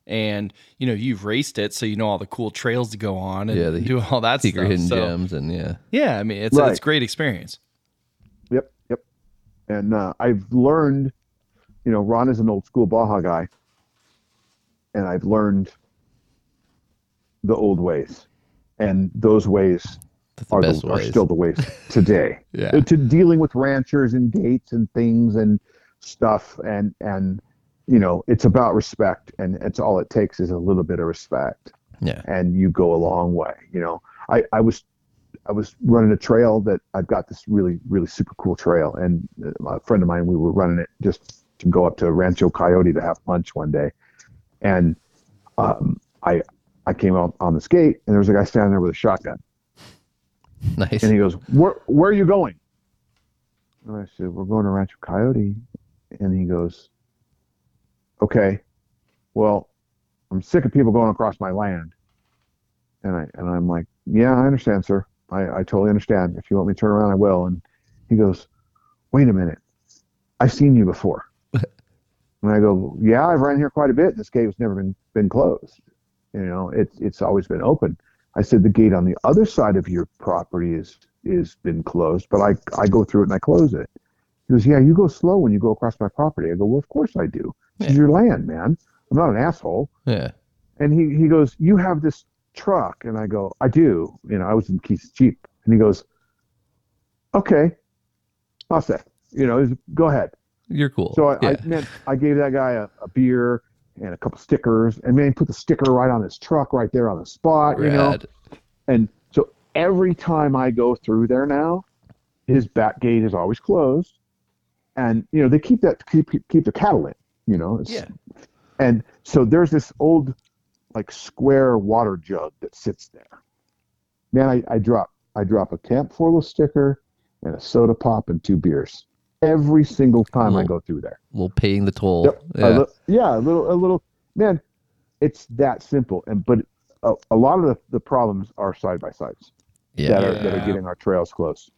And you know you've raced it, so you know all the cool trails to go on and Yeah, the do all that secret stuff. hidden So, gems and yeah, Yeah, I mean it's Right. it's great experience. Yep, yep. And uh, I've learned, you know, Ron is an old school Baja guy, and I've learned the old ways, and those ways that's the are, best are still the ways today. Yeah. To dealing with ranchers and gates and things and stuff, and and you know, it's about respect, and it's all it takes is a little bit of respect yeah, and you go a long way. You know, I, I was I was running a trail that I've got this really really super cool trail, and a friend of mine we were running it just to go up to Rancho Coyote to have lunch one day, and um, I I came out on the skate and there was a guy standing there with a shotgun, nice. and he goes, "Where where are you going?" And I said, "We're going to Rancho Coyote," and he goes, "Okay, well." I'm sick of people going across my land. And I and I'm like, yeah, I understand, sir. I, I totally understand. If you want me to turn around, I will. And he goes, wait a minute, I've seen you before. And I go, yeah, I've run here quite a bit. This gate's never been been closed. You know, it's it's always been open. I said the gate on the other side of your property is is been closed, but I I go through it and I close it. He goes, yeah, you go slow when you go across my property. I go, well, of course I do. This is your land, man. I'm not an asshole. yeah, And he, he goes, You have this truck. And I go, I do. You know, I was in Keith's Jeep. And he goes, Okay, I'll say, you know, he's- go ahead. You're cool. So I, yeah. I, man, I gave that guy a, a beer and a couple stickers. And man, put the sticker right on his truck right there on the spot, you know. And so every time I go through there now, his back gate is always closed. And, you know, they keep that, keep, keep the cattle in, you know. Yeah. and so there's this old, like square water jug that sits there. Man, I, I drop I drop a Camp 4Lo sticker and a soda pop and two beers every single time I go through there. Well, paying the toll. Yep. Yeah. A li- yeah, a little, a little. Man, it's that simple. And but a, a lot of the, the problems are side by sides yeah. that are that are getting our trails close.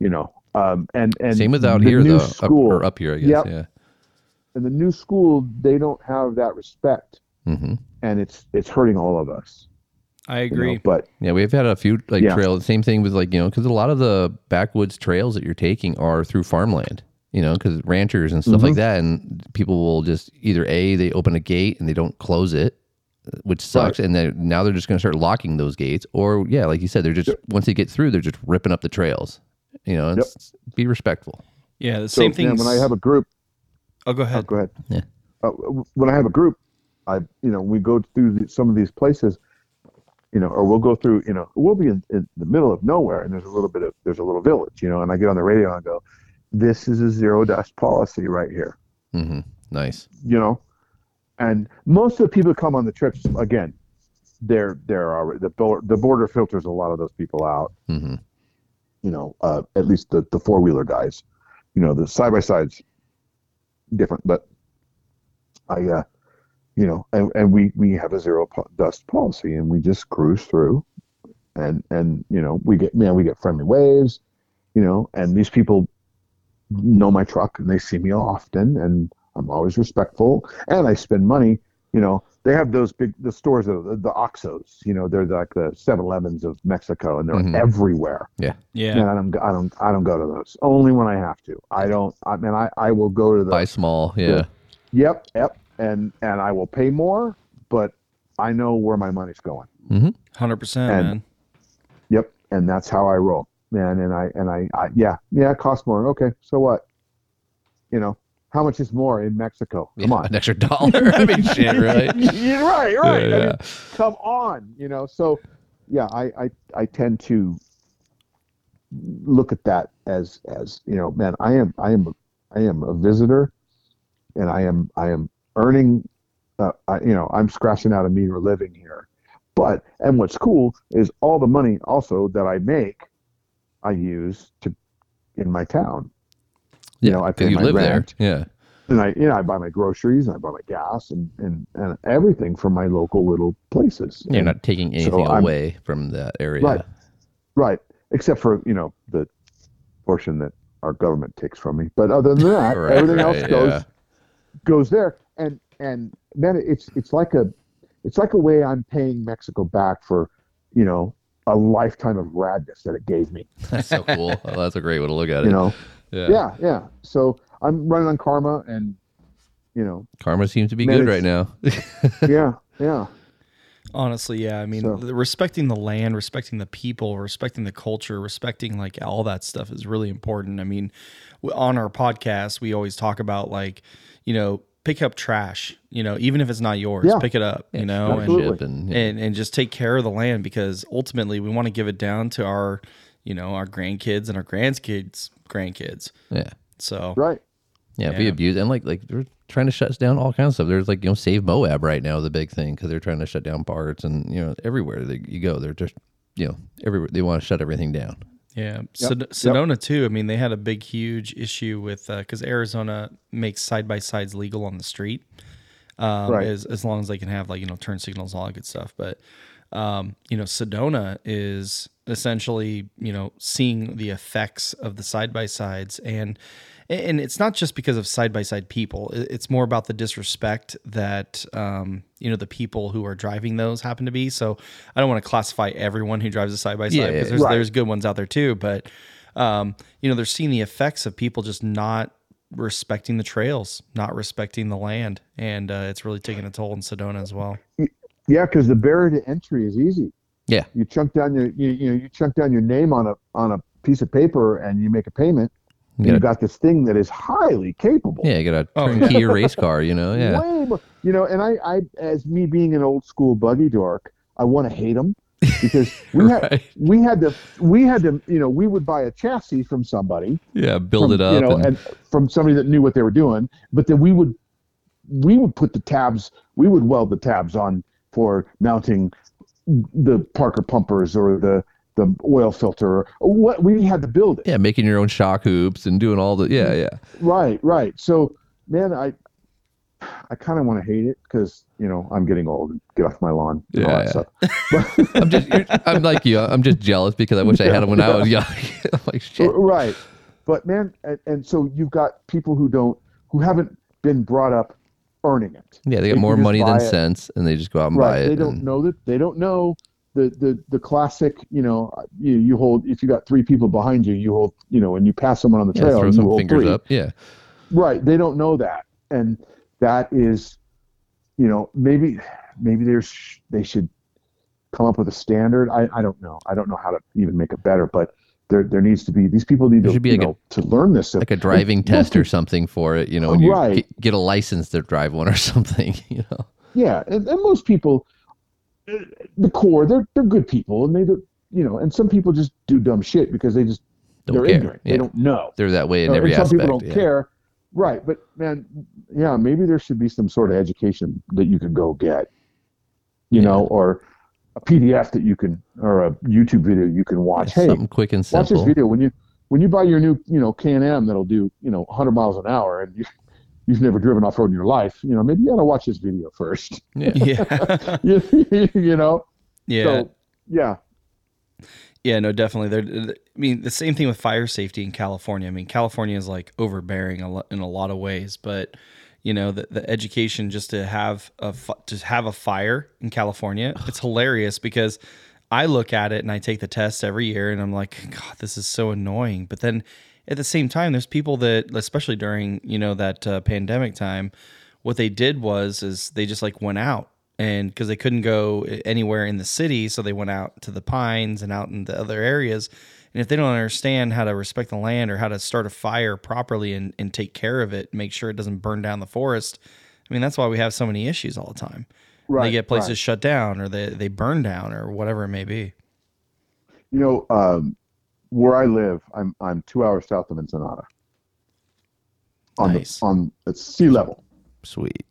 You know, Um, and and Same with out the here new though, up, School, or up here, I guess. Yep. Yeah. and the new school, they don't have that respect, hmm and it's it's hurting all of us. I you know, agree. but Yeah, we've had a few like Yeah. trails. Same thing with like you know because a lot of the backwoods trails that you're taking are through farmland. You know, because ranchers and stuff like Mm-hmm. that, and people will just either a they open a gate and they don't close it, which sucks, and then now they're just going to start locking those gates, or yeah, like you said, they're just once they get through, they're just ripping up the trails. You know, it's, be respectful. yeah, the so same thing. when I have a group, I'll go ahead. oh, ahead. go ahead. Yeah. Uh, when I have a group, I you know we go through the, some of these places, you know, or we'll go through, you know, we'll be in, in the middle of nowhere, and there's a little bit of there's a little village, you know, and I get on the radio and I go, this is a zero dust policy right here. Mm-hmm. Nice. you know and most of the people who come on the trips again they're they're already the border, the border filters a lot of those people out hmm you know uh, at least the the four-wheeler guys you know the side by sides different but i uh you know and, and we we have a zero po- dust policy and we just cruise through and and you know we get man we get friendly waves you know and these people know my truck and they see me often and i'm always respectful and i spend money you know they have those big the stores of the, the OXXOs you know they're like the 7-elevens of mexico and they're Mhm. everywhere Yeah. Yeah. And i don't i don't i don't go to those only when i have to i don't i mean i i will go to the Buy small. Yeah. Yep, yep. And and I will pay more, but I know where my money's going. Hundred percent, And- man. Yep. And that's how I roll, man. And I and I, I yeah, yeah, it costs more. Okay, so what? You know, how much is more in Mexico? Come Yeah, on. An extra dollar. I mean, shit, right? Right, right. Yeah, I mean, come on, you know. So yeah, I, I I tend to look at that as as you know, man, I am I am I am a visitor, and I am I am earning, uh, I, you know, I'm scratching out a meager living here. But and what's cool is all the money also that I make, I use to in my town. You know, I pay you my live rent there. Yeah. and I, you know, I buy my groceries and I buy my gas and, and, and everything from my local little places. You're And- not taking anything I'm- away from that area. Right. right, except for you know the portion that our government takes from me. But other than that, Right, everything else goes yeah. goes there. And and man, it's it's like a it's like a way I'm paying Mexico back for you know a lifetime of radness that it gave me. That's so cool. Oh, that's a great way to look at it. You know, yeah. yeah, yeah. So I'm running on karma, and you know, Karma seems to be good right now. yeah, yeah. Honestly, yeah. I mean, So- the- respecting the land, respecting the people, respecting the culture, respecting like all that stuff is really important. I mean, on our podcast, we always talk about like, you know, pick up trash. You know, even if it's not yours, Yeah. pick it up. You know, and, and, yeah. and and just take care of the land because ultimately we want to give it down to our, you know, our grandkids and our grandkids, grandkids. yeah. So Right. Yeah, be Yeah. abused and like like they're trying to shut down all kinds of stuff. There's like you know save Moab right now is a big thing because they're trying to shut down parts and you know everywhere they, you go they're just you know everywhere they want to shut everything down. Yeah, Sed- Sedona too. I mean, they had a big, huge issue with because Arizona makes side by sides legal on the street, um, Right. as as long as they can have like you know turn signals, all that good stuff. But um, you know, Sedona is essentially you know seeing the effects of the side by sides and. And it's not just because of side by side people. It's more about the disrespect that um, you know the people who are driving those happen to be. So I don't want to classify everyone who drives a side by side because there's Right. there's good ones out there too, but um, you know, they're seeing the effects of people just not respecting the trails, not respecting the land, and uh, it's really taking a toll in Sedona as well. Yeah, because the barrier to entry is easy. Yeah. You chunk down your you, you know you chunk down your name on a on a piece of paper and you make a payment. You and you gotta- got this thing that is highly capable. Yeah, you got a Oh, turnkey race car, you know. Yeah, Way more, you know, and I, I, as me being an old school buggy dork, I want to hate them because we had, we had to, we had to, you know, we would buy a chassis from somebody, yeah, build from, it up. you know, and, and, from somebody that knew what they were doing. But then we would, we would put the tabs, we would weld the tabs on for mounting the Parker pumpers or the the oil filter. Or what we had to build it. yeah, making your own shock hoops and doing all the yeah, mm-hmm. yeah. Right, right. So, man, I I kind of want to hate it because you know I'm getting old. and Get off my lawn. Yeah, that yeah. I'm just you're, I'm like you. I'm just jealous because I wish I had them when I was young. Like shit. Right. but man, and, and so you've got people who don't, who haven't been brought up earning it. Yeah, they They got more money than it. sense, and they just go out and buy Right. it. They don't and- know that. They don't know the the the classic. You know, you you hold if you got three people behind you, you hold. You know, and you pass someone on the Yeah, trail, throw you some fingers three. up. Yeah, Right. They don't know that. And that is, you know, maybe, maybe there's, they should come up with a standard. I, I don't know. I don't know how to even make it better, but there, there needs to be, these people need There to, should be like a- to learn this. like a driving most test or something for it. You know, when you Right. get, get a license to drive one or something. You know. Yeah. And, and most people, the core, they're, they're good people and they do, you know, and some people just do dumb shit because they just, Don't they're care. ignorant. Yeah. They don't know. They're that way in Uh, every and some aspect. people don't yeah. care. Right. But man, yeah, maybe there should be some sort of education that you could go get, you know, or a PDF that you can, or a YouTube video you can watch. hey, Something quick and simple. watch this video when you, when you buy your new, you know, Can-Am that'll do, you know, 100 miles an hour and you, you've never driven off road in your life, you know, maybe you got to watch this video first, Yeah. Yeah. you, you know? yeah. So, yeah. Yeah, no, definitely. There, I mean, the same thing with fire safety in California. I mean, California is like overbearing a lot, in a lot of ways, but you know, the, the education just to have a fi- to have a fire in California, it's hilarious because I look at it and I take the test every year, and I'm like, God, this is so annoying. But then at the same time, there's people that, especially during you know that uh, pandemic time, what they did was is they just like went out and because they couldn't go anywhere in the city so they went out to the pines and out in the other areas and if they don't understand how to respect the land or how to start a fire properly and, and take care of it make sure it doesn't burn down the forest i mean that's why we have so many issues all the time Right. they get places right. shut down or they, they burn down or whatever it may be You know, um, where I live, I'm, I'm two hours south of Ensenada. On Nice. the, on, it's sea level. Sweet.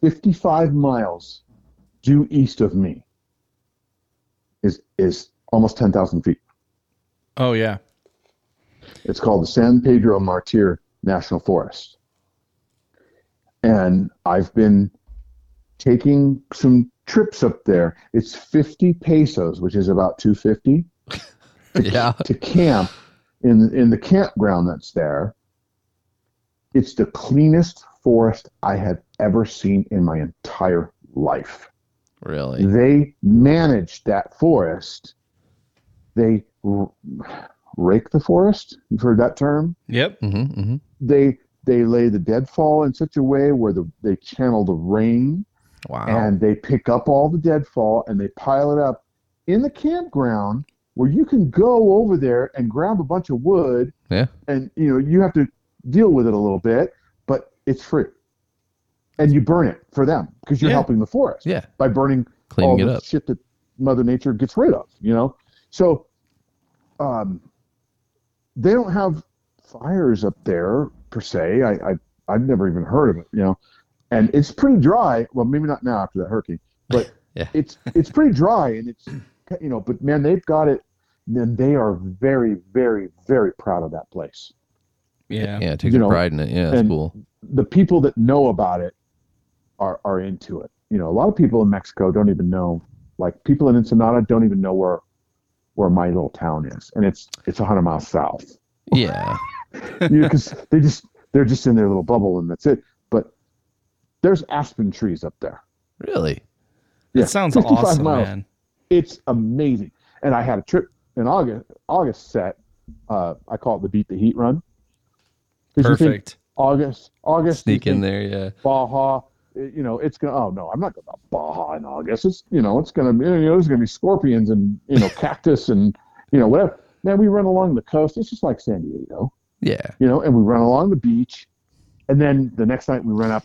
55 miles due east of me is is almost 10,000 feet. oh yeah It's called the San Pedro Martir National Forest. And I've been taking some trips up there. It's 50 pesos, which is about 250 Yeah. to camp in in the campground that's there. It's the cleanest forest I have ever seen in my entire life. Really. They manage that forest. They r- rake the forest. You've heard that term. yep hmm hmm They they lay the deadfall in such a way where the, they channel the rain Wow. and they pick up all the deadfall and they pile it up in the campground where you can go over there and grab a bunch of wood yeah. and you know you have to deal with it a little bit, but it's free. And you burn it for them because you're Yeah. helping the forest Yeah. by burning Cleaning all the up. shit that Mother Nature gets rid of, you know? So um, they don't have fires up there per se. I, I I've never even heard of it, you know. And it's pretty dry. Well, maybe not now after that hurricane, but Yeah. it's it's pretty dry and it's you know, but man, they've got it. Then they are very, very, very proud of that place. yeah Yeah. Takes You know, pride in it. Yeah. That's cool. the people that know about it are are into it. You know, a lot of people in Mexico don't even know. Like people in Ensenada don't even know where where my little town is, and it's it's a hundred miles south. Yeah. You know, because they just they're just in their little bubble, and that's it. But there's aspen trees up there. Really. Yeah, that sounds awesome miles. man It's amazing. And I had a trip in August. August set. Uh, I call it the beat the heat run. 'Cause you think perfect August. August. Sneak in there. Yeah. Baja, you know, it's gonna. Oh no, I'm not going to Baja in August. It's you know, it's gonna you know, there's gonna be scorpions and you know, cactus and you know, whatever. Man, we run along the coast. It's just like San Diego, Yeah. you know, and we run along the beach, and then the next night we run up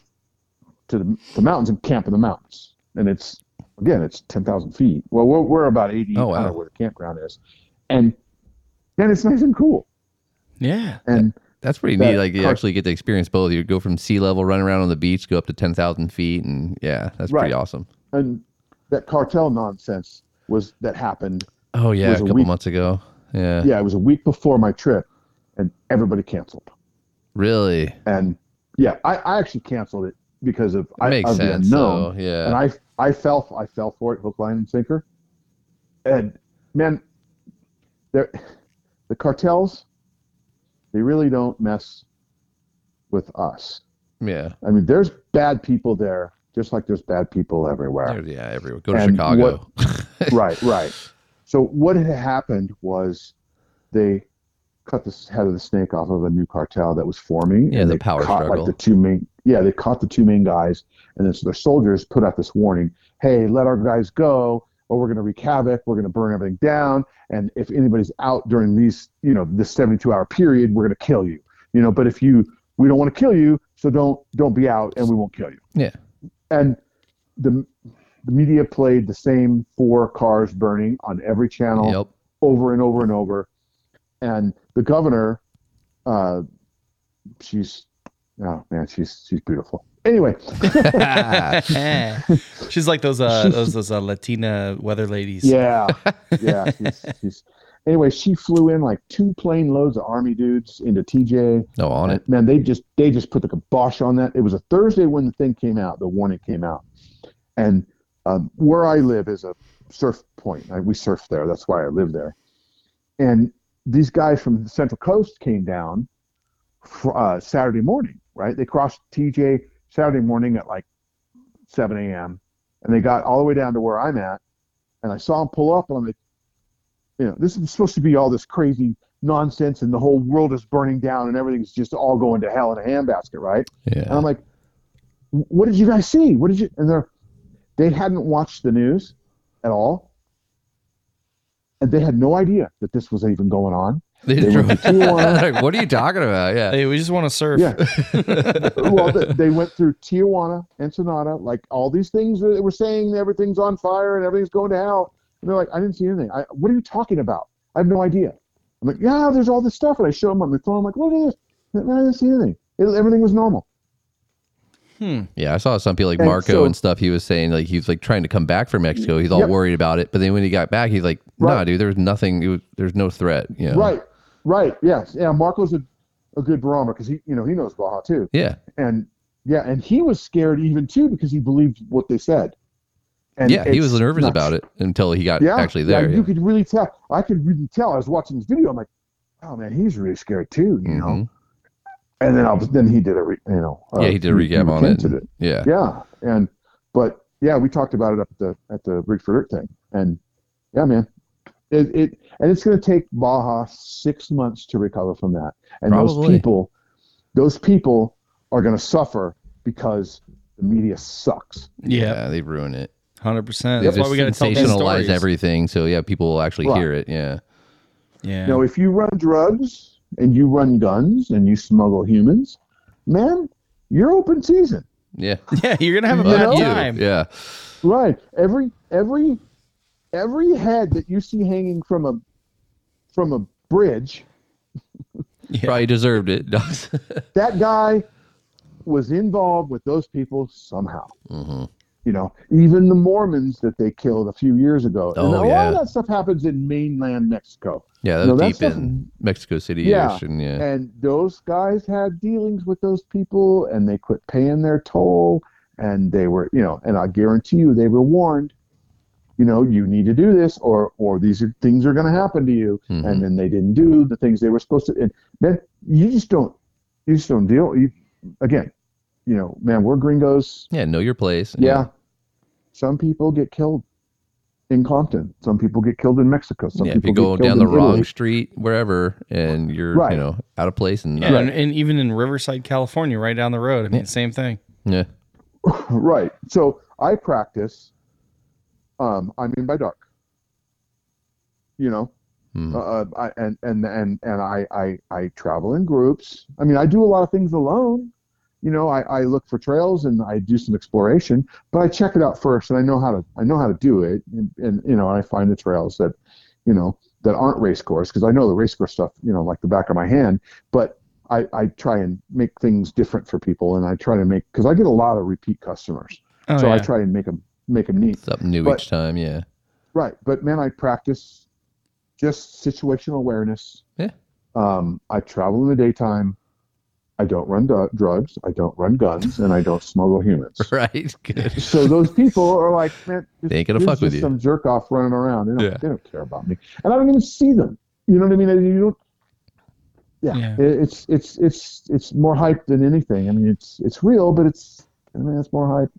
to the, the mountains and camp in the mountains, and it's again, it's ten thousand feet. Well, we're, we're about eighty Oh, wow. out of where the campground is, and then it's nice and cool. yeah And That's pretty That neat. Like you car- actually get to experience both. You go from sea level, run around on the beach, go up to ten thousand feet, and yeah, that's pretty awesome. and that cartel nonsense was that happened Oh yeah, a a couple week- months ago. Yeah. yeah, it was a week before my trip, and everybody canceled. Really. And yeah, I, I actually canceled it because of I, Makes of the unknown, So, yeah. and I I fell I fell for it hook, line, and sinker. And man, there the cartels they really don't mess with us. Yeah. I mean, there's bad people there, just like there's bad people everywhere. Yeah, everywhere. Go to And Chicago. right, right. So what had happened was they cut the head of the snake off of a new cartel that was forming. Yeah, and the they power caught, struggle. Like the two main, yeah, they caught the two main guys, and then so their soldiers put out this warning: "Hey, let our guys go, or we're going to wreak havoc. We're going to burn everything down. And if anybody's out during these, you know, this 72-hour period, we're going to kill you. You know, but if you, we don't want to kill you, so don't don't be out, and we won't kill you." Yeah. And the the media played the same four cars burning on every channel Yep. over and over and over. And the governor, uh, she's, oh man, she's she's beautiful. Anyway, She's like those uh those those uh, Latina weather ladies. yeah, yeah, she's, she's. Anyway, she flew in like two plane loads of army dudes into TJ. No, on it. Man, they just they just put the kibosh on that. It was a Thursday when the thing came out, the warning came out, and um, where I live is a surf point. I, we surf there. That's why I live there. And these guys from the Central Coast came down fr- uh, Saturday morning. Right? They crossed TJ Saturday morning at like 7 a.m. and they got all the way down to where I'm at. And I saw them pull up, and I'm like, you know, this is supposed to be all this crazy nonsense, and the whole world is burning down, and everything's just all going to hell in a handbasket, right? Yeah. And I'm like, what did you guys see? What did you? And they're, they hadn't watched the news at all, and they had no idea that this was even going on. They They drove- went to Tijuana. Like, what are you talking about? Yeah. Hey, we just want to surf. Yeah. well, th- they went through Tijuana, Ensenada, like all these things that were saying everything's on fire and everything's going to hell. And they're like, I didn't see anything. I, what are you talking about? I have no idea. I'm like, yeah, there's all this stuff. And I show them on the phone. I'm like, look at this. I didn't see anything. It, everything was normal. Hmm. Yeah, I saw some people like And Marco so- and stuff. He was saying like he's like trying to come back from Mexico. He's all Yep. worried about it, but then when he got back, he's like, "Nah, Right. dude, there's nothing. It was, there's no threat." You know? Right. Right. Yes. Yeah. Marco's a, a good barometer because he, you know, he knows Baja too. Yeah. And yeah, and he was scared even too because he believed what they said. And yeah, he was nervous not about it until he got yeah, actually there. Yeah, Yeah. you could really tell. I could really tell. I was watching this video. I'm like, oh man, he's really scared too. You know. Mm-hmm. And then I was, then he did a re, you know. uh, Yeah, he did a recap on it. recanted Yeah. Yeah, and but yeah, we talked about it up at the at the Rig for Dirt thing, and yeah, man, it, it and it's going to take Baja six months to recover from that, and those people, those people are going to suffer because the media sucks. Yeah, they ruin it. hundred percent. They That's why just we got to tell sensationalize everything, so yeah, people will actually Right. hear it. Yeah. Yeah, You know, if you run drugs and you run guns and you smuggle humans, man, you're open season. Yeah. yeah, you're gonna have a You bad know? Time. Yeah. Right. Every every every head that you see hanging from a from a bridge, Yeah. Probably deserved it. that guy was involved with those people somehow. hmm You know, even the Mormons that they killed a few years ago. and Oh, a lot yeah. of that stuff happens in mainland Mexico. Yeah, was that deep stuff- in Mexico City Yeah. And yeah. And those guys had dealings with those people and they quit paying their toll and they were, you know, and I guarantee you they were warned, you know, you need to do this or or these are, things are going to happen to you. Mhm. And then they didn't do the things they were supposed to. And man, you just don't, you just don't deal. You, again, you know, man, we're gringos. yeah, know your place. Yeah. Some people get killed in Compton. Some people get killed in Mexico. Some yeah, if you go get down the wrong Italy. street, wherever, and you're Right. you know out of place, and Yeah, and, and even in Riverside, California, right down the road. I mean, Yeah. same thing. yeah, right. So I practice. Um, I mean by dark. You know, Mhm. uh, I, and and and and I, I I travel in groups. I mean, I do a lot of things alone. You know, I, I look for trails and I do some exploration, but I check it out first, and I know how to I know how to do it, and, and you know I find the trails that, you know, that aren't race course because I know the race course stuff, you know, like the back of my hand. But I, I try and make things different for people, and I try to make because I get a lot of repeat customers, Oh, so I try and make them make them neat. something new But- each time. Yeah, Right, but man, I practice just situational awareness. Yeah. Um, I travel in the daytime. I don't run du- drugs. I don't run guns, and I don't smuggle humans. right. Good. So those people are like, man, this, They ain't gonna fuck with you. Some jerk off running around. They don't, Yeah. they don't care about me, and I don't even see them. You know what I mean? You don't. yeah, Yeah. It's it's it's it's more hype than anything. I mean, it's it's real, but it's I mean, it's more hype.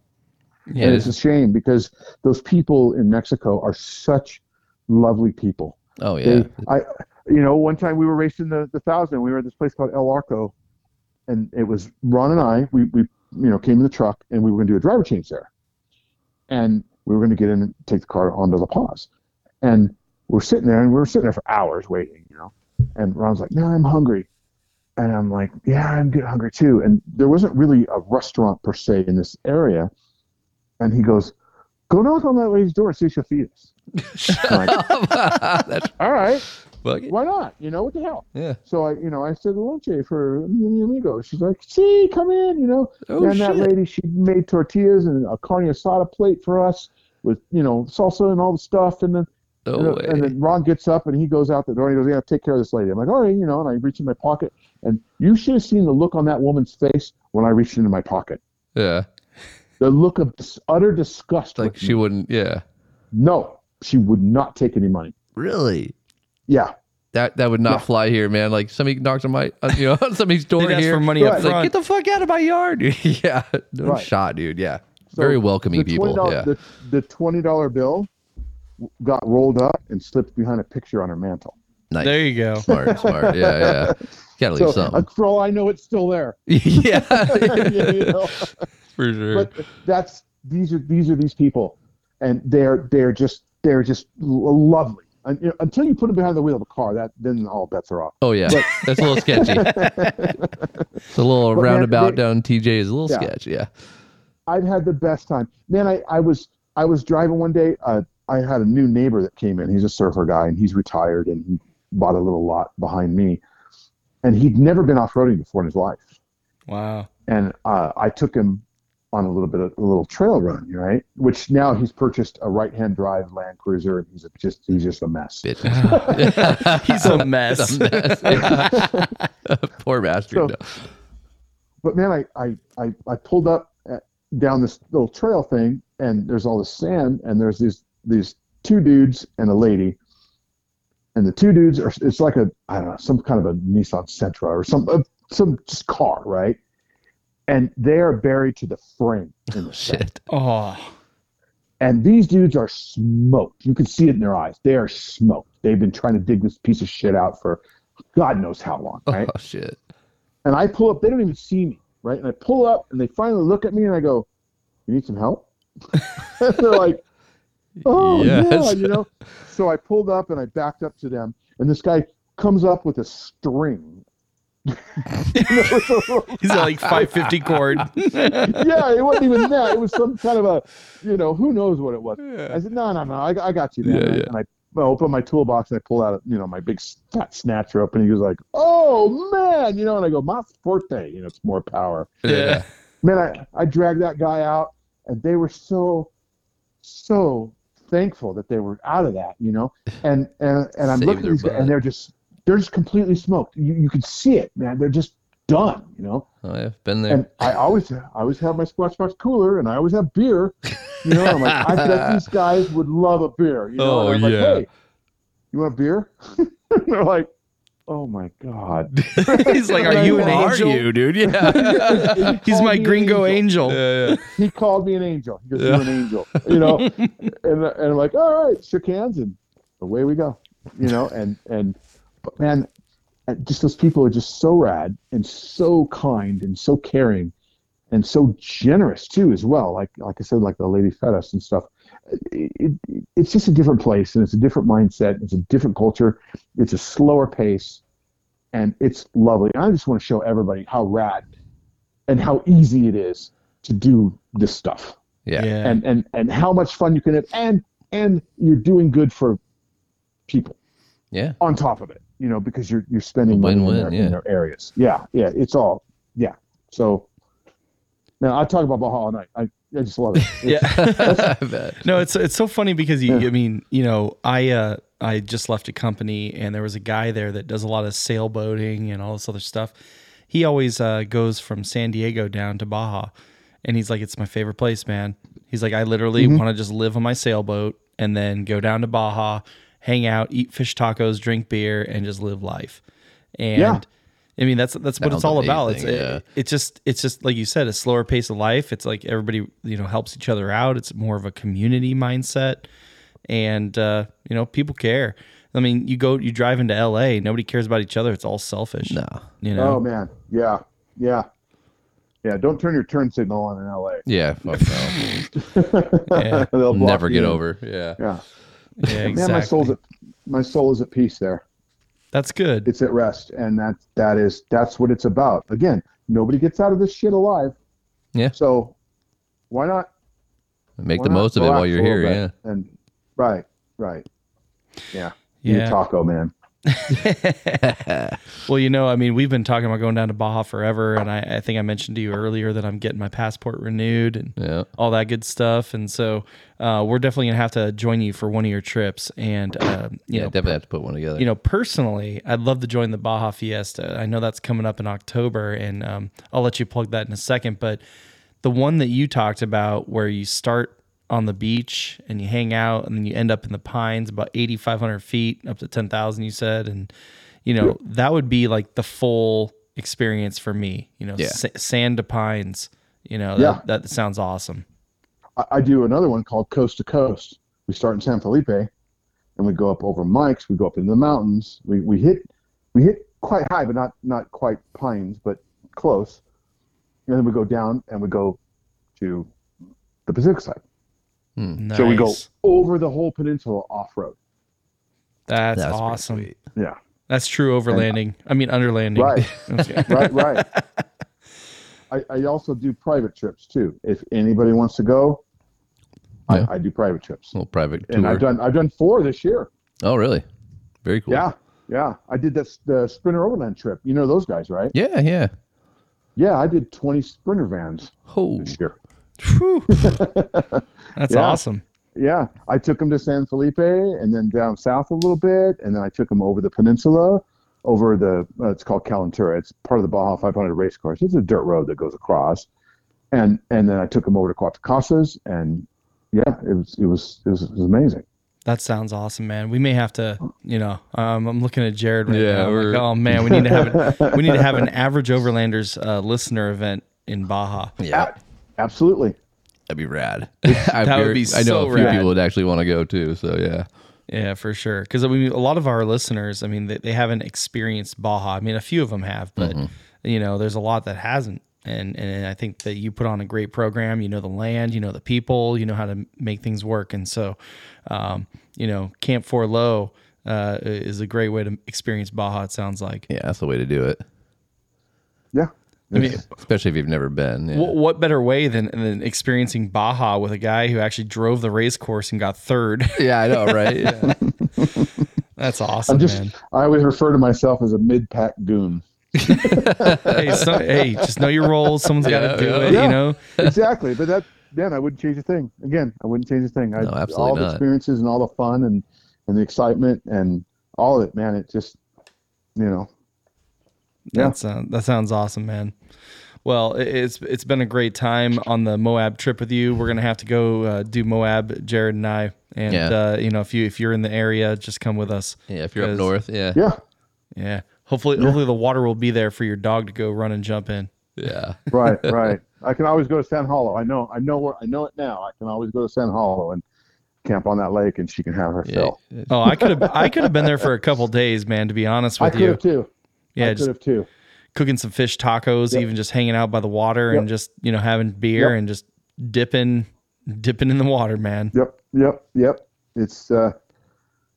Yeah, and it's a shame because those people in Mexico are such lovely people. oh yeah, They, I, you know, one time we were racing the the thousand. We were at this place called El Arco, and it was Ron and I. We we you know came in the truck and we were going to do a driver change there, and we were going to get in and take the car onto La Paz, and we're sitting there and we were sitting there for hours waiting, you know, and Ron's like, "No, I'm hungry," and I'm like, "Yeah, I'm getting hungry too." And there wasn't really a restaurant per se in this area, and he goes, "Go knock on that lady's door, see if she'll feed us." Like, All right it. why not? You know, what the hell? Yeah. So I, you know, I said lonche for mi amigo. She's like, see, come in, you know. Oh, and that lady, she made tortillas and a carne asada plate for us with, you know, salsa and all the stuff. And then, No and, then- way. and then Ron gets up and he goes out the door and he goes, yeah, take care of this lady. I'm like, all right, you know, and I reach in my pocket. And you should have seen the look on that woman's face when I reached into my pocket. yeah. The look of utter disgust. Like with she me. wouldn't. Yeah. No, she would not take any money. Really. Yeah. That that would not Yeah. fly here, man. Like somebody knocks on my, uh, you know, on somebody's door ask here. for money Right. up It's like, get the fuck out of my yard. yeah. No Right. shot, dude. Yeah. So Very welcoming the people. $20 Yeah. The, the twenty dollar bill got rolled up and slipped behind a picture on her mantle. Nice. there you go. Smart, smart. Yeah, yeah. Gotta leave So something. uh, for all I know, it's still there. yeah. you know? For sure. But that's these are these are these people, and they're they're just they're just lovely. And, you know, until you put them behind the wheel of a car, that then all bets are off. oh yeah. That's a little sketchy. it's a little But man, roundabout they- down TJ is a little Yeah. sketch. Yeah. I've had the best time. Man, I, I was I was driving one day. Uh, I had a new neighbor that came in. He's a surfer guy, and he's retired, and he bought a little lot behind me. And he'd never been off roading before in his life. Wow. and uh, I took him on a little bit of a little trail run, right? Which now he's purchased a right-hand drive Land Cruiser, and he's a, just he's just a mess. He's a mess. Poor bastard. So- But man, I I I, I pulled up at, down this little trail thing, and there's all this sand, and there's these these two dudes and a lady, and the two dudes are it's like a I don't know some kind of a Nissan Sentra or some uh, some just car, right? And they are buried to the frame in the sand. Shit. Oh, And these dudes are smoked. You can see it in their eyes. They are smoked. They've been trying to dig this piece of shit out for God knows how long, right? Oh shit. And I pull up, they don't even see me, right? And I pull up and they finally look at me and I go, You need some help? and they're like, Oh, yeah, you know? So I pulled up and I backed up to them, and this guy comes up with a string. he's like 550 cord. yeah, it wasn't even that. It was some kind of a, you know, who knows what it was. I said, no, no, no, I, I got you, man. Yeah, yeah. And I, I opened my toolbox and I pull out, you know, my big fat snatch rope, and he was like, oh man, you know, and I go, mas forte, you know, it's more power. Yeah. Man, I, I dragged that guy out, and they were so, so thankful that they were out of that, you know. And and and I'm looking at these guys, and they're just they're just completely smoked. You you can see it, man. They're just done, you know. Oh, yeah. Been there. And I always I always have my Squatch Box cooler, and I always have beer. You know, I'm like, I bet these guys would love a beer. You know, Oh, yeah. like, hey, you want a beer? they're like, oh my god. he's like, "Are you an Who are angel?" you, dude? Yeah. He He's my me an gringo angel. yeah, yeah. he called me an angel. He goes, "You're an angel," you know. and and I'm like, "All right," shook hands, and away we go. You know, and and but man, uh, just those people are just so rad and so kind and so caring, and so generous too as well. Like like I said, like the lady fed us and stuff. It, it, it's just a different place and it's a different mindset. It's a different culture. It's a slower pace, and it's lovely. I just want to show everybody how rad and how easy it is to do this stuff Yeah. and and and how much fun you can have and and you're doing good for people Yeah. on top of it you know because you're you're spending money in Win-win, their, yeah. in their areas yeah yeah it's all yeah so now i talk about baja all night i, I just love it Yeah. No, it's it's so funny because you, I mean, you know, I uh I just left a company and there was a guy there that does a lot of sailboating and all this other stuff. He always uh, goes from San Diego down to Baja, and he's like, "It's my favorite place, man." He's like, "I literally Mm-hmm. want to just live on my sailboat and then go down to Baja, hang out, eat fish tacos, drink beer, and just live life." And Yeah. I mean, that's that's what it's all about. It's yeah. it, it's just it's just like you said, a slower pace of life. It's like everybody you know helps each other out. It's more of a community mindset, and uh, you know people care. I mean, you go you drive into L.A. Nobody cares about each other. It's all selfish. No. you know. Oh man, yeah, yeah, yeah. Don't turn your turn signal on in LA. Yeah. Fuck no. Yeah. They'll Never get in. over. Yeah. Yeah, Yeah, exactly. man, my soul's at my soul is at peace there. That's good. It's at rest, and that that is that's what it's about. Again, nobody gets out of this shit alive. Yeah. So why not Make why the not most of it while you're here. Yeah. And right, right. Yeah. Eat a Yeah. taco, man. Well, you know, I mean, we've been talking about going down to Baja forever, and I, I think I mentioned to you earlier that I'm getting my passport renewed and Yeah. all that good stuff. And so uh, we're definitely gonna have to join you for one of your trips. And uh, you Yeah. know, definitely have to put one together. you know, personally, I'd love to join the Baja Fiesta. I know that's coming up in October, and um, I'll let you plug that in a second. But the one that you talked about, where you start on the beach and you hang out, and then you end up in the pines, about eighty five hundred feet, up to ten thousand, you said, and you know that would be like the full experience for me. You know, Yeah. sa- sand to pines. You know, Yeah. that, that sounds awesome. I, I do another one called Coast to Coast. We start in San Felipe, and we go up over Mike's. We go up into the mountains. We we hit we hit quite high, but not not quite pines, but close. And then we go down and we go to the Pacific side. Nice. So we go over the whole peninsula off road. That's, That's awesome. sweet. Yeah. That's true overlanding. Uh, I mean underlanding. Right. Right, right. I, I also do private trips too. If anybody wants to go, Yeah. I, I do private trips. little private And. I've done I've done four this year. oh, really? Very cool. Yeah, yeah. I did this the Sprinter Overland trip. You know those guys, right? Yeah. Yeah. Yeah, I did 20 Sprinter vans Oh. this year. Whew. That's Yeah. awesome. Yeah, I took him to San Felipe and then down south a little bit, and then I took him over the peninsula, over the uh, it's called Calentura. It's part of the Baja 500 race course. It's a dirt road that goes across, and and then I took him over to Cuatro Casas, and yeah, it was it was it was, it was amazing. That sounds awesome, man. We may have to, you know, um, I'm looking at Jared right Yeah, now. I'm we're- like, oh man, we need to have an, we need to have an average overlanders uh, listener event in Baja. Yeah. Absolutely. That'd be rad. I'm That would very- be I know so a few rad. people would actually want to go too. So yeah. Yeah, for sure. Because I mean, a lot of our listeners, I mean, they, they haven't experienced Baja. I mean, a few of them have, but you know, there's a lot that hasn't. And and I think that you put on a great program. You know the land, you know the people, you know how to make things work. And so, um, you know, Camp 4Lo uh, is a great way to experience Baja. It sounds like. Yeah, that's the way to do it. Yeah. I mean, Especially if you've never been. Yeah. What, what better way than, than experiencing Baja with a guy who actually drove the race course and got third? yeah, I know, right? Yeah. That's awesome, I'm just man. I always refer to myself as a mid pack goon. Hey, so, hey, just know your roles. Someone's got to do yeah. it, Yeah. you know? exactly. But that then I wouldn't change a thing. Again, I wouldn't change a thing. I, No, absolutely all the experiences and all the fun and and the excitement and all of it, man. It just you know. Yeah. That sounds that sounds awesome, man. Well, it- it's it's been a great time on the Moab trip with you. We're gonna have to go uh, do Moab, Jared and I, and Yeah. uh, you know if you if you're in the area, just come with us. yeah, if you're up 'Cause- north, yeah. Yeah. Yeah, hopefully hopefully the water will be there for your dog to go run and jump in. Yeah. Right, right. I can always go to Sand Hollow. I know I know where I know it now. I can always go to Sand Hollow and camp on that lake and she can have her Yeah. fill. Oh, I could have I could have been there for a couple days, man. To be honest with you. I could you, too. Yeah, I could have too. cooking some fish tacos, Yep. even just hanging out by the water Yep. and just you know having beer Yep. and just dipping dipping in the water, man. Yep, yep, yep. It's uh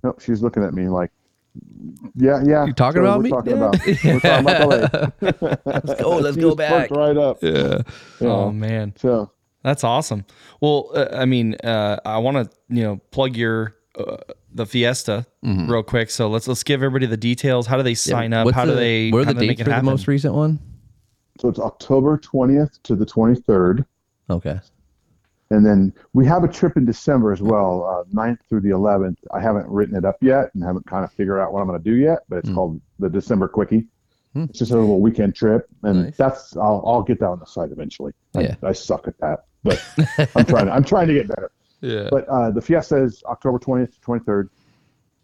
nope, she's looking at me like yeah, yeah. You talking so about we're me, Talking Dad? about, we're talking about the lake. Let's go. Let's go back. Right up. Yeah. Oh man, So that's awesome. Well, uh, I mean, uh, I want to you know plug your uh, the Fiesta real quick. So let's let's give everybody the details. How do they sign up? What's How do they? What are the do dates make it for the most recent one? so it's October twentieth to the twenty third. Okay. And then we have a trip in December as well, uh, 9th through the 11th. I haven't written it up yet and haven't kind of figured out what I'm going to do yet, but it's called the December Quickie. Hmm. It's just a little weekend trip, and Nice. that's I'll, I'll get that on the site eventually. I, Yeah. I suck at that, but I'm trying. To, I'm trying to get better. Yeah. But uh, the Fiesta is October 20th to 23rd.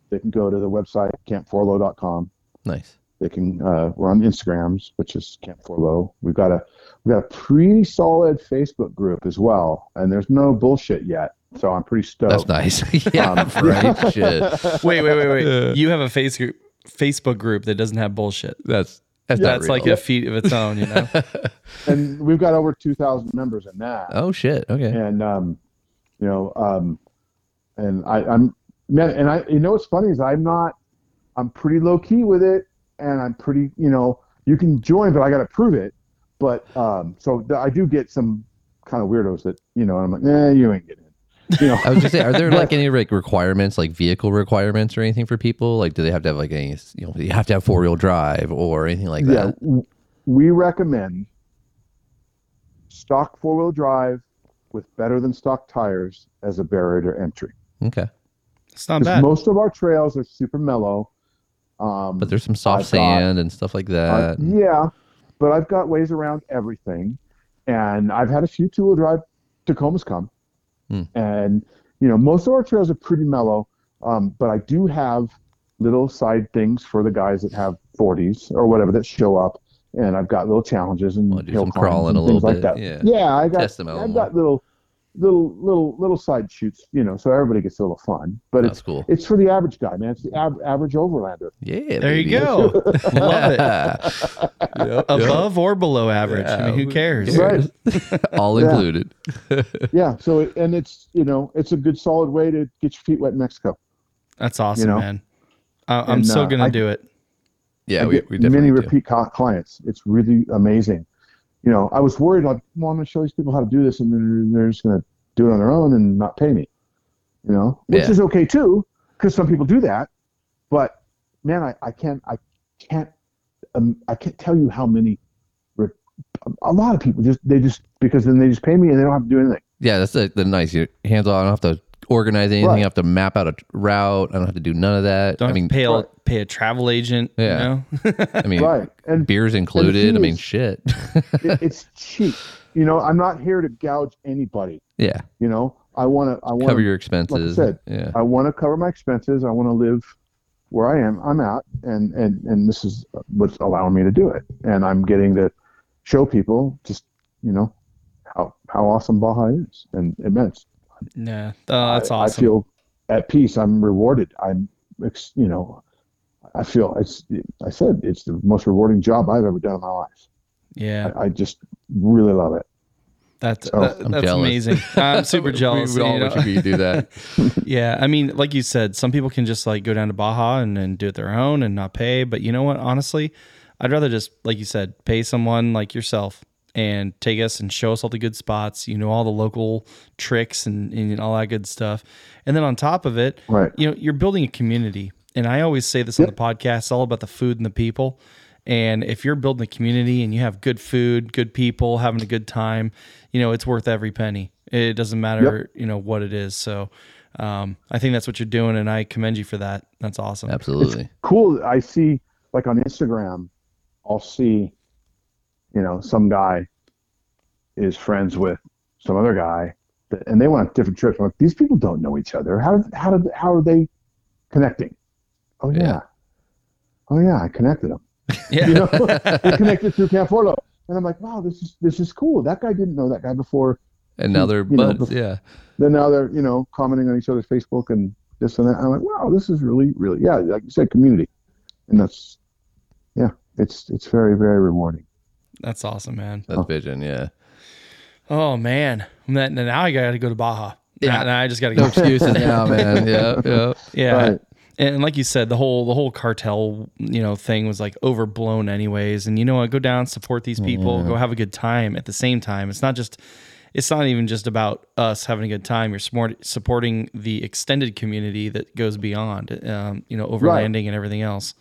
They can go to the website camp4lo.com Nice. they can. Uh, we're on Instagrams, which is Camp 4Lo. We've got a we've got a pretty solid Facebook group as well, and there's no bullshit yet. So I'm pretty stoked. That's nice. yeah, Um, right. Shit. Wait, wait, wait, wait. You have a face Facebook group that doesn't have bullshit. That's that's not That's like a feat of its own, you know. and we've got over 2,000 members in that. Oh shit. Okay. and um, you know, um, and I, I'm man, and I, you know, what's funny is I'm not, I'm pretty low key with it, and I'm pretty, you know, you can join, but I got to prove it. But um, so th- I do get some kind of weirdos that, you know, I'm like, nah, you ain't getting in. You know, I was just saying, are there like any like requirements, like vehicle requirements or anything for people? Like, do they have to have like any, you know, you have to have four wheel drive or anything like yeah, that? w- we recommend stock four wheel drive with better than stock tires as a barrier to entry. Okay, It's not 'Cause bad. most of our trails are super mellow. Um, but there's some soft I've got- sand and stuff like Uh, that. yeah, but I've got ways around everything, and I've had a few two-wheel drive Tacomas come, Hmm. and you know most of our trails are pretty mellow, um, but I do have little side things for the guys that have 40s or whatever that show up, and I've got little challenges and Wanna hill climbs crawling and a little things like bit, that. yeah. yeah, I got Test them out I've more. got little little little little side shoots, you know, so everybody gets a little fun, but That's it's cool. it's for the average guy, man. It's the av- average overlander. Yeah, there you go. Love it. Yep, Above or below average. I mean, who cares? Right. All Yeah. included. yeah so it, and it's you know it's a good solid way to get your feet wet in mexico That's awesome, You know? man. I I'm And, so uh, gonna I- do it. Yeah, we, we definitely many repeat co- clients it's really amazing you know i was worried like well i'm going to show these people how to do this and then they're just going to do it on their own and not pay me you know which Yeah. is okay too because some people do that but man i, I can't i can't um, i can't tell you how many re- a lot of people just they just because then they just pay me and they don't have to do anything Yeah, that's the, the nice. You're hands on. I don't have to organize anything. Right. I have to map out a route. I don't have to do none of that. Don't I mean, pay a, right. pay a travel agent. Yeah. You know? I mean, right and beers included. I mean, is- shit. it, it's cheap you know i'm not here to gouge anybody yeah, you know i want to i want cover your expenses. said, yeah, I want to cover my expenses. I want to live where I am. I'm at, and and and this is what's allowing me to do it. And I'm getting to show people just you know how how awesome Baja is, and immense. Nah. Oh, that's I, awesome. I feel at peace. I'm rewarded. I'm ex- you know I feel it's I said it's the most rewarding job I've ever done in my life. yeah. I, I just really love it. That's Oh, that- I'm that's jealous. amazing. I'm super jealous. We, we all you know? wish we could do that. Yeah, I mean, like you said, some people can just like go down to Baja and, and do it their own and not pay. But you know what? Honestly, I'd rather just, like you said, pay someone like yourself and take us and show us all the good spots. You know, all the local tricks and, and all that good stuff. And then on top of it, Right. you know, you're building a community. And I always say this on the podcast, it's all about the food and the people. And if you're building a community and you have good food, good people, having a good time, you know, it's worth every penny. It doesn't matter, you know, what it is. So um, I think that's what you're doing, and I commend you for that. That's awesome. Absolutely. cool. I see, like on Instagram, I'll see, you know, some guy is friends with some other guy, that, and they went on different trips. I'm like, these people don't know each other. How how did how are they connecting? Oh yeah, Yeah. oh yeah, I connected them. Yeah. You know, they connected through Camp 4Lo, and I'm like, wow, this is this is cool. That guy didn't know that guy before. And now they're You know, buds. bef- yeah. Then now they're you know commenting on each other's Facebook and this and that. I'm like, wow, this is really really yeah, like you said, community, and that's yeah, it's it's very very rewarding. That's awesome, man. That's vision. Yeah. Oh man, That- now I got to go to Baja. Yeah. Yeah, now I just got to No go. excuses now, man. Yeah. Yeah. Yeah. Right. And like you said, the whole the whole cartel, you know, thing was like overblown anyways. And you know what? Go down, support these people, go have a good time. At the same time, it's not just it's not even just about us having a good time. You're smart, supporting the extended community that goes beyond, um, you know, overlanding and everything else.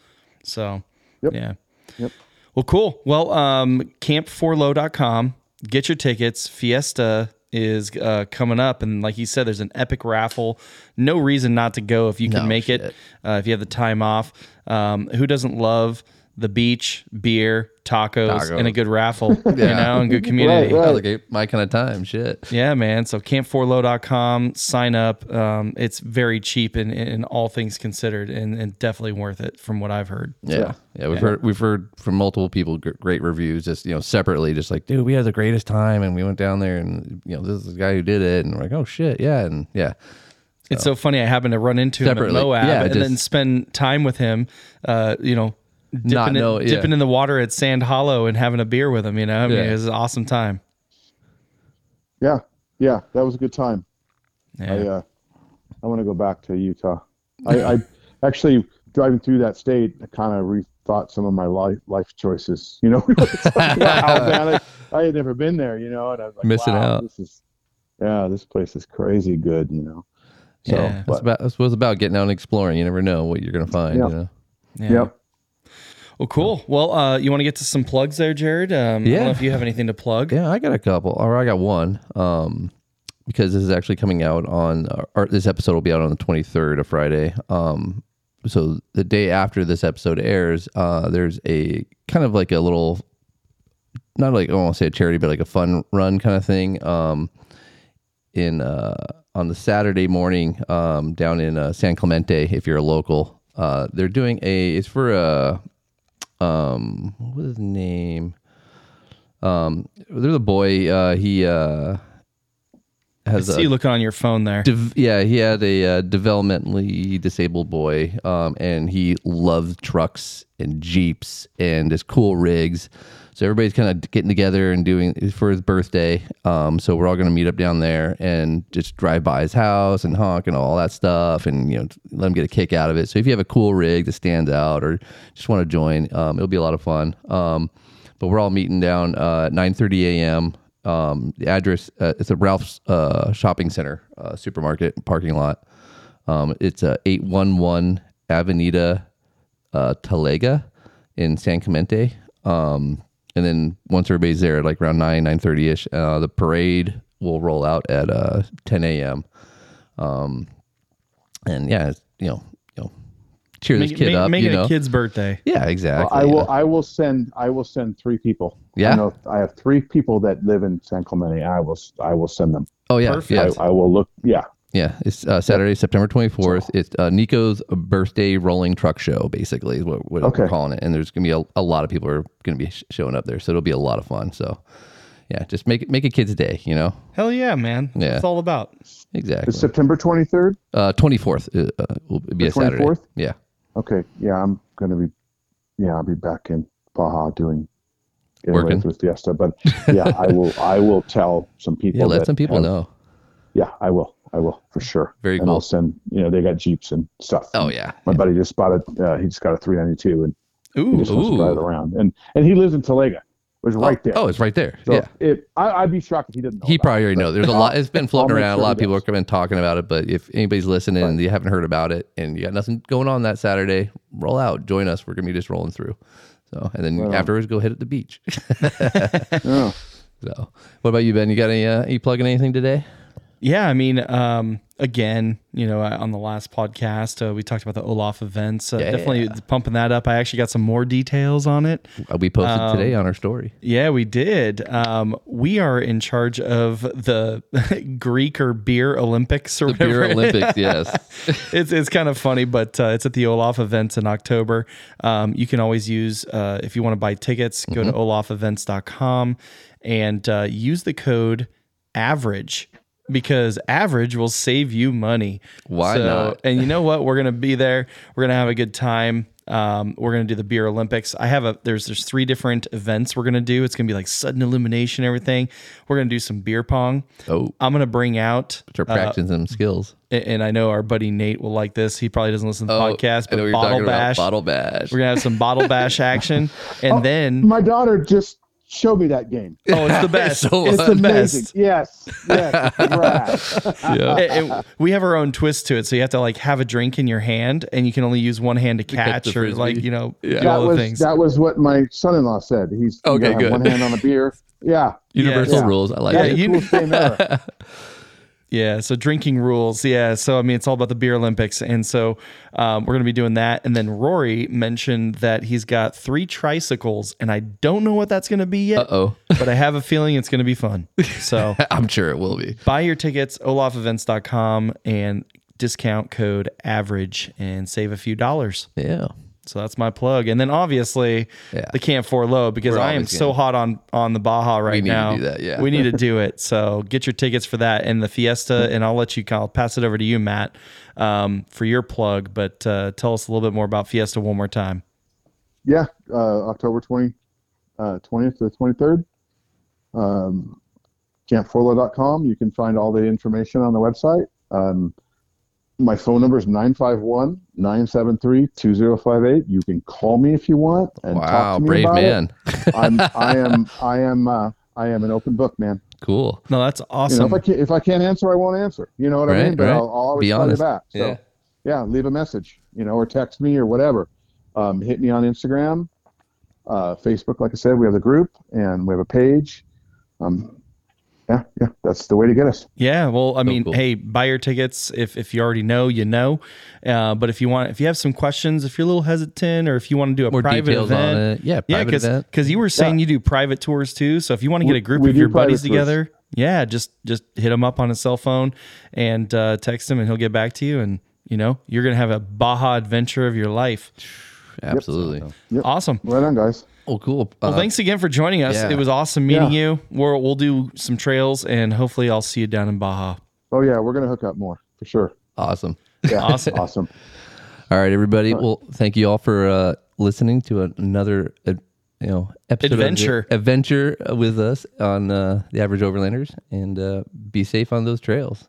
So, Yep. yeah. Yep. Well, cool. Well, um, camp4lo.com. Get your tickets. Fiesta is uh, coming up. And like you said, there's an epic raffle. No reason not to go if you can No make it, uh, if you have the time off. Um, who doesn't love the beach, beer, tacos, Tacos. and a good raffle, you know, and good community. Right, Sounds like my kind of time. Shit. Yeah, man. So camp4lo.com, sign up. Um, it's very cheap in, in all things considered and, and definitely worth it from what I've heard. Yeah, yeah. We've heard we've heard from multiple people great reviews. Just you know, separately, just like, dude, we had the greatest time, and we went down there, and you know, this is the guy who did it, and we're like, oh shit, yeah, and yeah, It's so funny. I happened to run into him at Separately. Moab Yeah, and then spend time with him, uh, you know, dipping, Not in, know- yeah. dipping in the water at Sand Hollow and having a beer with him, you know? I mean, Yeah. it was an awesome time. Yeah, yeah, that was a good time. Yeah. I uh, I want to go back to Utah. I, I actually driving through that state, I kind of rethought some of my life life choices. You know, It's like, wow, man, I, I had never been there. You know, and I was like, Missing wow, out. This is, yeah, this place is crazy good. You know. So, Yeah. it's about it's was about getting out and exploring. You never know what you're gonna find. Yeah. You know? yeah. yep. Well, cool. Well, uh, you want to get to some plugs there, Jared? Um, I don't Yeah. know if you have anything to plug. Yeah, I got a couple, or I got one. Um, because this is actually coming out on, or this episode will be out on the 23rd of Friday. Um, so the day after this episode airs, uh, there's a kind of like a little, not like I want to say a charity, but like a fun run kind of thing. Um, in uh, on the Saturday morning, um, down in uh, San Clemente, if you're a local, uh, they're doing a. It's for a, um, what was his name? Um, there's a boy. Uh, he uh, I has see a you looking on your phone there. Dev- yeah, he had a uh, developmentally disabled boy, um, and he loved trucks and jeeps and his cool rigs. So everybody's kind of getting together and doing for his birthday. Um, so we're all going to meet up down there and just drive by his house and honk and all that stuff, and you know let him get a kick out of it. So if you have a cool rig that stands out or just want to join, um, it'll be a lot of fun. Um, but we're all meeting down uh, at 9:30 a.m. Um, the address uh, it's a Ralph's uh, shopping center, uh, supermarket parking lot. Um, it's uh, 811 Avenida uh, Talega in San Clemente. Um, and then once everybody's there, like around 9, 9.30 ish, uh, the parade will roll out at uh, 10 a.m. Um, and yeah, it's, you know, you know, cheer this kid make, up. make you it know, a kid's birthday. yeah, exactly. I you will. know. I will send. I will send three people. Yeah? I, know, I have three people that live in San Clemente. I will. I will send them. oh yeah, Perfect. yeah, I, I will look. Yeah. Yeah, it's uh, Saturday, September 24th. It's uh, Nico's birthday rolling truck show, basically, is what, what we're calling it. And there's going to be a, a lot of people are going to be sh- showing up there. So it'll be a lot of fun. So, yeah, just make it make a kid's day, you know? Hell yeah, man. Yeah. it's all about. Exactly. It's September twenty third. Uh, 24th uh, uh, will be The a Saturday. 24th? Yeah. Okay. Yeah, I'm gonna be. Yeah, I'll be back in Baja doing. Working. for Fiesta, but yeah, I will. I will tell some people. Yeah, let some people have- know. Yeah, I will. I will for sure. Very and cool. I'll send. You know, they got jeeps and stuff. Oh, yeah. My buddy just bought it. Uh, he just got a 392, and he just wants to drive it around. And and he lives in Talega, which is right oh, there. Oh, it's right there. so yeah. if I, I'd be shocked if he didn't know. He probably it, already knows. There's a lot. It's been floating around. sure a lot of people have been talking about it. But if anybody's listening and you haven't heard about it and you got nothing going on that Saturday, roll out, join us. We're gonna be just rolling through. So and then Right on. afterwards, go hit at the beach. Yeah. so, what about you, Ben? You got any? Uh, you plugging anything today? Yeah, I mean, um, again, you know, on the last podcast, uh, we talked about the Olaf events. Uh, Yeah. Definitely pumping that up. I actually got some more details on it. Uh, we posted Um, today on our story. Yeah, we did. Um, we are in charge of the Greek or beer Olympics or The Beer. Olympics, yes. it's it's kind of funny, but uh, it's at the Olaf events in October. Um, you can always use uh, if you want to buy tickets, go to olafevents.com and uh, use the code average because average will save you money. Why not? And you know what? We're gonna be there. We're gonna have a good time. Um, we're gonna do the beer Olympics. I have a there's there's three different events we're gonna do. It's gonna be like sudden illumination, everything. We're gonna do some beer pong. Oh, I'm gonna bring out start uh, practicing some skills. a- and I know our buddy Nate will like this. He probably doesn't listen to the Oh, podcast, but what you're bottle bash. Bottle bash. We're gonna have some bottle bash action, and then My daughter just showed me that game. oh, it's the best. So it's the Amazing. best. Yes. Yes. Yeah. It- it- we have our own twist to it, so you have to like have a drink in your hand, and you can only use one hand to catch the or frisbee. like you know Yeah. that all the was things. that was what my son-in-law said. He's Okay, gotta have good. one hand on a beer. Yeah. Universal Yeah. rules. I like Yeah, That's Yeah, so drinking rules. Yeah, so I mean, it's all about the beer Olympics, and so um, we're going to be doing that. And then Rory mentioned that he's got three tricycles, and I don't know what that's going to be yet. Uh-oh. but I have a feeling it's going to be fun. So I'm sure it will be. buy your tickets olafevents.com and discount code average and save a few dollars. Yeah. So that's my plug. And then obviously Yeah. the Camp 4Lo because We're I am so hot on on the Baja right need to now. do that, yeah. We need to do it. So get your tickets for that and the Fiesta and I'll let you I'll pass it over to you Matt um, for your plug, but uh, tell us a little bit more about Fiesta one more time. Yeah, uh, October 20, uh, 20th to the 23rd. Um, camp4lo.com. You can find all the information on the website. Um, my phone number is 951 973 2058. You can call me if you want and Wow, talk to me brave about man. it. I'm, I am, I am, uh, I am an open book, man. cool. No, that's You awesome. know, if I can't, if I can't answer, I won't answer. You know what I mean? But right. I'll, I'll always Be call honest. you back. So Yeah. yeah. leave a message, you know, or text me or whatever. Um, hit me on Instagram, uh, Facebook. Like I said, we have the group and we have a page. Um, yeah, yeah, that's the way to get us. Yeah, well, I mean, cool. hey, buy your tickets if if you already know, you know. Uh, but if you want, if you have some questions, if you're a little hesitant, or if you want to do a More private details on event, it. Yeah, yeah, because because you were saying you do private tours too. So if you want to get a group we of do your buddies tours. together, yeah, just just hit him up on his cell phone and uh, text him, and he'll get back to you. And you know, you're gonna have a Baja adventure of your life. Absolutely. Awesome. Right on, guys. Oh, cool. Well, Uh, thanks again for joining us. yeah. It was awesome meeting Yeah. you. We'll we'll do some trails, and hopefully, I'll see you down in Baja. Oh yeah, we're gonna hook up more for sure. Awesome. Yeah, Awesome. awesome. All right, everybody. Well, thank you all for uh, listening to another, uh, you know, episode of Adventure. adventure with us on uh, the Average Overlanders, and uh, be safe on those trails.